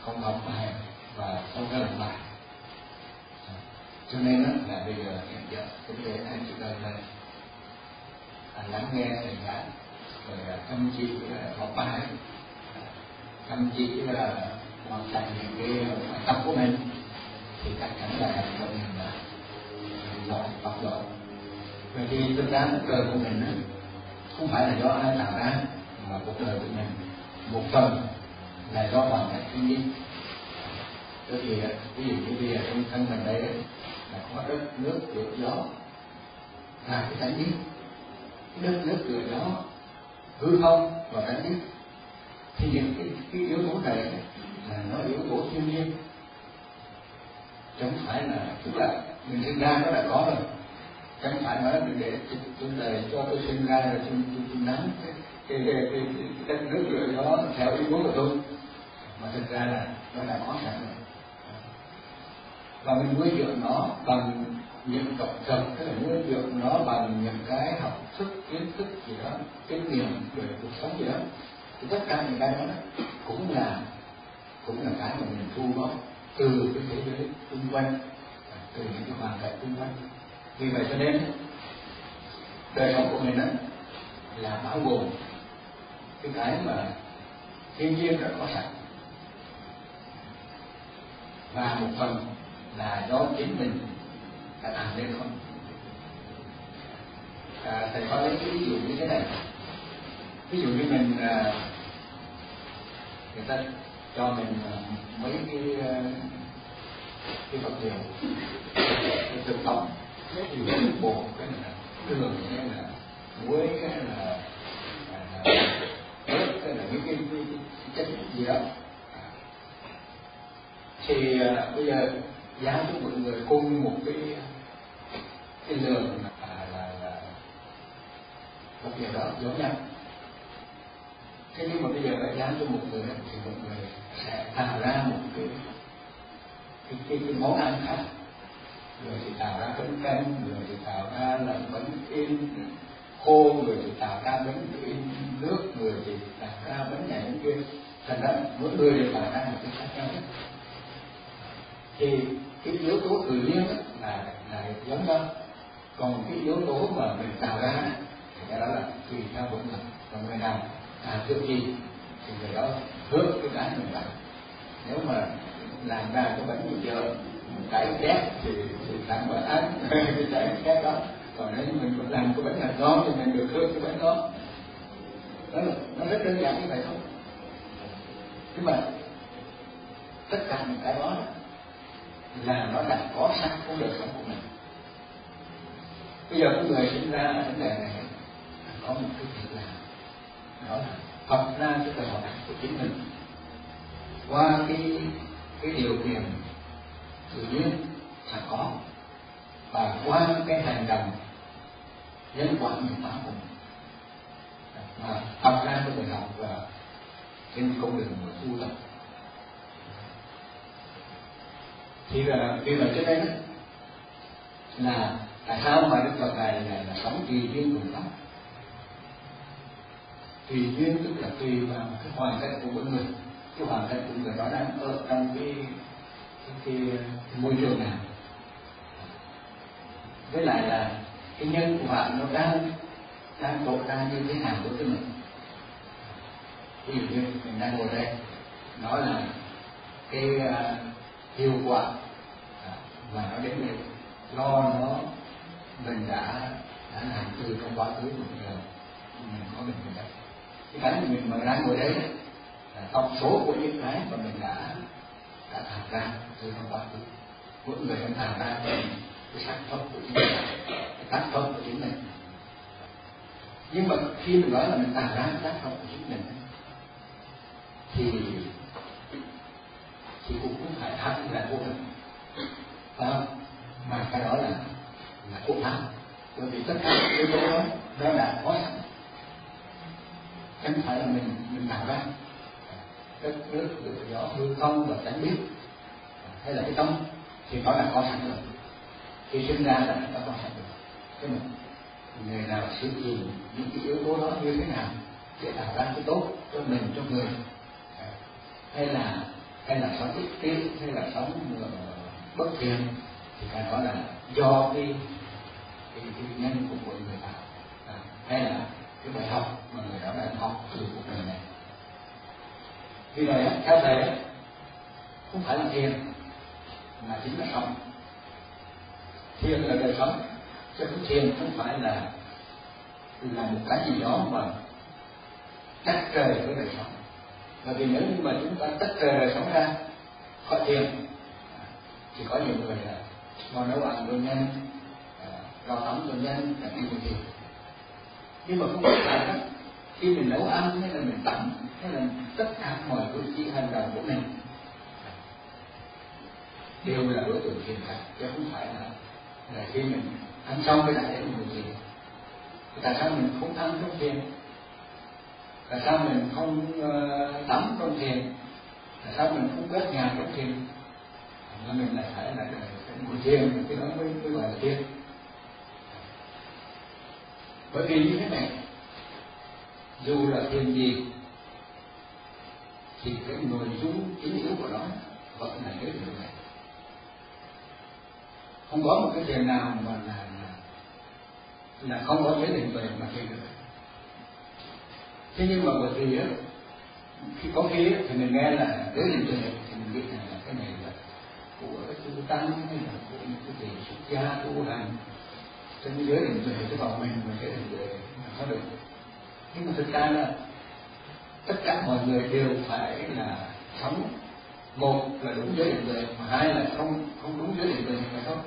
không học bài và không có làm bài. Cho nên đó là bây giờ hiện giờ cũng để anh chỉ cần là lắng nghe thầy giảng rồi thậm chí là học bài thậm chí là hoàn thành những cái bài tập của mình. Thì chắc chắn là công nhận là giỏi học giỏi. Vậy thì thực ra cuộc đời của mình đó, không phải là do ai tạo ra mà cuộc đời của mình một phần là do hoàn cảnh thiên nhiên tức thì ví dụ như bây giờ trong thân mình đây là có đất nước lửa gió. Là cái tánh biết đất nước lửa gió hư không và cái biết thì những cái, cái yếu tố này là nó yếu tố thiên nhiên. Chẳng phải là tức là mình sinh ra nó đã có rồi. Chẳng phải nói mình để tôi đời cho tôi sinh ra rồi tôi, tôi, tôi nắm cái cái, cái, cái, cái đất nước rồi đó theo ý muốn của tôi. Mà thực ra là nó đã có sẵn rồi. Và mình nuôi dưỡng nó bằng những cộng vật tức là nuôi được nó bằng những cái học thức, kiến thức gì đó, kinh nghiệm về cuộc sống gì đó, thì tất cả những cái đó cũng là cũng là cái mà mình thu góp từ cái thế giới xung quanh, từ những cái hoàn cảnh xung quanh. Vì vậy cho nên, đời sống của mình đó là bao gồm cái cái mà thiên nhiên đã có sẵn. Và một phần là do chính mình là làm lên không. À, thầy có lấy ví dụ như thế này. Ví dụ như mình à, người ta cho mình à, mấy cái à, cái vật liệu cái thực phẩm ví dụ như bột cái là đường cái là muối cái là à, nước cái là những cái, cái, cái chất gì đó. Thì à, bây giờ giá của mọi người cùng một cái cái lượng là, là, là một điều đó giống nhau. Thế nhưng mà bây giờ lại dán cho một người thì một người sẽ tạo ra một cái cái, cái, cái món ăn khác. Người thì tạo ra bánh canh người thì tạo ra là bánh in khô người thì tạo ra bánh in nước người thì tạo ra bánh này bánh kia. Thành ra mỗi người đều tạo ra một cái khác nhau. Hết thì cái yếu tố tự nhiên là là giống nhau còn cái yếu tố mà mình tạo ra, thì cái đó là tùy theo bổn lực và người nào làm được gì thì người đó hước cái cái mình làm nếu mà làm ra cái bánh gì dừa cái ghét thì thì tặng bữa ăn cái cái ghét đó. Còn nếu mình còn làm cái bánh hạt ngon thì mình được hước cái bánh đó. Đó là, nó rất đơn giản như vậy thôi. Nhưng mà tất cả những cái đó, là nó đã có sẵn trong đời sống của mình bây giờ cái người sinh ra ở vấn đề này có một cái việc làm, đó là học ra cái bài học của chính mình. Qua cái cái điều kiện tự nhiên sẵn có, và qua cái hành động nhân quả nghiệp báo của mình mà học ra cái bài học trên con đường của tu tập. Thì là vì vậy cho nên là tại sao mà đức phật này là, là sống tùy duyên cùng pháp? Tùy duyên tức là tùy vào cái hoàn cảnh của mỗi người. Cái hoàn cảnh của người đó đang ở trong cái cái, cái, cái môi trường nào với lại là cái nhân của bạn nó đang đang lộ ra như thế nào đối với mình? Ví dụ như mình đang ngồi đây. Nói là cái uh, hiệu quả à, mà nó đến để lo nó mình đã đã làm từ trong quá khứ một giờ. Mình có mình mình đã, cái cái mà mình mà đang ngồi đây là tổng số của những cái mà mình đã đã làm ra từ trong quá khứ mỗi người đang làm ra cái sản phẩm của chính mình cái tác phẩm của chính mình. Nhưng mà khi mình nói là mình tạo ra tác phẩm của chính mình thì thì cũng không phải hẳn là vô hình. Phải không? Mà cái đó là là cố pháp bởi vì tất cả yếu tố đó đó là có sẵn. Chẳng phải là mình mình tạo ra. Đất nước được rõ hư không và chẳng biết. Hay là cái tâm thì nó là có sẵn rồi. Khi sinh ra là đã có sẵn rồi. Thế mà người nào sử dụng những cái yếu tố đó như thế nào để tạo ra cái tốt cho mình, cho người? Hay là hay là sống ích kỷ hay là sống ờ, bất thiện? Thì phải nói là do cái cái, cái nhân của mỗi người tạo à, hay là cái bài học mà người đó đã học từ cuộc đời này. Vì vậy theo thầy không phải là thiền mà chính là sống. Thiền là đời sống chứ không thiền không phải là là một cái gì đó mà tách rời với đời sống. Bởi vì nếu như mà chúng ta tách rời đời sống ra khỏi thiền thì có nhiều người là mà nấu ăn cho nhanh à, lo tắm cho nhanh là cái gì nhưng mà không phải là khi mình nấu ăn hay là mình tắm hay là tất cả mọi cử chỉ hành động của mình đều là đối tượng thiền cả chứ không phải là là khi mình ăn xong cái đại để mình thiền tại sao mình không ăn trong thiền? Tại sao mình không uh, tắm trong thiền? Tại sao mình không quét nhà trong thiền? Mà mình lại phải là cái ngồi thiền cái đó mới mới gọi là thiền bởi vì như thế này dù là thiền gì thì cái nội dung chính yếu của nó vẫn là cái điều này. Không có một cái thiền nào mà là là, là không có giới định về mà thiền được. Thế nhưng mà bởi vì á khi có khi thì mình nghe là giới định về thì mình biết là tu tăng hay là của những cái vị xuất gia tu hành trên giới định tuệ cái vào mình mà sẽ định tuệ là có được. Nhưng mà thực ra là tất cả mọi người đều phải là sống. Một là đúng giới định tuệ mà hai là không không đúng giới định tuệ phải không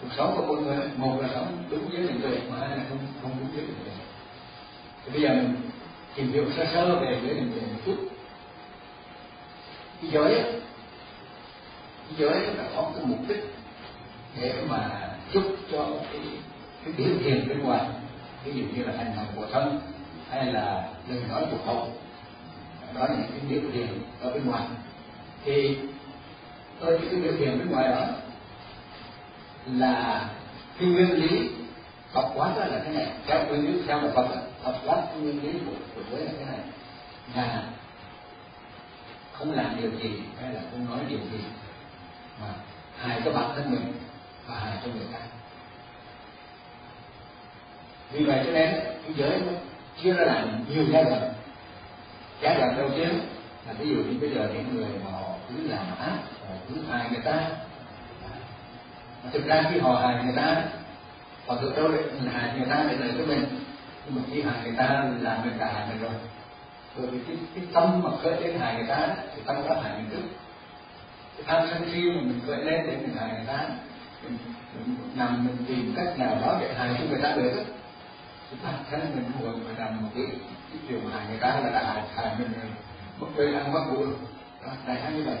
cuộc sống của con người, một là sống đúng giới định tuệ mà hai là không không đúng giới định tuệ thì bây giờ mình tìm hiểu sơ sơ về giới định tuệ một chút. Cái giới giới là có cái mục đích để mà giúp cho cái cái biểu hiện bên ngoài ví dụ như là hành động của thân, hay là lời nói của khẩu đó là những cái biểu hiện ở bên ngoài. Thì ở những cái biểu hiện bên ngoài đó là cái nguyên lý tập quán đó là cái này. Theo nguyên lý, theo một phật tập quán cái nguyên lý của của giới là cái này. Là không làm điều gì hay là không nói điều gì mà hại cho bản thân mình và hại cho người khác. Vì vậy cho nên thế giới nó chia ra làm nhiều giai đoạn. Giai đoạn đầu tiên là ví dụ như bây giờ những người mà họ cứ làm ác họ cứ hại người ta. Mà thực ra khi họ hại người ta họ tự đâu để hại người ta để lợi cho mình. Nhưng mà khi hại người ta làm mình đã hại mình rồi. Bởi vì cái, cái tâm mà khởi đến hại người ta thì tâm đó hại mình trước tham sân si mà mình gợi lên để mình hại người ta. Mình, mình nằm mình tìm cách nào đó để hại cho người ta được chúng ta thân mình buồn mà làm một cái cái điều hại người ta là đã hại hại mình rồi mất quên ăn mất buồn đó đại khái như vậy.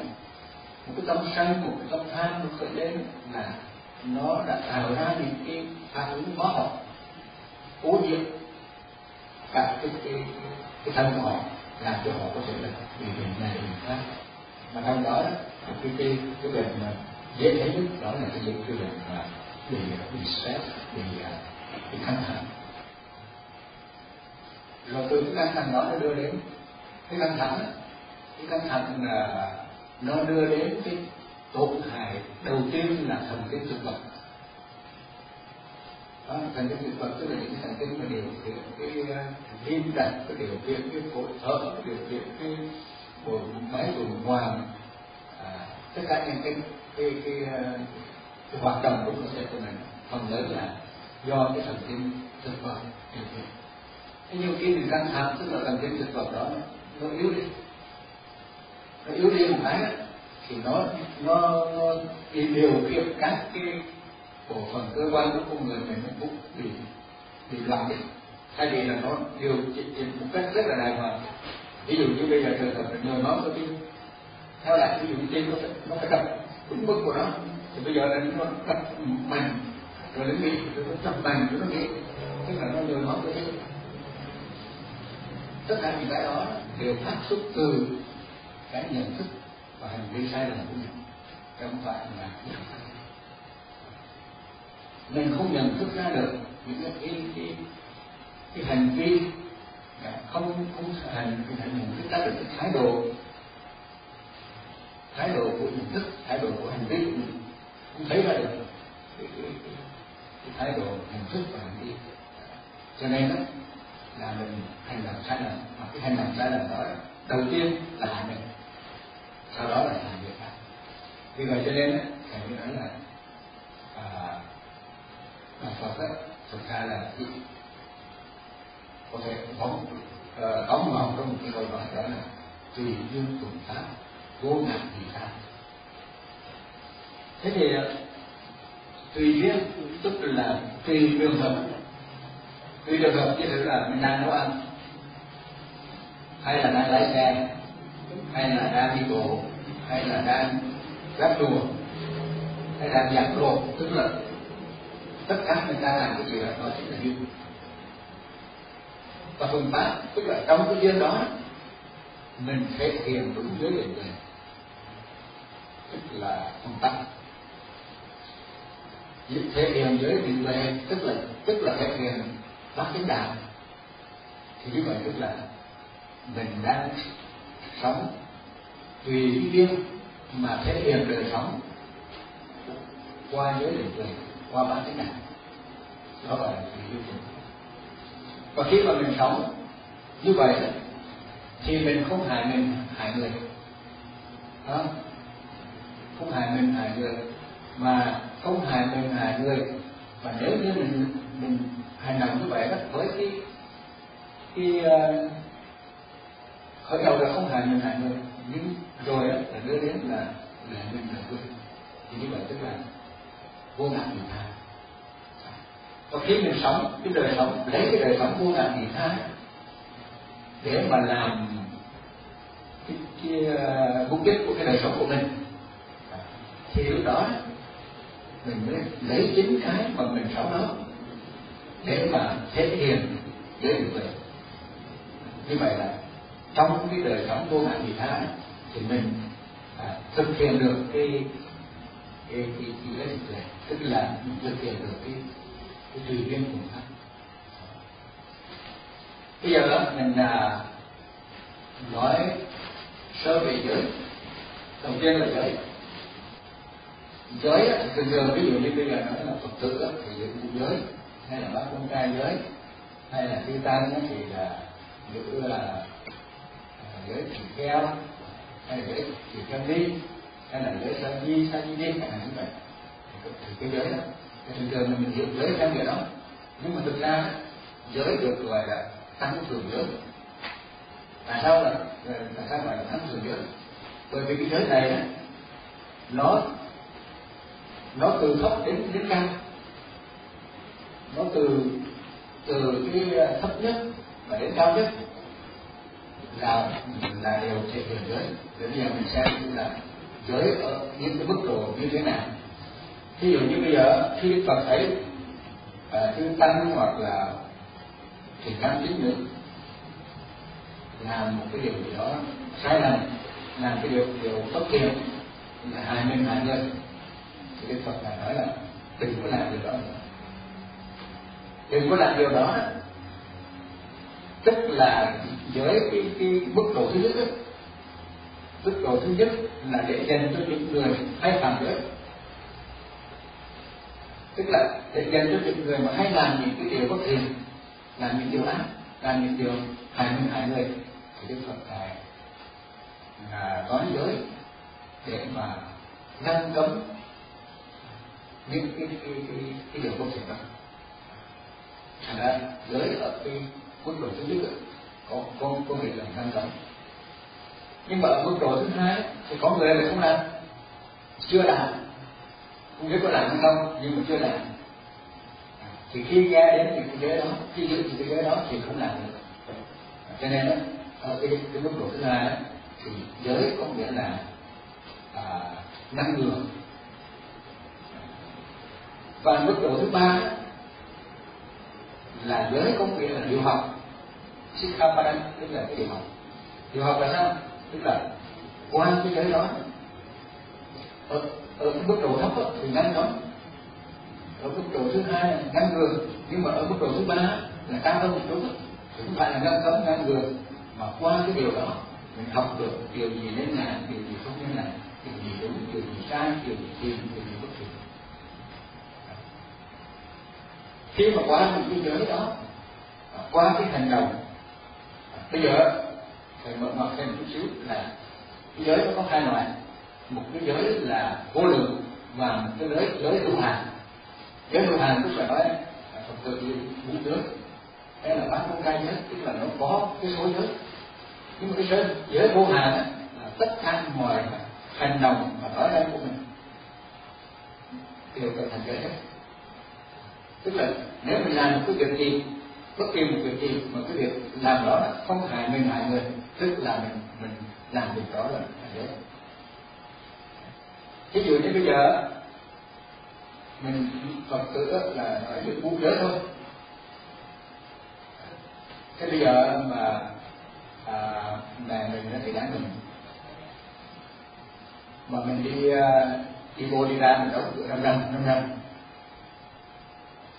Một cái tâm sân một cái tâm tham nó khởi lên là nó đã tạo ra những cái phản ứng hóa học ô nhiễm cả cái cái cái thân của họ làm cho họ có thể là bị bệnh này bệnh khác mà trong đó cái cái cái bệnh mà dễ thấy nhất đó là cái những cái bệnh mà bị bị stress bị bị căng thẳng rồi từ cái căng thẳng đó nó đưa đến cái căng thẳng cái căng thẳng là nó đưa đến cái tổn hại đầu tiên là thần kinh thực vật. Đó, thần kinh thực vật tức là những thần kinh mà điều khiển cái à, tim đập cái điều khiển cái phổi thở cái điều khiển cái bộ máy tuần hoàn tất cả những cái cái cái, cái, cái hoạt động của cơ thể của mình phần lớn là do cái thần kinh thực vật điều khiển thế nhưng khi mình căng thẳng tức là thần kinh thực vật đó nó yếu đi. Nó yếu đi một cái thì nó nó nó đi điều khiển các cái bộ phận cơ quan của con người mình nó cũng bị bị loạn đi. Thay vì là nó điều chỉnh một cách rất là đàng hoàng. Ví dụ như bây giờ trường hợp mình nhồi máu cơ tim theo lại ví dụ trên nó phải nó phải đập đúng mức của nó. Thì bây giờ là nó đập mạnh rồi nó nghĩ rồi nó đập mạnh rồi nó nghĩ. Tức là nó nhồi nó cái tim tất cả những cái đó đều phát xuất từ cái nhận thức và hành vi sai lầm của mình. Không phải là mình không nhận thức ra được những cái cái cái, cái hành vi không không hành cái hành nhận thức ra được cái thái độ thái độ của nhận thức thái độ của hành vi của mình. Cũng thấy ra được cái, cái, cái, cái thái độ nhận thức và hành vi. Cho nên đó là mình hành động sai lầm mà cái hành động sai lầm đó đầu tiên là hại mình sau đó là hại người khác. Vì vậy cho nên thầy mới nói là à, là Phật đó, thực ra là chỉ có thể phóng uh, ờ, đóng trong một cái câu nói đó là tùy duyên tùng pháp vô ngại thì sao? thế thì à, tùy duyên, tức là tùy trường hợp tùy trường hợp như thế là mình đang nấu ăn, hay là đang lái xe, hay là đang đi bộ, hay là đang gác đùa, hay đang giặt đồ, tức là tất cả người ta làm cái gì đó nó chính là duyên và phương pháp, tức là trong cái duyên đó, mình sẽ hiện đúng giới định này là phong tắc thể hiện giới định lệ tức là tức là thể hiện bát chánh đạo. Thì như vậy tức là mình đang sống tùy duyên mà thể hiện đời sống qua giới định lệ qua bát chánh đạo. Đó là tùy duyên và khi mà mình sống như vậy thì mình không hại mình, hại người. Đó không hại mình hại người mà không hại mình hại người. Và nếu như mình mình hành động như vậy đó với cái cái uh, khởi đầu là không hại mình hại người nhưng rồi đó, là đưa đến là là mình là quên thì như vậy tức là vô nạn vị tha. Và khi mình sống cái đời sống lấy cái đời sống vô nạn vị tha để mà làm cái, cái uh, mục đích của cái đời sống của mình hiểu rõ đó mình mới lấy chính cái mà mình sống đó để mà thể hiện với được mình như vậy là trong cái đời sống vô hạn vị tha thì mình à, thực hiện được cái cái cái cái cái này? Tức là thực hiện được cái cái tùy duyên của pháp bây giờ đó mình à, nói sơ về giới. Đầu tiên là giới giới á, thường thường ví dụ như bây giờ nói là phật tử á, thì giữ giới hay là bác con trai giới hay là tư tăng thì là giữ là à, giới chỉ keo hay là giới chỉ keo đi hay là giới sa di sa di đi hay là như vậy. Thì cái giới đó thì thường thường mình hiểu giới theo nghĩa đó. Nhưng mà thực ra giới được gọi là tăng thường giới. Tại sao là tại sao gọi là tăng thường giới? Bởi vì cái giới này nó nó từ thấp đến đến cao. Nó từ từ cái ờ, thấp nhất và đến cao nhất là là đều thể hiện giới. Để bây giờ mình xem là giới ở những cái mức độ như thế nào. Ví dụ như bây giờ khi Phật thấy à, chư tăng hoặc là thiền nam chính nữ làm một cái điều gì đó sai lầm làm cái điều điều bất thiện là hai mươi hai người thì Đức Phật ngài nói là đừng có làm điều đó. Nữa đừng có làm điều đó. Tức là với cái, cái mức độ thứ nhất đó, mức độ thứ nhất là để dành cho những người hay phạm giới tức là để dành cho những người mà hay làm những cái điều bất thiện làm những điều ác làm những điều hại mình hại người thì đức phật ngài là nói giới để mà ngăn cấm những cái cái cái, cái điều không thể đó thành ra giới ở cái mức độ thứ nhất có có có việc là ngăn cấm. Nhưng mà ở mức độ thứ hai thì có người lại không làm. Chưa làm. Không biết có làm hay không nhưng mà chưa làm. Thì khi nghe đến những cái giới đó khi giữ những cái giới đó thì không làm được. Cho nên đó, ở cái, cái mức độ thứ hai thì giới có nghĩa là à, ngăn ngừa và mức độ thứ ba là giới công việc là điều học. Sikhapadan tức là cái điều học. Điều học là sao? Tức là qua cái giới đó ở, ở cái mức độ thấp thì ngăn cấm ở mức độ thứ hai là ngăn ngừa. Nhưng mà ở mức độ thứ ba là cao hơn một chút thì không phải là ngăn cấm ngăn ngừa. Mà qua cái điều đó mình học được điều gì nên làm điều gì không nên làm điều gì đúng điều gì sai điều gì thiện điều gì bất thiện khi mà qua những cái giới đó. Qua cái hành động. Bây giờ, thầy mở mặt thêm chút xíu là cái giới nó có hai loại. Một cái giới là vô lượng và một cái giới giới tu hành. Giới tu hành tức là nói phật tử bốn giới hay là bán con khai giới, tức là nó có cái số giới. Nhưng mà cái giới giới vô hạn là tất cả mọi hành động mà nói ra của mình. Đều trở thành giới hết tức là nếu mình làm một cái việc gì bất kỳ một việc gì mà cái việc làm đó là không hại mình hại người tức là mình mình làm việc đó là dễ. ví dụ như bây giờ mình phật tử là phải được buông giới thôi. Thế bây giờ mà à, mẹ mình nó thì đáng mình. Mà mình đi à, đi vô đi ra mình đóng cửa năm năm năm năm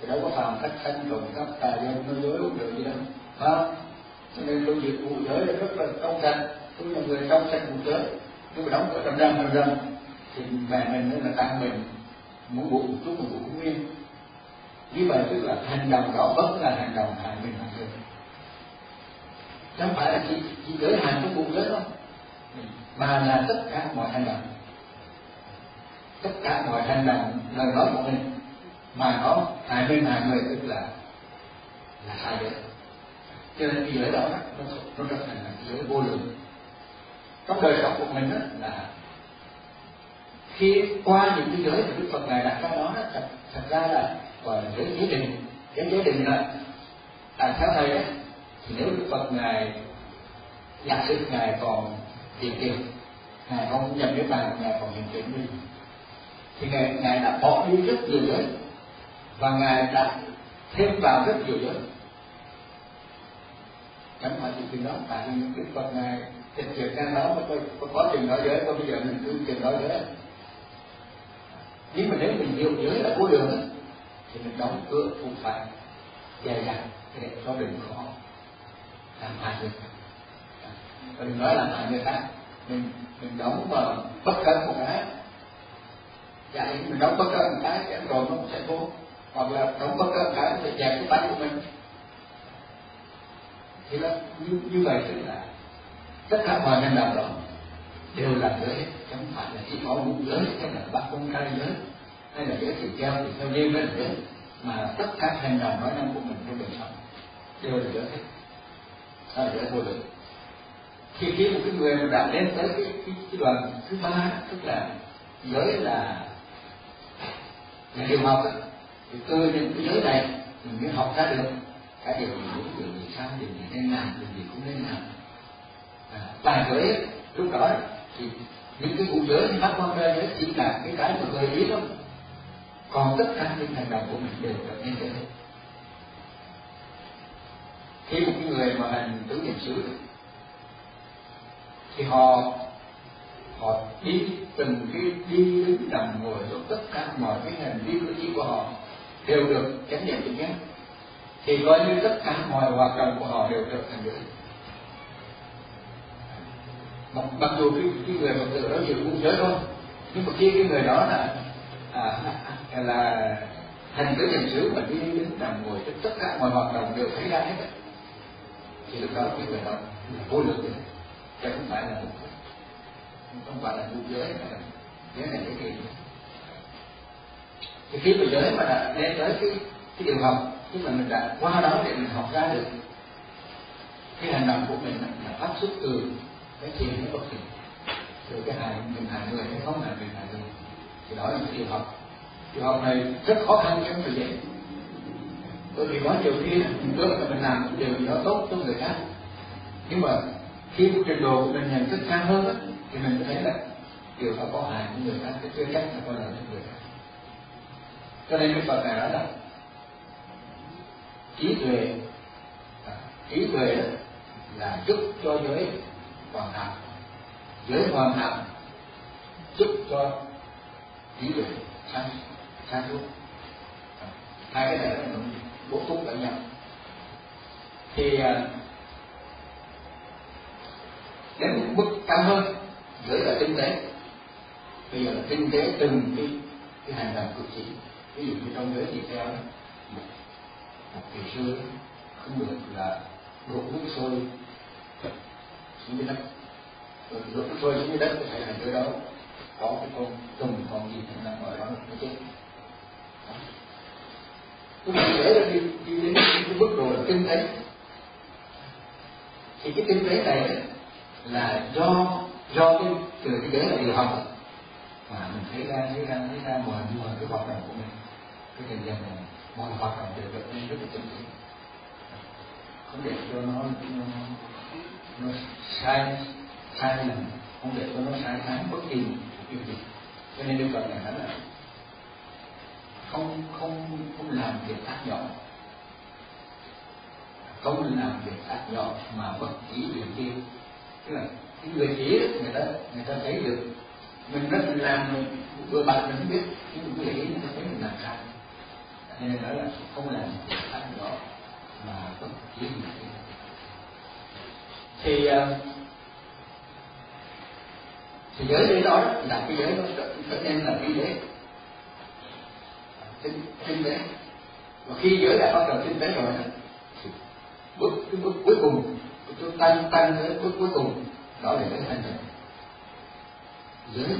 thì đâu có phàm cách thanh trộm cắp tà dâm nói dối uống rượu gì đâu. Ha cho nên tôi việc vụ giới là rất là trong sạch. Tôi là người trong sạch vụ giới. Nhưng mà đóng cửa tâm năm năm năm thì mẹ mình nên là tăng mình. Muốn buộc một chút mà buộc cũng nguyên như vậy tức là hành động đó vẫn là hành động hại mình hại người. Không phải là chỉ, chỉ giới hạn trong buộc giới đâu. Mà là tất cả mọi hành động. Tất cả mọi hành động lời nói của mình mà nó hại bên hại người tức là là hai giới cho nên cái giới đó nó nó trở thành là giới vô lượng. Trong đời sống của mình đó là khi qua những cái giới mà đức phật ngài đặt ra đó thật, thật ra là gọi là giới giới định. Cái giới định là à, theo thầy đó thì nếu đức phật ngài giả sử ngài còn hiện tiền ngài không nhập niết bàn ngài còn hiện tiền đi thì ngài ngài đã bỏ đi rất nhiều giới và ngài đã thêm vào rất nhiều giới. Chẳng phải chỉ chuyện đó tại vì đức phật ngài thực chuyện căn đó mà tôi có, có chừng đó giới có bây giờ mình cứ chừng đó giới. Nhưng mà nếu mình hiểu giới là cuối đường thì mình đóng cửa cũng phải dày dặn để cho đừng khó làm hại người khác. Và đừng nói làm hại người khác mình mình đóng mà bất cẩn một cái. Dạ mình đóng bất cẩn một cái thì rồi nó sẽ vô hoặc là đóng bất cơ thể cái nó dẹp cái bánh của mình. Thì là như, như vậy tức là tất cả mọi hành động đó đều là giới chẳng phải là chỉ có một giới hay là bắt con trai giới hay là giới thì treo thì theo đêm đó là giới mà tất cả hành động nói năng của mình trong đời sống đều là giới hết đó là giới vô lượng. Khi khi một cái người mà đã đến tới cái cái, cái đoạn thứ ba tức là giới là là điều học thì từ những cái giới này mình mới học ra được. Cái điều gì đúng điều gì sai điều gì nên làm điều gì cũng nên làm. À, tài giới lúc đó thì những cái vụ giới pháp bắt quan ra giới chỉ là cái cái mà gợi ý thôi. Còn tất cả những hành động của mình đều là nên thế khi một cái người mà hành tứ niệm xứ thì họ họ đi từng cái đi đứng nằm ngồi rồi tất cả mọi cái hành vi cử chỉ của họ đều được chánh niệm tự giác. Thì coi như tất cả mọi hoạt động của họ đều trở thành được. mặc, mặc dù cái, cái người phật tử đó giữ cũng giới thôi nhưng mà khi cái người đó là à, là thành tứ thành xứ mà đi đứng nằm ngồi tất cả mọi hoạt động đều thấy ra hết thì lúc đó cái người đó là vô lượng chứ không phải là không phải là ngũ giới mà là giới này cái gì thì khi mà giới mà đã đem tới cái cái điều học nhưng mà mình đã qua đó để mình học ra được cái hành động của mình là phát xuất từ cái chuyện cái bất thiện từ cái hại mình hại người hay không hại mình hại người. Thì đó là cái điều học. Điều học này rất khó khăn trong thời gian bởi vì có nhiều khi mình tưởng là mình làm một điều gì đó tốt cho người khác. Nhưng mà khi trình độ của mình nhận thức cao hơn thì mình thấy là điều đó có hại của người khác thì chưa chắc là có lợi cho người khác cho nên cái Phật này nói là trí tuệ à, trí tuệ là giúp cho giới hoàn thành. Giới hoàn thành giúp cho trí tuệ sáng sáng suốt hai cái này nó bổ túc lẫn nhau. Thì à, đến một mức cao hơn, giới là tinh tế. Bây giờ là tinh tế từng cái cái hành động cử chỉ ví dụ như trong giới thì theo một, một kỳ sư không được là đổ nước sôi xuống dưới đất. Ừ, đổ nước sôi xuống dưới đất có thể là dưới đó có cái con trùng con gì thì nằm ở đó nó chết. Cũng mình để là đi, đi đến cái mức độ là kinh tế. Thì cái kinh tế này là do do cái từ cái đấy là điều học. Mà mình thấy ra thấy ra thấy ra mọi mọi cái hoạt động của mình cái nhân dân này mọi hoạt động đều được nên rất là chân chính không để cho nó nó, nó sai sai lầm không để cho nó sai trái bất kỳ điều gì. Cho nên đức phật này nói là không không không làm việc ác nhỏ không làm việc ác nhỏ mà bất chỉ điều kia tức là cái người chỉ người ta người ta thấy được. Mình rất là làm vừa bạn mình biết nhưng người ý người ta thấy mình làm sai nên nói là không làm ăn ác mà không chỉ điều thì uh, thì giới đi đó là cái giới đó trở nên là cái giới tinh, tinh tế. Và khi giới đã bắt đầu tinh tế rồi thì bước cái bước cuối cùng chúng tăng tăng tới bước cuối cùng đó là cái thanh tịnh. Giới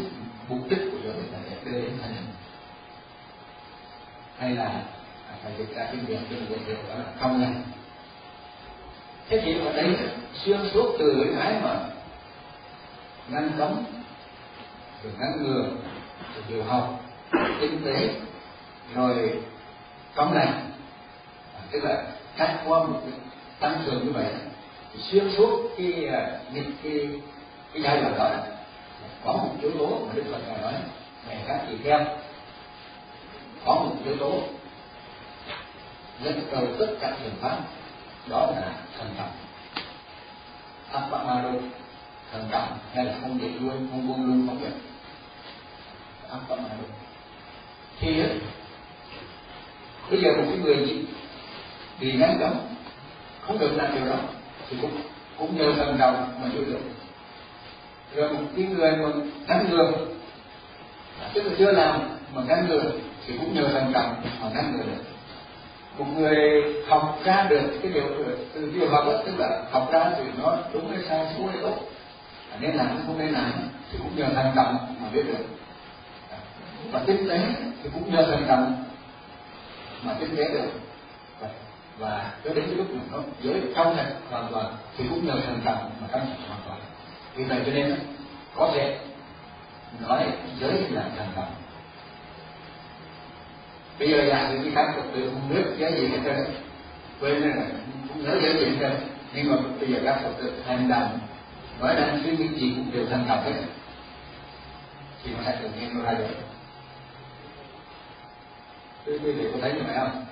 mục đích của giới là để đưa đến thanh tịnh hay là phải dịch ra cái miệng tiếng việt đó là không nha. Thế thì ở đây xuyên suốt từ cái mà ngăn cấm rồi ngăn ngừa rồi điều học kinh tế rồi cấm này à, tức là cắt qua một cái tăng cường như vậy thì xuyên suốt cái à, những cái cái, giai đoạn đó có một yếu tố mà đức phật ngài nói này các chị theo có một yếu tố dẫn đầu tất cả thiền pháp, đó là thần trọng Appamado thần trọng hay là không để luôn, không buông luôn không được Appamado thì bây giờ một cái người gì vì ngắn cấm không được làm điều đó, thì cũng cũng nhờ thần đầu mà chịu được. Rồi một cái người mà ngăn ngừa tức là chưa làm mà ngăn ngừa thì cũng nhờ thần đồng mà ngăn ngừa được. Một người học ra được cái điều từ điều học đó tức là học ra thì nó đúng hay sai xấu hay tốt. À, nên làm không nên làm thì cũng nhờ thần đồng mà biết được. Và tiếp tế thì cũng nhờ thần đồng mà tiếp tế được. Và, cho đến cái lúc mà nó giới trong sạch hoàn toàn thì cũng nhờ thần đồng mà trong sạch hoàn toàn. Vì vậy cho nên có thể nói giới là thần đồng bây giờ làm những cái khám phục tử nước cái gì hết trơn. Quên là không nhớ giới gì hết trơn. Nhưng mà bây giờ các phục tử hành động nói đang suy nghĩ gì cũng đều thành đồng hết. Thì nó sẽ tự nhiên nó ra được. Quý vị có thấy như vậy không?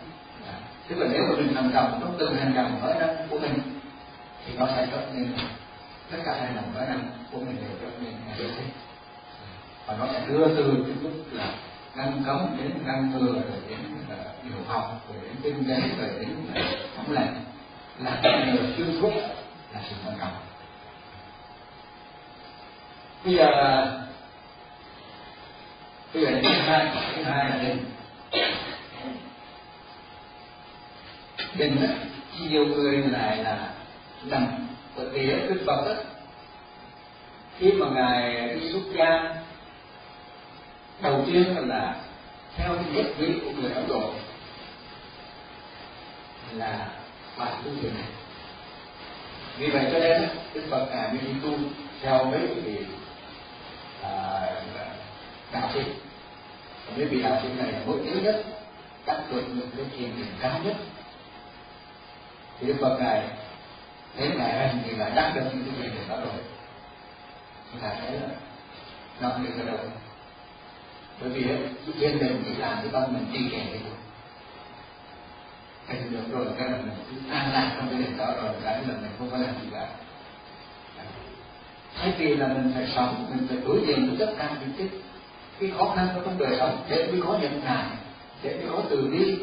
Dạ. Tức là nếu mà mình thành đồng trong từng hành động nói năng của mình, thì nó sẽ trở nên tất cả hành động nói năng của mình đều trở nên dạ. và nó sẽ đưa từ cái lúc là ăn cấm đến ăn thừa rồi đến điều học rồi đến kinh tế rồi đến uh, lành là cái người xuyên suốt là sự quan trọng bây giờ bây giờ thứ hai thứ hai là đình đình đó nhiều người lại là nằm bởi vì đức phật đó. Khi mà ngài đi xuất gia đầu tiên là theo cái nhất vị của người ấn độ là bài tu thiền. Này vì vậy cho nên đức phật ngài mới đi tu theo mấy vị à, đạo sĩ mấy vị đạo sĩ này là nổi tiếng nhất đắc được những cái thiền định cao nhất. Thì đức phật ngài thế ngài hành thì ngài đắc được những cái thiền định đó rồi. Chúng ta thấy là năm người đầu bởi vì trên thiền mình làm thì con mình đi kèm với thành được rồi, cái là mình cứ an lạc trong cái định đó rồi, cái là mình không có làm gì cả. Thay vì là mình phải sống, mình phải đối diện với tất cả những cái cái khó khăn trong đời sống, để mới có nhận ngại để mới có từ bi,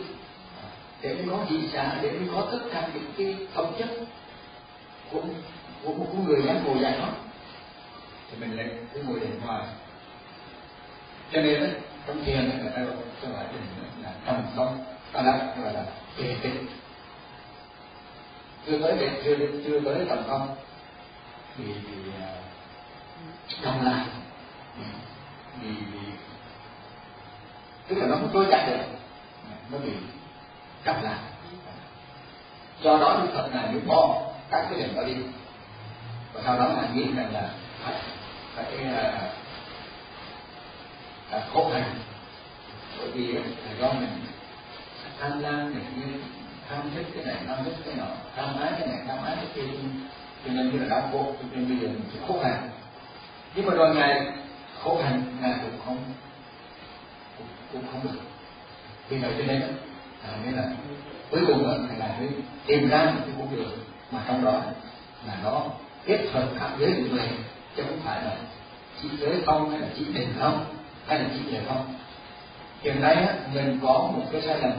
để mới có dị xã để mới có tất cả những cái phẩm chất của của một người giác ngồi giải nó thì mình lại cứ ngồi để ngoài cho nên đó, trong thiền người ta gọi cho gọi là trầm tâm ta là gọi là đề tĩnh chưa tới đề chưa chưa tới tầm không thì, thì à, trong là vì, vì tức là nó không trôi chạy được nó bị cặp lại. Do đó đức phật là mới bỏ các cái điểm đó đi. Và sau đó là nghĩ rằng là phải phải à, uh, khổ hành. Bởi vì là do mình tham lam này như tham thích cái này tham thích cái nọ tham ái cái này tham ái cái kia cho nên như là đau khổ. Cho nên bây giờ mình sẽ khổ hành. Nhưng mà rồi ngài khổ hành ngài cũng không cũng, cũng không được. Vì vậy cho nên à, nên là cuối cùng là ngài mới tìm ra một cái con đường mà trong đó là nó kết hợp cả giới của người chứ không phải là chỉ giới không hay là chỉ định không hay là chỉ đề không? Hiện nay á, mình có một cái sai lầm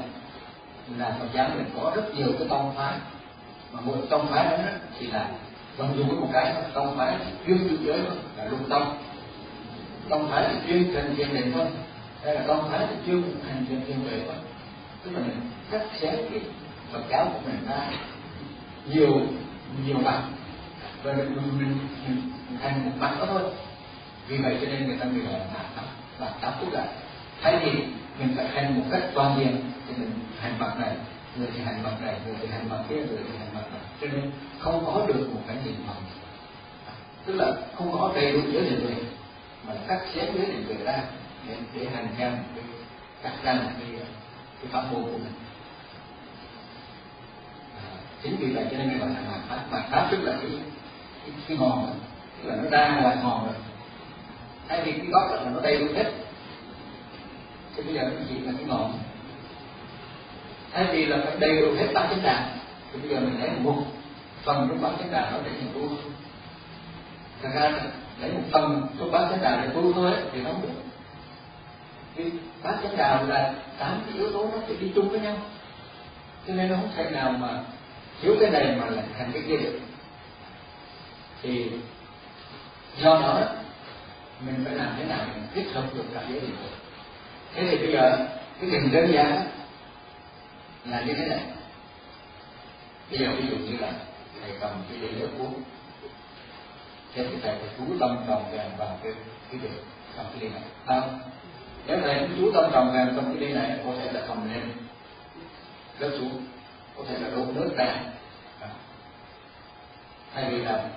là Phật giáo mình có rất nhiều cái tông phái. Mà mỗi tông phái đó thì là vận dùng một cái tông phái chuyên tu giới là lục tông. Tông phái thì chuyên thành thiền định thôi hay là tông phái thì chuyên hành thiền thiền tuệ thôi. Tức là mình cắt xé cái Phật giáo của mình ra nhiều nhiều mặt. Và mình, mình, mình, mình thành một mặt đó thôi. Vì vậy cho nên người ta gọi là tạp và tập tức là thay vì mình phải hành một cách toàn diện thì mình hành mặt này người thì hành mặt này người thì hành mặt kia người thì hành mặt này. Cho nên không có được một cái nhìn bằng. Tức là không có đầy đủ giới định tuệ mà cắt xén giới định tuệ ra để, để hành theo cái cắt ra một cái cái pháp môn của mình. À, chính vì vậy cho nên gọi là mặt pháp mặt pháp tức là cái cái, cái ngọn. Tức là nó đang ngoài ngọn rồi thay vì cái gốc là nó đầy đủ hết thì bây giờ nó chỉ là cái ngọn. Thay vì là phải đầy đủ hết ba chánh đàn thì bây giờ mình lấy một phần trong ba chánh đàn đó để mình tu. Thật ra là lấy một phần trong ba chánh đàn để tu thôi thì nó không được. Vì ba chánh đàn là tám cái yếu tố nó phải đi chung với nhau. Cho nên nó không thể nào mà thiếu cái này mà lại thành cái kia được. Thì do đó mình phải làm thế nào mình thích hợp được cả giới định thế thì bây giờ, cái hình đơn giản là như thế này. Bây giờ ví dụ như là thầy cầm cái đĩa nước uống. Thế thì thầy phải chú tâm trồng vàng vào cái cái việc trong cái đĩa này. Không nếu thầy chú tâm trồng vàng trong cái đĩa này, có thể là cầm lên, rớt xuống, có thể là đổ nước ra. Thay vì là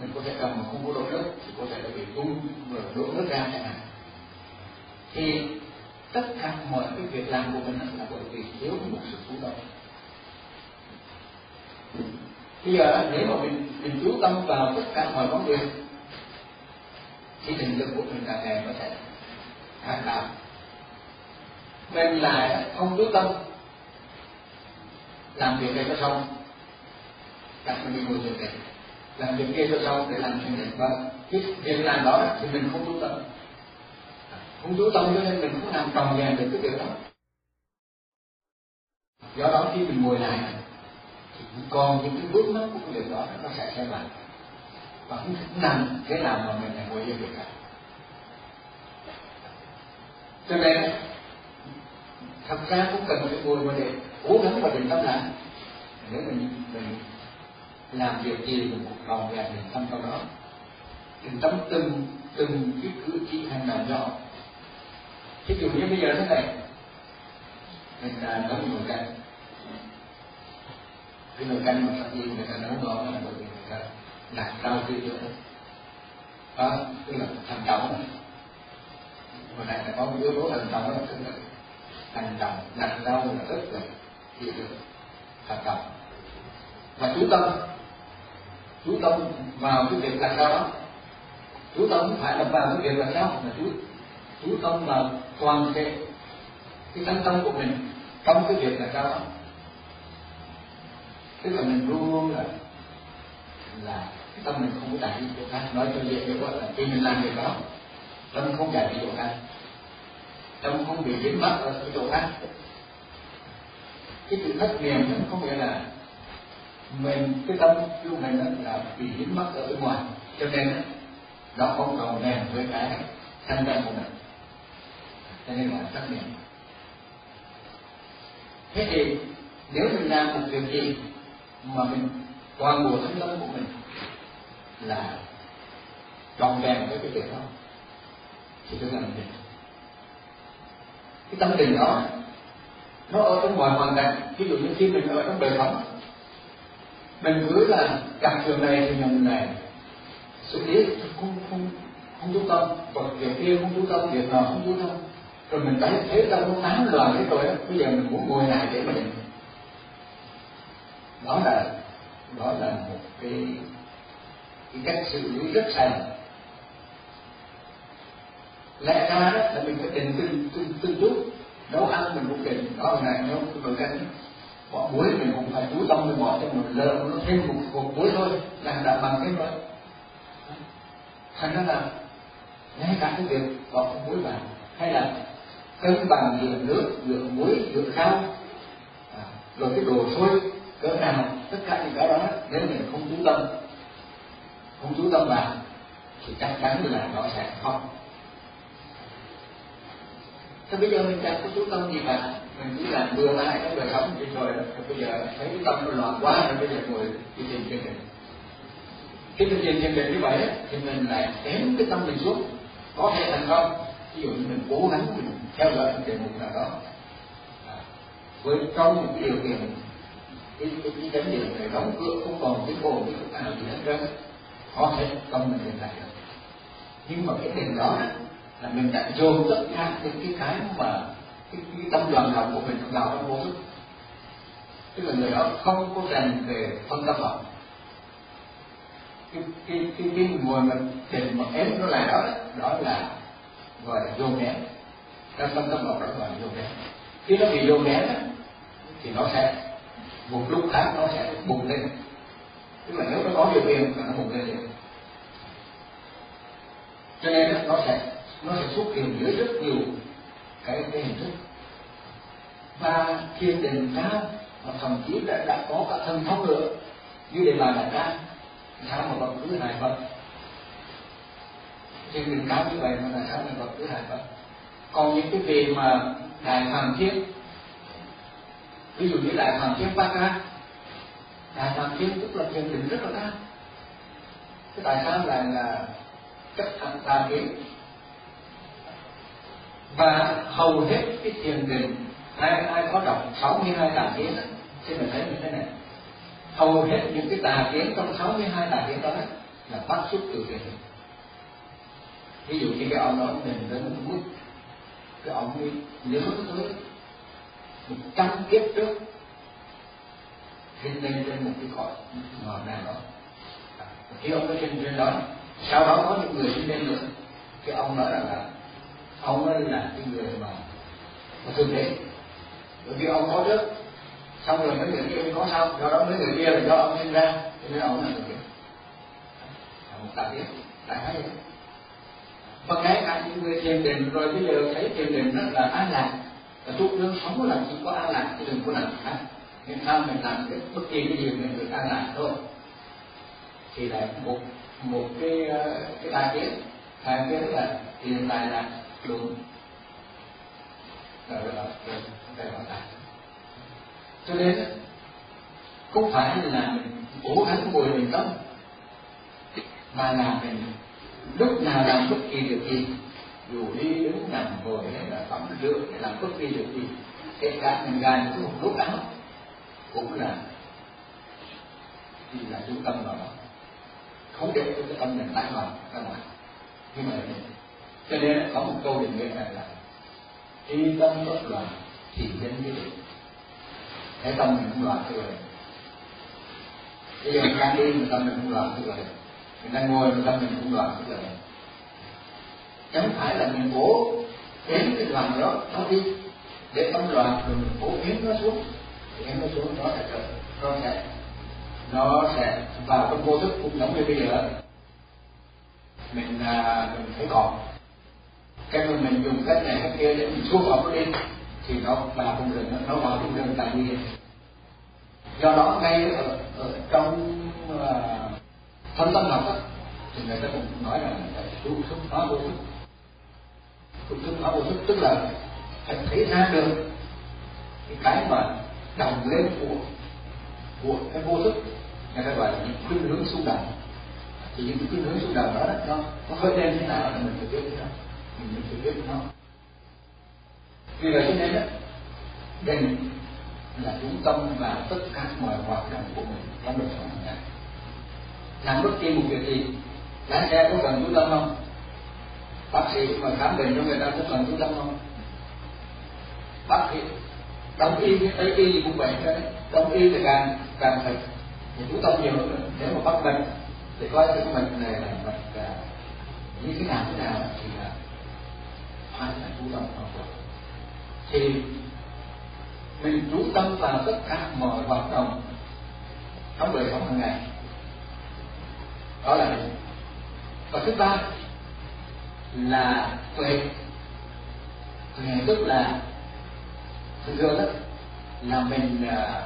mình có thể cầm mà không có đổ nước, thì có thể là bị tung rồi đổ nước ra thế này thì tất cả mọi cái việc làm của mình là bởi vì thiếu một sự chủ động. Bây giờ nếu mà mình mình chú tâm vào tất cả mọi vấn đề, thì tình lực của mình càng ngày có thể càng cao mình lại không chú tâm, làm việc này có xong, đặt mình ngồi thiền này làm việc kia cho xong để làm chuyện này. Và cái việc làm đó thì mình không chú tâm. Không chú tâm cho nên mình không làm tròn vẹn được cái việc đó. Do đó khi mình ngồi lại, thì còn những cái bước mắt của cái việc đó nó sẽ xem lại và không làm cái làm mà mình lại ngồi yên việc cả. Cho nên, thật ra cũng cần phải ngồi mà để cố gắng và định tâm lại. Nếu mình mình làm việc gì mình cũng tròn vẹn để tâm trong đó. Định tâm từng từng cái cử chỉ hành động nhỏ ví dụ như bây giờ thế này mình là nấu nồi canh. Cái nồi canh mà thật nhiên người ta nấu đó là bởi vì người ta đặt rau tiêu nữa đó, tức là thành trọng mà này là có một yếu tố thành trọng đó, tức là thành trọng đặt rau là rất là hiểu được thành trọng và chú tâm chú tâm vào cái việc đặt sao đó. Chú tâm không phải là vào cái việc đặt sao mà chú chú tâm vào toàn thể cái tâm tâm của mình trong cái việc đặt sao đó. Tức là mình luôn là là cái tâm mình không có chạy đi chỗ khác nói cho dễ hiểu là khi mình làm việc đó, tâm không chạy đi chỗ khác tâm không bị dính mắc ở cái chỗ khác cái sự thất niệm nó không nghĩa là mình, cái tâm của mình là bị dính mắc ở bên ngoài. Cho nên nó không còn rèn với cái thân tâm của mình. Cho nên là trách nhiệm. Thế thì, nếu mình làm một việc gì mà mình toàn bộ thân tâm của mình là còn vẹn với cái việc đó, thì tức là mình cái tâm tình đó, nó ở trong ngoài hoàn cảnh. Ví dụ như khi mình ở trong đời sống mình cứ là gặp trường này thì mình này. Sự biết không không không chú tâm. Vật việc kia không chú tâm việc nào không chú tâm. Rồi mình thấy thế tâm nó tám loạn thế rồi bây giờ mình muốn ngồi lại để mình đó là đó là một cái cái cách xử lý rất sai lẽ ra đó là mình phải định từng từng từng chút nấu ăn mình cũng định đó là này nấu mình cái quả muối mình cũng phải chú tâm mình bỏ cho một lơ nó thêm một cục muối thôi là đã bằng cái rồi thành ra là ngay cả cái việc bỏ muối vào hay là cân bằng giữa nước giữa muối giữa khao à, rồi cái đồ sôi cỡ nào tất cả những cái đó nếu mình không chú tâm không chú tâm vào thì chắc chắn là nó sẽ không thế bây giờ mình chẳng có chú tâm gì vào? Mình chỉ làm bừa bãi trong đời sống thì rồi bây giờ thấy tâm nó loạn quá rồi bây giờ ngồi đi tìm chân định khi mình tìm chân định như vậy thì mình lại kém cái tâm mình xuống. Có thể thành công ví dụ như mình cố gắng mình theo dõi một đề mục nào đó. À, với trong một điều kiện cái cái cái chánh niệm này đóng cửa không còn cái ồn cái chút nào gì hết trơn. Có thể tâm mình hiện tại được. Nhưng mà cái tiền đó là mình đã dồn tất cả những cái cái mà cái, cái tâm lần lòng của mình nào cũng vô thức tức là người đó không có rèn về phân tâm học cái cái cái cái mùa mà để mà ém nó là đó đó là gọi là vô nén trong phân tâm học đó gọi là vô nén khi nó bị vô nén thì nó sẽ một lúc khác nó sẽ bùng lên. Tức là nếu nó có điều kiện là nó bùng lên liền. Cho nên nó sẽ nó sẽ xuất hiện dưới rất nhiều cái cái hình thức. Và thiền định ra và thậm chí đã, đã có cả thân pháp nữa. Như đề bài đặt ra sao mà vật cứ hại vật thiền định cao như vậy mà là sao mà vật cứ hại vật còn những cái về mà đại hoàng thiên ví dụ như đại hoàng thiên ba ca đại hoàng thiên tức là thiền định rất là cao. Cái tại sao lại là chất thành tà kiến và hầu hết cái thiền định ai ai có đọc 62 tà kiến thì xin mình thấy như thế này. Hầu hết những cái tà kiến trong 62 tà kiến đó là bắt xuất từ thiền định ví dụ như cái ông nói mình đến mức cái ông ấy nhớ tới một trăm kiếp trước hiện lên trên một cái cõi ngọn nào đó. Khi ông ấy trên trên đó, sau đó có những người sinh lên nữa cái ông nói rằng là ông ấy là cái người mà mà thường thế. Bởi vì ông có trước, xong rồi mấy người kia có sau. Do đó mấy người kia là do ông sinh ra, cho nên ông là người đế một đại biệt đại hay và ngay cả những người thiền định, rồi bây giờ thấy thiền định rất là an lạc và chút đương sống là chỉ có an lạc chứ đừng có làm khác. Nên sao mình làm cái bất kỳ cái gì mình được an lạc thôi. Thì là một một cái ờ, cái đại kiến. Hai cái là hiện tại là đúng. Rồi là cái gọi là cho nên không phải là mình cố gắng ngồi mình tâm. Mà là mình, lúc nào làm bất kỳ việc gì, dù đi đứng nằm ngồi hay là tắm rửa hay làm bất kỳ việc gì, kể cả mình gài một lúc áo cũng là thì là trung tâm vào đó. Không để cho cái tâm mình tái loạn ra ngoài. Nhưng mà cho nên có một câu định nghĩa này là khi tâm bất loạn thì nhân như định cái tâm mình không loạn rồi bây giờ mình đang đi mà tâm mình không loạn rồi mình đang ngồi mà tâm mình không loạn rồi chẳng phải là mình cố kiếm cái loạn đó nó đi để tâm loạn rồi mình cố kiếm nó xuống. Khiến nó xuống nó sẽ trở nó sẽ nó sẽ vào trong vô thức cũng giống như bây giờ. Mình à, mình thấy còn cái mà mình dùng cách này cách kia để mình xua vào nó đi thì nó vào trong rừng nó vào trong rừng tại vì do đó ngay ở, ở trong ờ, uh, thân tâm học đó, thì người ta cũng nói là phải tu thức nó vô thức. Tu thức nó vô thức tức là phải thấy ra được cái cái mà đồng lên của của cái vô thức. Người ta gọi là những khuynh hướng xung động thì những khuynh hướng xung động đó nó nó hơi đen thế nào là mình phải biết nó mình sẽ biết nó. Vì vậy cho nên đó định là chú tâm và tất cả mọi hoạt động của mình trong đời sống hàng ngày. Làm bất kỳ một việc gì, lái xe có cần chú tâm không? Bác sĩ mà khám bệnh cho người ta có cần chú tâm không? Bác sĩ đông y với tây y cũng vậy đấy. Đông y thì càng càng phải thì chú tâm nhiều hơn. Nếu mà bắt bệnh thì coi cái bệnh này là bệnh à, như thế nào thế nào thì là ai là chú tâm vào thì mình chú tâm vào tất cả mọi hoạt động trong đời sống hàng ngày. Đó là và thứ ba là tuệ. Tuệ tức là thường thường đó là mình uh,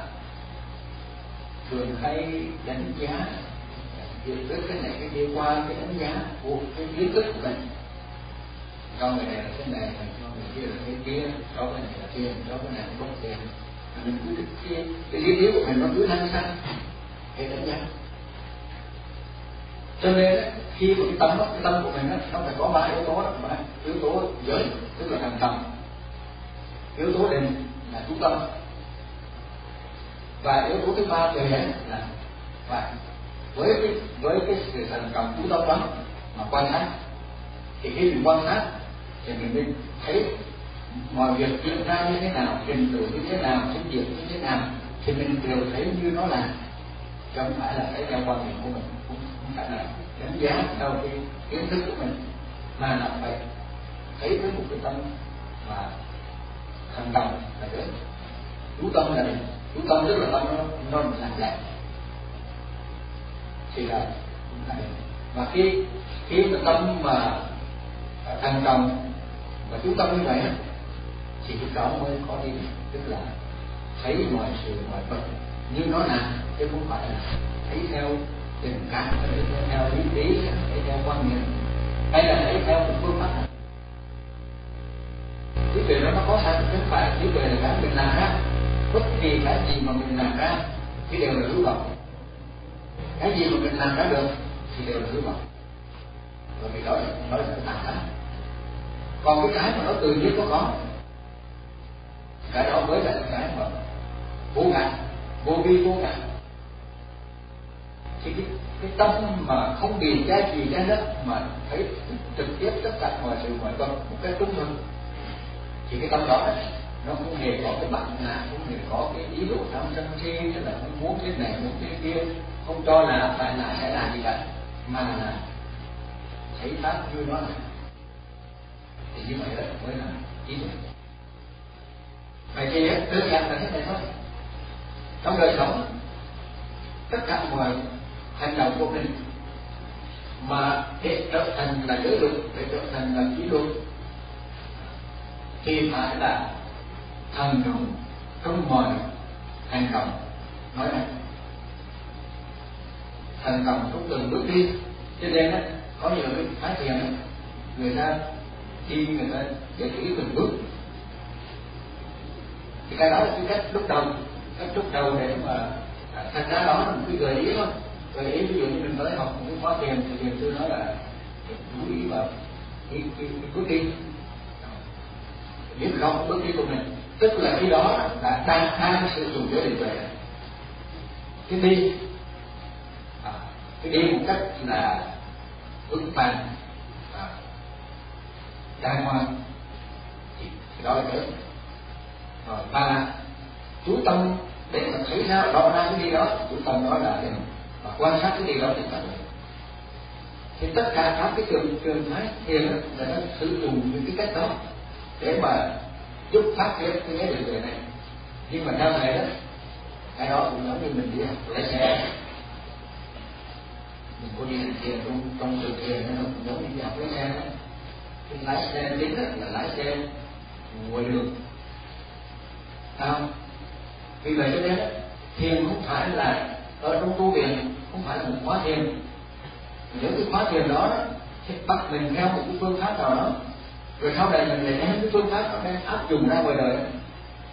thường hay đánh giá hiểu biết cái này cái kia qua cái đánh giá của cái kiến thức của mình con người này là thế này con người kia là thế kia cho cái này là tiền cho cái này là không tiền mình cứ cái cái lý yếu của mình nó cứ năng sang để đánh giá cho nên khi mà cái tâm đó, cái tâm của mình đó, nó phải có ba yếu tố đó ba yếu tố giới tức là thành tâm. Yếu tố định là trung tâm. Và yếu tố thứ ba tuệ là và với cái với cái sự thành tâm chú tâm đó mà quan sát thì khi mình quan sát thì mình mới thấy mọi việc diễn ra như thế nào, trình tự như thế nào sinh việc như thế nào, thì mình đều thấy như nó là. Chứ không phải là thấy theo quan điểm của mình, cũng không phải là đánh giá theo cái kiến thức của mình, mà là phải thấy với một cái tâm mà thành công là đấy chú tâm là định chú tâm tức là tâm nó nó làm lẽ thì là và khi khi mà tâm mà thành công và chú tâm như vậy thì chúng ta mới có đi tức là thấy mọi sự, mọi vật. Như nó là, chứ không phải là thấy theo tình cảm, thấy theo lý trí, thấy theo quan niệm. Hay là thấy theo một phương pháp trí tuệ đó nó có sẵn, chứ không phải trí tuệ là cái mình làm ra. Bất kỳ cái gì mà mình làm ra thì đều là hữu vọng. Cái gì mà mình làm ra được thì đều là hữu vọng. Bởi vì đó là đó là tàn khắc còn cái cái mà nó tự nhiên có có. Cái đó mới là cái mà vô ngã vô vi vô ngã thì cái, cái tâm mà không bị cái gì cái đó mà thấy trực tiếp tất cả mọi sự mọi vật một cái trung thực thì cái tâm đó nó không hề có cái bản ngã không hề có cái ý đồ tham sân si tức là không muốn cái này muốn cái kia không cho là phải là sẽ là gì cả. Mà là thấy pháp như nó là thì như vậy đó mới là trí tuệ vậy thì đơn giản là thế này thôi. Trong đời sống, tất cả mọi hành động của mình mà để trở thành là giới luật, để trở thành là kỷ luật, thì phải là thần trọng trong mọi hành động. Nói này. Thần công trong từng bước đi. Cho nên đó có nhiều cái phát hiện người ta đi người ta để kỹ từng bước. Thì cái đó là cái cách lúc đầu cách lúc đầu để mà à, thành ra đó là một cái gợi ý thôi gợi ý ví dụ như mình mới học một cái khóa thiền thì thiền sư nói là chú ý vào cái, cái, cái bước đi. Biết không bước đi của mình tức là khi đó là đang đang sử dụng giới định tuệ. Cái đi. À, cái đi một cách là vững vàng đàng hoàng. Thì, đó là lớn. Rồi ba chú tâm để mà thấy ra đó ra cái gì đó chú tâm đó là và quan sát cái gì đó thì tập thì tất cả các cái trường trường phái thiền là nó sử dụng những cái cách đó để mà giúp phát triển cái giới định này. Nhưng mà theo thầy đó cái đó cũng giống như mình đi học lái xe. Mình có đi hành thiền trong trong sự thiền nó cũng giống như đi học lái xe đó lái xe chính là lái xe ngoài đường. Không? Vì vậy cho nên thiền không phải là ở trong tu viện không phải là một khóa thiền. Những cái khóa thiền đó thì bắt mình theo một cái phương pháp nào đó. Rồi sau này mình lại đem cái phương pháp đó đem áp dụng ra ngoài đời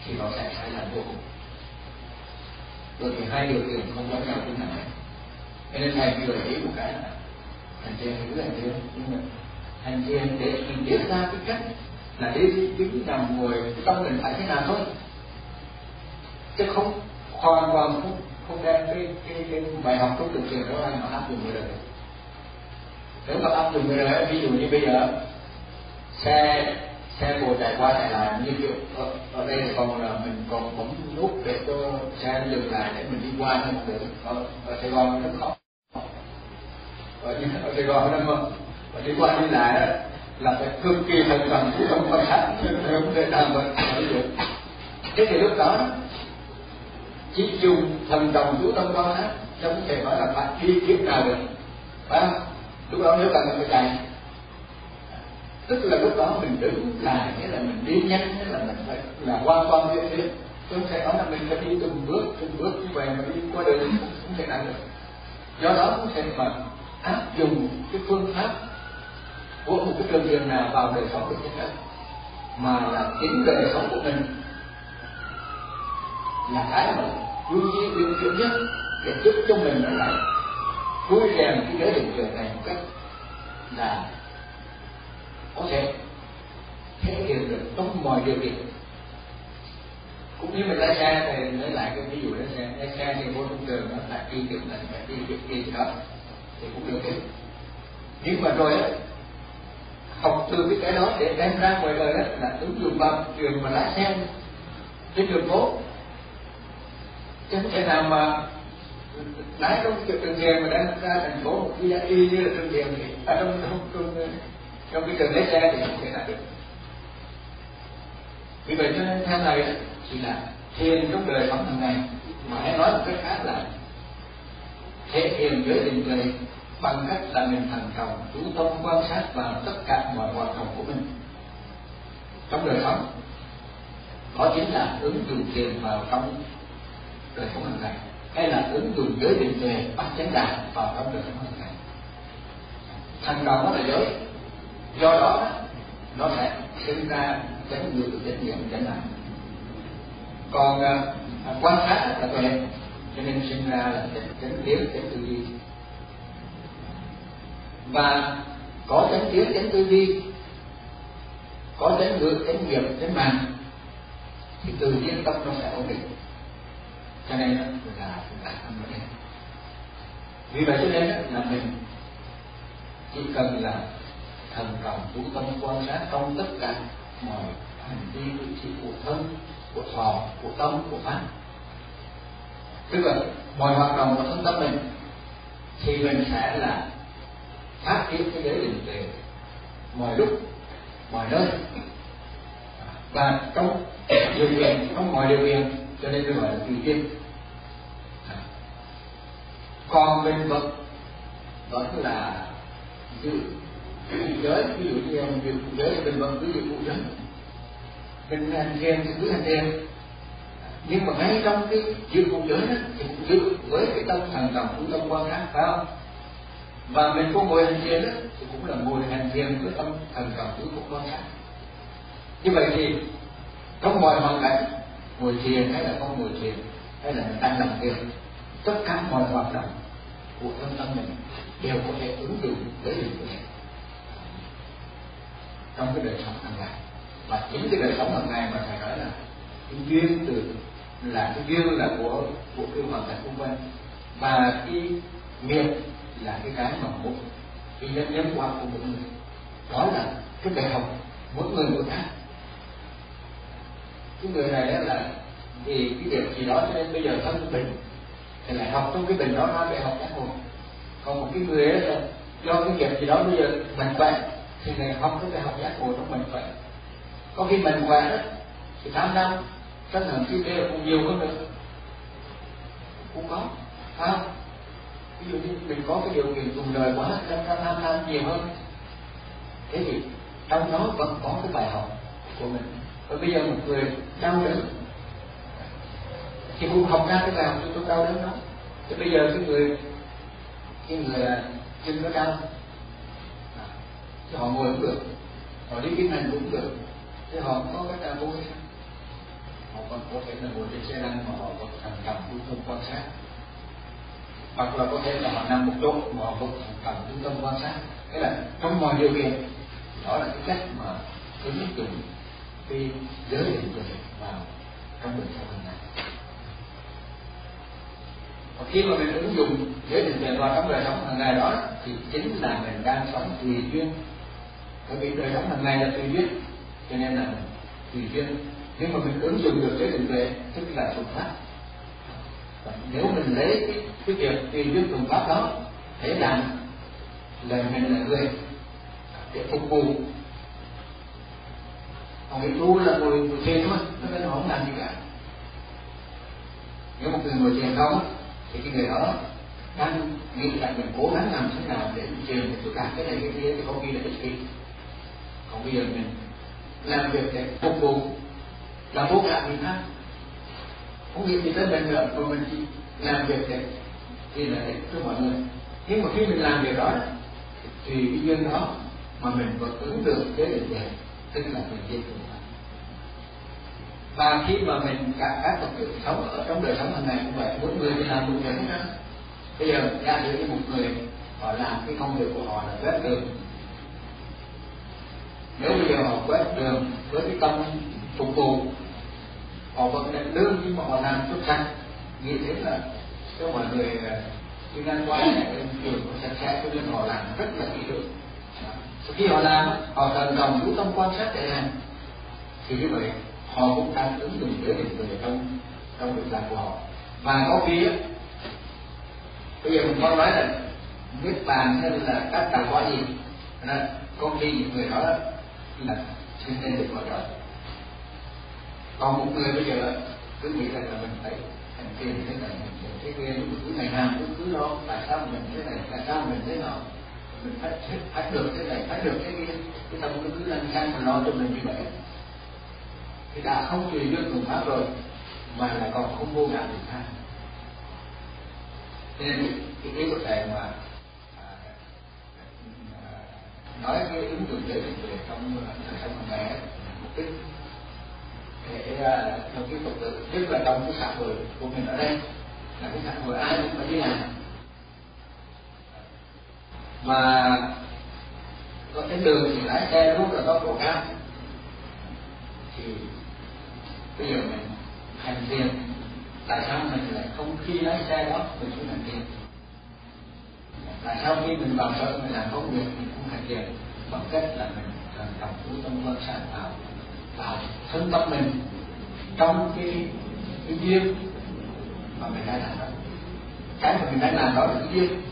thì nó sẽ sai lầm vô cùng. Rồi thì hai điều kiện không giống nhau như thế này, nên thầy vừa ý một cái là thành thiền hữu thành hành thiền nhưng mà hành thiền để mình biết ra cái cách là đi đứng nằm ngồi cái tâm mình phải thế nào thôi. Chứ không hoàn toàn không không đem cái cái, cái bài học trong thực trường đó ra mà áp dụng người đời. Nếu mà áp dụng người đời ví dụ như bây giờ xe xe bộ chạy qua chạy lại như kiểu ở, ở đây còn là mình còn bấm nút để cho xe dừng lại để mình đi qua nhưng được ở, ở Sài Gòn nó khó. Ở, ở Sài Gòn nó mà và đi qua đi lại đó là phải cực kỳ thận trọng chứ tâm có sát không thể nào mà thấy được. Thế thì lúc đó, chỉ dùng thần đồng chú tâm quan sát trong thể nói là phải đi kiếp nào được. Phải không? Lúc đó nếu cần phải chạy tức là lúc đó mình đứng lại, nghĩa là mình đi nhanh, nghĩa là mình phải là qua con thế thế tôi sẽ nói là mình phải đi từng bước từng bước như vậy mà đi qua đường không thể nào được. Do đó cũng sẽ mà áp dụng cái phương pháp của một cái trường thiền nào vào đời sống của chúng ta, mà là chính đời sống của mình là cái mà vui nhiên yêu thương nhất để giúp cho mình nó lại. Vui rèn cái giới định trường này một cách là có thể thể hiện được trong mọi điều kiện. Cũng như mình lái xe thì lấy lại cái ví dụ lái xe lái xe thì vô trong trường nó phải đi kiểm định phải đi việc gì đó, thì cũng được hết. Nhưng mà rồi á học từ cái cái đó để đem ra ngoài đời đó là ứng dụng vào trường mà lái xe trên đường phố chứ không thể nào mà lái trong trường thiền mà đem ra thành phố một cái giá y như là trường thiền thì à, trong trong trong trong cái trường lái xe thì không thể nào được. Vì vậy cho nên theo thầy chỉ là thiền trong đời sống hàng ngày mà hãy nói một cách khác là thể hiện giới định tuệ bằng cách là mình thành cầu chú tâm quan sát vào tất cả mọi hoạt động của mình. Trong đời sống đó chính là ứng dụng thiền vào trong đời sống hàng ngày hay là ứng dụng giới định tuệ bắt chánh đạo vào trong đời sống hàng ngày. Thành trọng nó là giới do đó nó sẽ sinh ra chánh ngữ chánh niệm chánh đạo. Còn à, quan sát là tuệ cho nên sinh ra là chánh chánh kiến chánh tư duy và có chánh kiến, chánh tư duy, có chánh ngữ chánh nghiệp, chánh mạng thì tự nhiên tâm nó sẽ ổn định. Cho nên là chúng ta không có đề vì vậy cho nên là mình chỉ cần là thần trọng chú tâm quan sát trong tất cả mọi hành vi, cử chỉ của thân, của thọ, của tâm, của pháp tức là mọi hoạt động của thân tâm mình, thì mình sẽ là phát triển cái giới định tuệ mọi lúc, mọi nơi. Và trong điều kiện, trong mọi điều kiện, cho nên tôi gọi là tùy duyên còn bên vật vẫn là giữ giới, ví dụ như ông giữ giới, bên vật vẫn cứ giữ vụ giới. Mình hành thiền thì cứ hành thiền. Nhưng mà ngay trong cái giữ cụ giới đó, thì cũng giữ với cái tâm thần đồng của tâm quan sát, phải không? Và mình có ngồi hành thiền đó thì cũng là ngồi hành thiền với tâm thần trọng của quan sát như vậy thì trong mọi hoàn cảnh, ngồi thiền hay là không ngồi thiền, hay là mình đang làm việc, tất cả mọi hoạt động của tâm tâm mình đều có thể ứng dụng với điều này trong cái đời sống hàng ngày. Và chính cái đời sống hàng ngày mà thầy nói là cái duyên từ, là cái duyên là của của cái hoàn cảnh xung quanh. Và cái nghiệp là cái cái mà muốn cái dám dám qua của mỗi người. Đó là cái bài học mỗi người mỗi khác. Cái người này là vì cái điều gì đó cho nên bây giờ thân cái thì lại học trong cái bình đó ra để học giác ngộ còn một cái người ấy là do cái việc gì đó bây giờ mình khỏe, thì lại học cái bài học giác ngộ trong mình khỏe. Có khi mình khỏe đó, thì tham năm sân hận kia mê cũng nhiều hơn nữa. Cũng có, phải không? Ví dụ như mình có cái điều kiện dùng đời quá nên tham tham tham nhiều hơn. Thế thì trong đó vẫn có cái bài học của mình. Và bây giờ một người đau đớn, thì cũng học ra cái bài học cho đau đớn đó. Thì bây giờ cái người cái người à, chân nó đau. À, thì họ ngồi cũng được, họ đi kinh hành cũng được. Thì họ có cái đau vui họ còn có thể là ngồi trên xe lăn mà họ còn thành cầm cũng không quan sát hoặc là có thể là họ nằm một chỗ mà họ thành trung tâm quan sát. Cái là trong mọi điều kiện, đó là cái cách mà ứng dụng cái giới định tuệ vào trong đời sống hàng ngày và khi mà mình ứng dụng giới định tuệ vào trong đời sống hàng ngày đó, thì chính là mình đang sống tùy duyên. Bởi vì đời sống hàng ngày là tùy duyên, cho nên là tùy duyên. Nếu mà mình ứng dụng được giới định tuệ tức là thuận pháp nếu mình lấy cái, cái việc tìm kiếm thuận pháp đó để làm là mình là người để phục vụ. Còn cái tu là ngồi ngồi thiền thôi nó bên không làm gì cả. Nếu một người ngồi thiền không thì cái người đó đang nghĩ là mình cố gắng làm thế nào để thiền để tôi đạt cái này cái kia thì có khi là ích kỷ còn bây giờ mình làm việc để phục vụ là vô cảm người khác không như gì tới mình nữa mà mình chỉ làm việc để thì là để cho mọi người. Nhưng mà khi mình làm việc đó, thì cái duyên đó mà mình vẫn ứng được cái định về tức là mình diệt cùng và khi mà mình cả các vật dụng sống ở trong đời sống hàng ngày cũng vậy, mỗi người thì làm một việc đó bây giờ ra giữa như một người họ làm cái công việc của họ là quét đường nếu bây giờ họ quét đường với cái tâm phục vụ họ vẫn nhận lương nhưng mà họ làm xuất sắc như thế là cho mọi người à, khi ngang qua này trường có sạch sẽ, cho nên họ làm rất là kỹ lưỡng. Khi họ làm, họ cần đồng chú tâm quan sát để làm. Thì như vậy, họ cũng đang ứng dụng để định người trong trong việc làm của họ. Và có khi á, bây giờ mình có nói là biết bàn hay là các tạo hóa gì nên có khi những người đó là sinh lên được cõi trời còn một người bây giờ cứ nghĩ rằng là mình phải hành tiền thế này mình tiền thế kia mình cứ ngày nào cứ cứ lo tại sao mình thế này tại sao mình thế nào mình phải phải được thế này phải được thế kia cái tâm nó cứ lăn xăng mà lo cho mình như vậy thì đã không tùy duyên cùng pháp rồi mà lại còn không vô ngã được tha nên cái ý của thầy mà nói cái ứng dụng để định trong đời sống hàng ngày mục đích để trong cái phật tử tức là trong cái xã hội của mình ở đây. Là cái xã hội ai cũng phải đi làm. Mà có cái đường thì lái xe lúc là tốc độ cao. Thì bây giờ mình hành tiền tại sao mình lại không khi lái xe đó mình cũng hành tiền tại sao khi mình vào sở mình làm công việc, mình cũng hành tiền bằng cách là mình cần cầm chú tâm quan sát vào vào thân tâm mình trong cái cái duyên mà mình đã làm đó. Cái mà mình đã làm đó là cái duyên.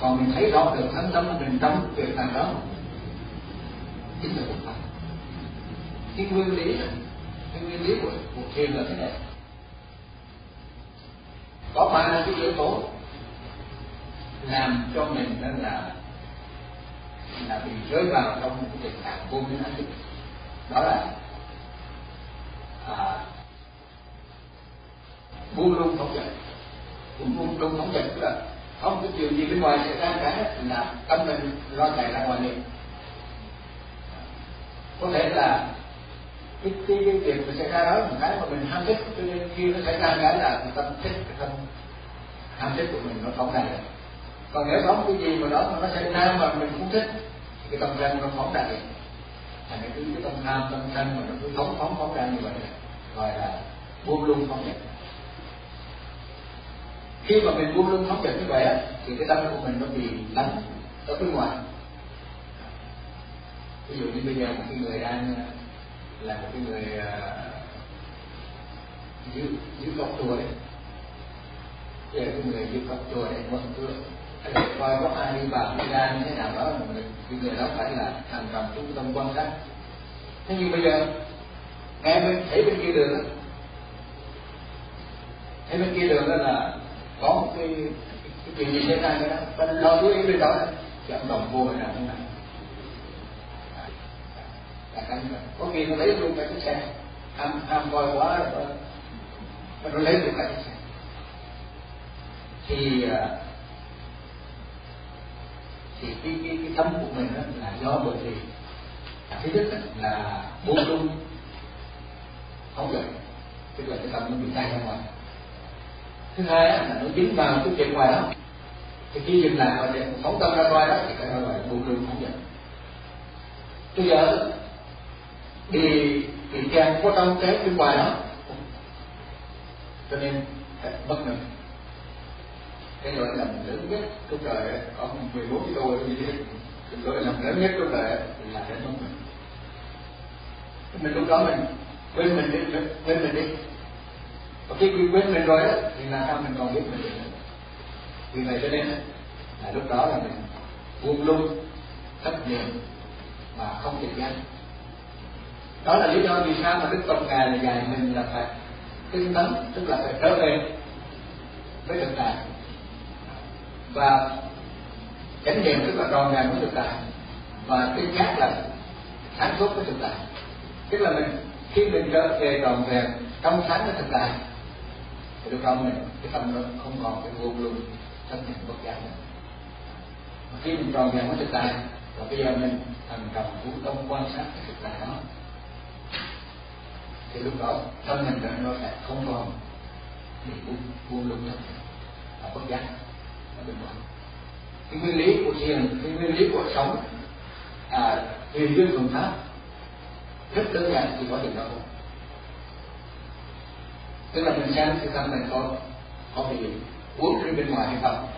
Còn mình thấy rõ được thân tâm mình trong việc làm đó. Chính là Phật pháp cái nguyên lý này cái nguyên lý của của thiền là thế này. Có ba cái yếu tố làm cho mình nên là là bị rơi vào trong một cái tình trạng vô minh ác đó là à, buông lung phóng dật cũng buông lung phóng dật tức là không cái chuyện gì bên ngoài xảy ra cả là tâm mình lo chạy ra ngoài liền. Có thể là cái cái, cái việc mà xảy ra đó một cái mà mình ham thích cho nên khi nó xảy ra cái là tâm thích cái tâm ham thích của mình nó phóng đại còn nếu có một cái gì mà đó mà nó xảy ra mà mình không thích thì cái tâm sân nó phóng đại thành cái cái tâm tham tâm sân mà nó cứ phóng phóng phóng ra như vậy. Gọi là buông lung phóng dật khi mà mình buông lung phóng dật như vậy thì cái tâm của mình nó bị lắng ở bên ngoài. Ví dụ như bây giờ một cái người đang ờ, là một cái người dưới giữ giữ cọc chùa đấy. Giờ cái người giữ cọc chùa đấy mở coi có ai đi vào đi ra như thế nào đó người, người đó phải là thành phần trung tâm quan sát. Thế nhưng bây giờ nghe bên thấy bên kia đường thấy bên kia đường đó là có một cái cái chuyện gì xảy ra cái đó? Ta lo chú ý bên đó chọn đồng vô hay là không? Nào là cảnh có khi nó lấy luôn cả chiếc xe. Ham ham coi quá rồi mà nó lấy luôn cả chiếc xe. Thì à, thì cái cái cái tâm của mình đó là do bởi vì thứ nhất là buông lung không được tức là cái tâm nó bị tay ra ngoài. Thứ hai là nó dính vào cái chuyện ngoài đó. Thì khi dừng lại và phóng tâm ra ngoài đó thì cái đó là buông lung không được bây giờ thì bị kẹt có trong cái bên ngoài đó, cho nên mất mình cái lỗi lầm lớn nhất trong đời có 14 cái đôi gì thế cái lỗi lầm lớn nhất trong đời là để mất mình. Mình lúc đó mình quên mình đi, quên mình đi. Và khi quên mình rồi đó thì là sao mình còn biết mình được vì vậy cho nên là lúc đó là mình buông lung, thất niệm mà không tự danh. Đó là lý do vì sao mà đức phật ngài là dạy mình là phải tinh tấn, tức là phải trở về với thực tại và chánh niệm tức là tròn ngàn với thực tại và tinh khác là sáng suốt với thực tại tức là mình, khi mình trở về tròn vẹn, trong sáng với thực tại thì lúc đó mình, cái tâm nó không còn cái vô luôn thân niệm bất giác nữa. Mà khi mình tròn vẹn với thực tại và bây giờ mình thành cầm vũ tâm quan sát cái thực tại đó, thì lúc đó tâm mình nó sẽ không còn bị buông buông lung thân và bất giác cái nguyên lý của thiền cái nguyên lý của sống à, tùy duyên phương pháp rất đơn giản thì có thể đó không. Tức là mình xem thì tâm mình có có bị uống đi bên ngoài hay không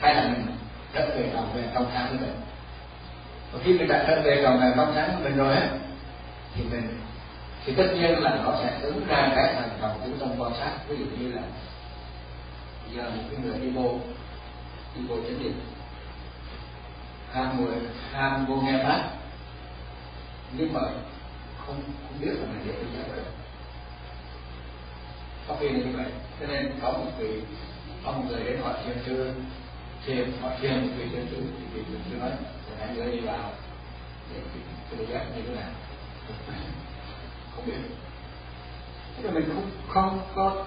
hay là mình trở về lòng về trong sáng của mình và khi mình đã trở về lòng về trong sáng của mình rồi ấy, thì mình thì tất nhiên là nó sẽ ứng ra cái thành phần của tâm quan sát. Ví dụ như là giờ những cái người đi bộ đi bộ chánh niệm ham người ham vô nghe pháp nhưng mà không không biết là mình để như vậy có khi là như vậy. Cho nên có một vị ông người đến hỏi thiền sư, thiền, hỏi thiền một vị thiền sư, thì vị thiền sư nói là hai người đi vào để cái giác như thế nào? *laughs* Không biết. Thế là mình không không có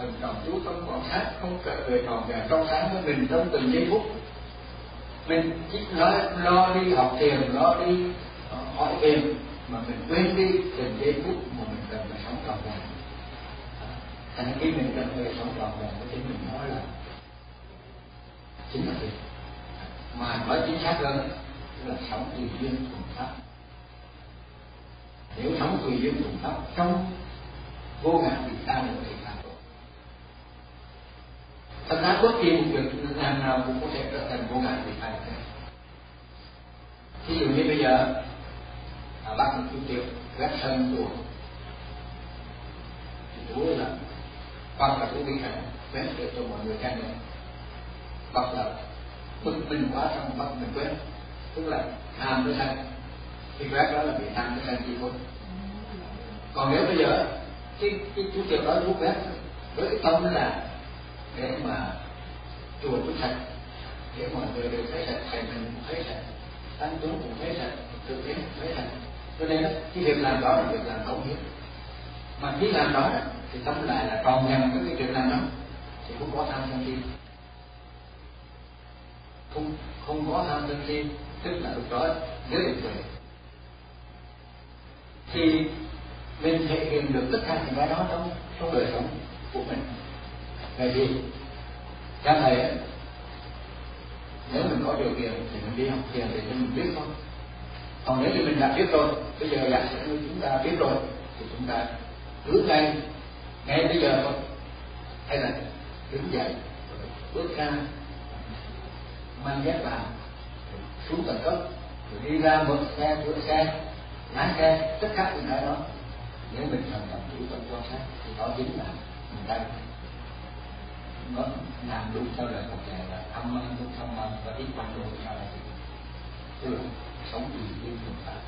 thần trọng chú tâm quan sát không cần về tròn vẹn trong sáng với mình trong từng giây phút. Mình chỉ lo lo đi học thiền, lo đi ờ, hỏi thiền mà mình quên đi từng giây phút mà mình cần phải sống tròn vẹn. Thành khi mình cần phải sống tròn vẹn thì mình nói là chính là thiền. Mà nói chính xác hơn là sống tùy duyên thuần pháp. Nếu sống tùy duyên thuần pháp, trong vô ngã thì ta được thì thật ra bất kỳ một việc làm nào cũng có thể trở thành vô ngại vì thành được ví dụ như bây giờ à, bác một chút tiệc gác sân của thì chú là hoặc là chú bị hạnh quét để cho mọi người can nhận hoặc là bực mình quá xong bắt mình quét tức là tham với sân. Thì quét đó là bị tham với sân chi thôi. còn nếu bây giờ cái cái chú tiểu đó chú quét với cái tâm là để mà chùa chú sạch. Để mọi người đều thấy sạch thầy mình cũng thấy sạch tăng chúng cũng thấy sạch, tự cũng thấy sạch, cho nên cái việc làm đó là việc làm công hiến mà khi làm đó thì tâm lại là còn nhầm cái cái chuyện làm đó. Thì không có tham sân si. Không không có tham sân si tức là lúc đó giới định tuệ. Thì mình thể hiện được tất cả những cái đó trong trong đời sống của mình vậy thì cha thầy nếu mình có điều kiện thì mình đi học thiền để cho mình biết thôi. Còn nếu như mình đã biết rồi, bây giờ giả sử như chúng ta biết rồi, thì chúng ta cứ ngay ngay bây giờ thôi. Hay là đứng dậy, bước ra, mang dép vào, xuống tầng cấp, rồi đi ra một xe, cửa xe, lái xe, tất cả những cái đó. Nếu mình thành tâm chủ tâm quan sát, thì đó chính là mình đang nó làm đúng theo lời Phật dạy là tâm ân đúng tâm ân và biết quan đúng theo lời Phật tức là sống vì yêu thương Phật